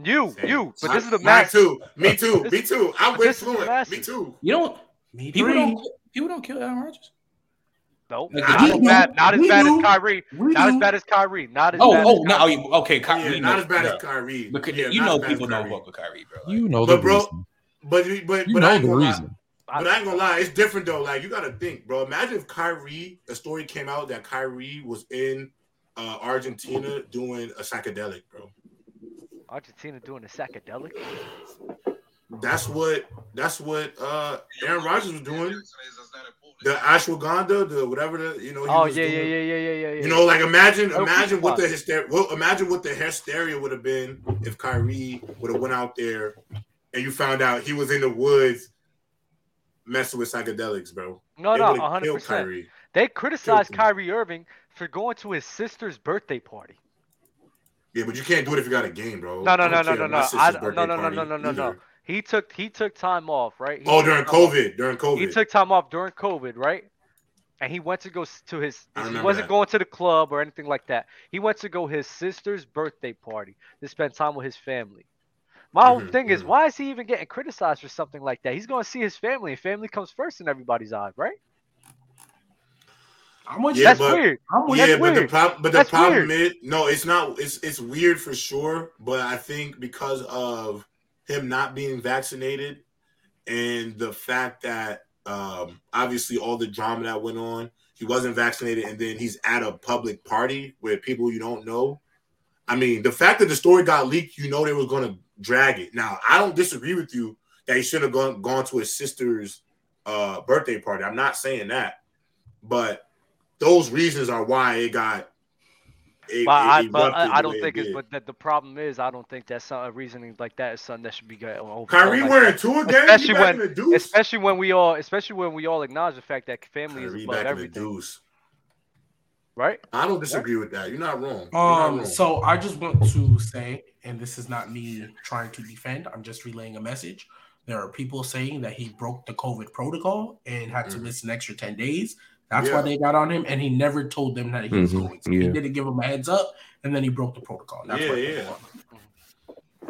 You, Same. you, but I, this is the mass. Me too. Me too. Me too. I'm with Fluent. Me too. You don't. People don't People don't kill Aaron Rodgers. No, Like, not as bad. Not as We bad do. as Kyrie. We Not as bad as Kyrie. Not as Oh, bad. oh, as no, Kyrie. oh, okay. Yeah, not as bad as Kyrie. Look yeah, you know as bad as people don't Kyrie. fuck with Kyrie, bro. Like, You know the But bro, reason. But you- but You but I know ain't the gonna lie. reason. But I ain't gonna lie, it's different though. Like you gotta think, bro. Imagine if Kyrie, a story came out that Kyrie was in uh, Argentina doing a psychedelic, bro. Argentina doing a psychedelic. That's what that's what uh Aaron Rodgers was doing. The ashwagandha, the whatever the you know. He Oh was yeah, yeah, doing. yeah, yeah, yeah, yeah, yeah. You know, like imagine, imagine what the hysteria. Well, imagine what the hysteria would have been if Kyrie would have went out there and you found out he was in the woods messing with psychedelics, bro. no, It no, would've hundred percent. They criticized him. Kyrie Irving for going to his sister's birthday party. Yeah, but you can't do it if you got a game, bro. No, no, I no, no, no, no. I, no, no, no, no, no, no, no. Either. He took he took time off, right? He Oh, during time off. COVID, during COVID. He took time off during COVID, right? And he went to go to his. I He remember wasn't that. going to the club or anything like that. He went to go his sister's birthday party to spend time with his family. My whole Mhm, thing is, mhm. why is he even getting criticized for something like that? He's going to see his family, and family comes first in everybody's eyes, right? I'm with Yeah, you. That's but- weird. I'm with yeah, that's but the weird. problem, but the That's problem is, no, it's not. It's it's weird for sure. But I think because of him not being vaccinated and the fact that um, obviously all the drama that went on, he wasn't vaccinated, and then he's at a public party with people you don't know. I mean, the fact that the story got leaked, you know they were going to drag it. Now, I don't disagree with you that he should have gone gone to his sister's uh, birthday party. I'm not saying that, but those reasons are why it got. It, But, I, it but I, I don't think it's. But that the problem is, I don't think that's some a reasoning like that is something that should be going over. Kyrie like wearing that. two again, Especially when- in the deuce. especially when we all, especially when we all acknowledge the fact that family is above back in the everything, deuce. right? I don't disagree with that. You're not wrong. You're not Um, wrong. so I just want to say, and this is not me trying to defend, I'm just relaying a message. There are people saying that he broke the COVID protocol and had to Mhm. miss an extra 10 days. That's Yeah. why they got on him, and he never told them that he was Mhm, going. So He didn't give them a heads up, and then he broke the protocol. That's Yeah, why they yeah.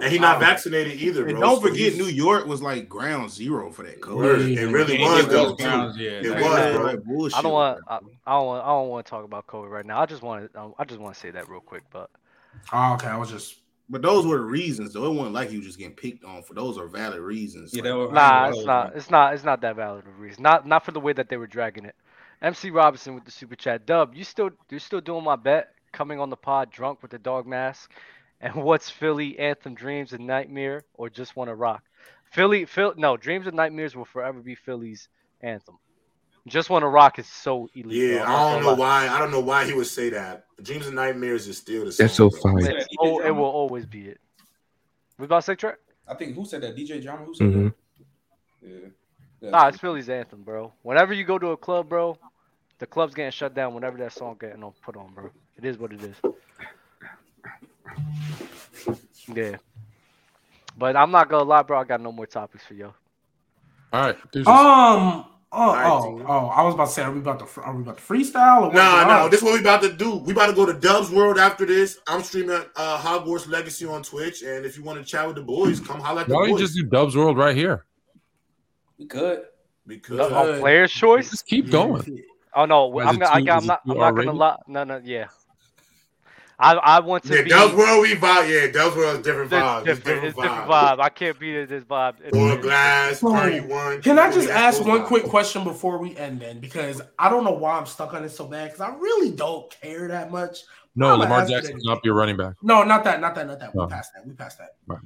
and he not um, vaccinated either, And bro. don't forget, New York was like ground zero for that Word. COVID. It really Yeah, was, it though. grounds, yeah. It That- was, bro. That bullshit I don't want. I, I don't want. I don't want to talk about COVID right now. I just want to. I just want to say that real quick. But Oh, okay, I was just But those were the reasons, though. It wasn't like he was just getting picked on for those are valid reasons. Yeah, Like, that was- nah, it's not. right. It's not. It's not that valid of a reason. Not not for the way that they were dragging it. MC Robinson with the super chat. Dub, you still you're still doing my bet? Coming on the pod drunk with the dog mask, and (laughs) what's Philly anthem? Dreams and nightmare, or just want to rock? Philly, Phil. No, dreams and nightmares will forever be Philly's anthem. Just want to rock is so elite. Yeah, bro. I I'm don't know why. I don't know why he would say that. Dreams and nightmares is still the same. That's so bro. fire. Oh, it will always be it. We about to say Trey? I think who said that? DJ Drama. Who said Mhm. that? Yeah. That's Nah, it's Philly's anthem, bro. Whenever you go to a club, bro, the club's getting shut down whenever that song getting on- put on, bro. It is what it is. Yeah. But I'm not gonna lie, bro. I got no more topics for you. All right. There's um. Oh, right, oh, oh! I was about to say, are we about to are we about to freestyle? Or what's Nah, going no, this is what we about to do. We about to go to Dub's World after this. I'm streaming uh, Hogwarts Legacy on Twitch, and if you want to chat with the boys, come holla at the why don't you boys. just do Dubs World right here? We could. because The- oh, player's choice? Just keep going. Oh no, I'm gonna, I got, I'm not, I'm not gonna lie. No, no, yeah. I, I want to yeah, be. Dub's World we vibe. Yeah, Dub's World is different It's vibe. different. It's different vibe. I can't beat. This vibe. It's Or glass, So, party one. Can I just ask one quick question before we end then? Because I don't know why I'm stuck on it so bad because I really don't care that much. No, I'ma Lamar ask it Jackson anyway. cannot be running back. No, not that, not that, not that. We Oh. passed that. We passed that. Right.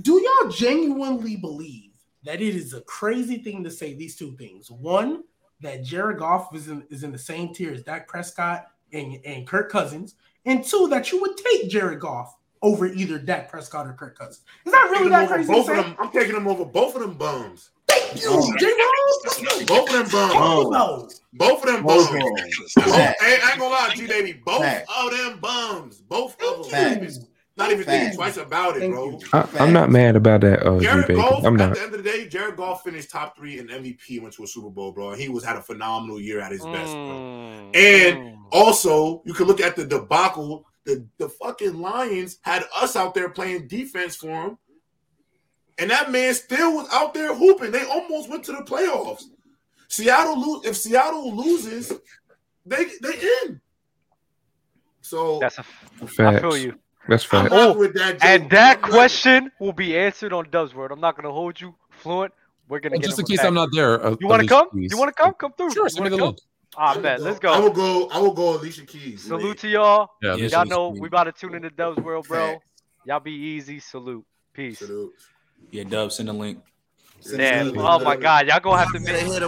Do y'all genuinely believe that it is a crazy thing to say these two things? One, that Jared Goff is in, is in the same tier as Dak Prescott and, and Kirk Cousins, and two, that you would take Jared Goff over either Dak Prescott or Kirk Cousins. Is that I'm really taking that them over crazy? to both of them. I'm taking them over both of them bums. Thank you, J-Roll. Both of them bums. Oh. Both of them Both bums. of them. Both, hey, I ain't gonna lie, G baby. Both Facts. of them bums. Both of them. Thank you. Not even thinking twice about it, Thank bro. I, I'm not mad about that, uh, Jared Goff, I'm at the end of the day, Jared Goff finished top three in MVP, went to a Super Bowl, bro. And he was had a phenomenal year at his best, bro. Mm, And mm. Also, you can look at the debacle. The, the fucking Lions had us out there playing defense for him. And that man still was out there hooping. They almost went to the playoffs. Seattle lose if Seattle loses, they they in. So that's a. I Facts. feel you. That's I'm Oh, with that. And that I'm not- question will be answered on Dub's word. I'm not gonna hold you fluent. We're gonna And just in case back. I'm not there, uh, You want to come? Keys. You want to come? Come through. Sure, You send me the link. Ah, I will bet. Let's go. I will go. I will go. Alicia Keys. Salute to y'all. Yeah, Yeah, Y'all Keys. know we about to tune into Dub's world, bro. Y'all be easy. Salute. Peace. Salute. Yeah, Dub, send a link. Damn. Oh my God. Y'all gonna have to Better make hit 'em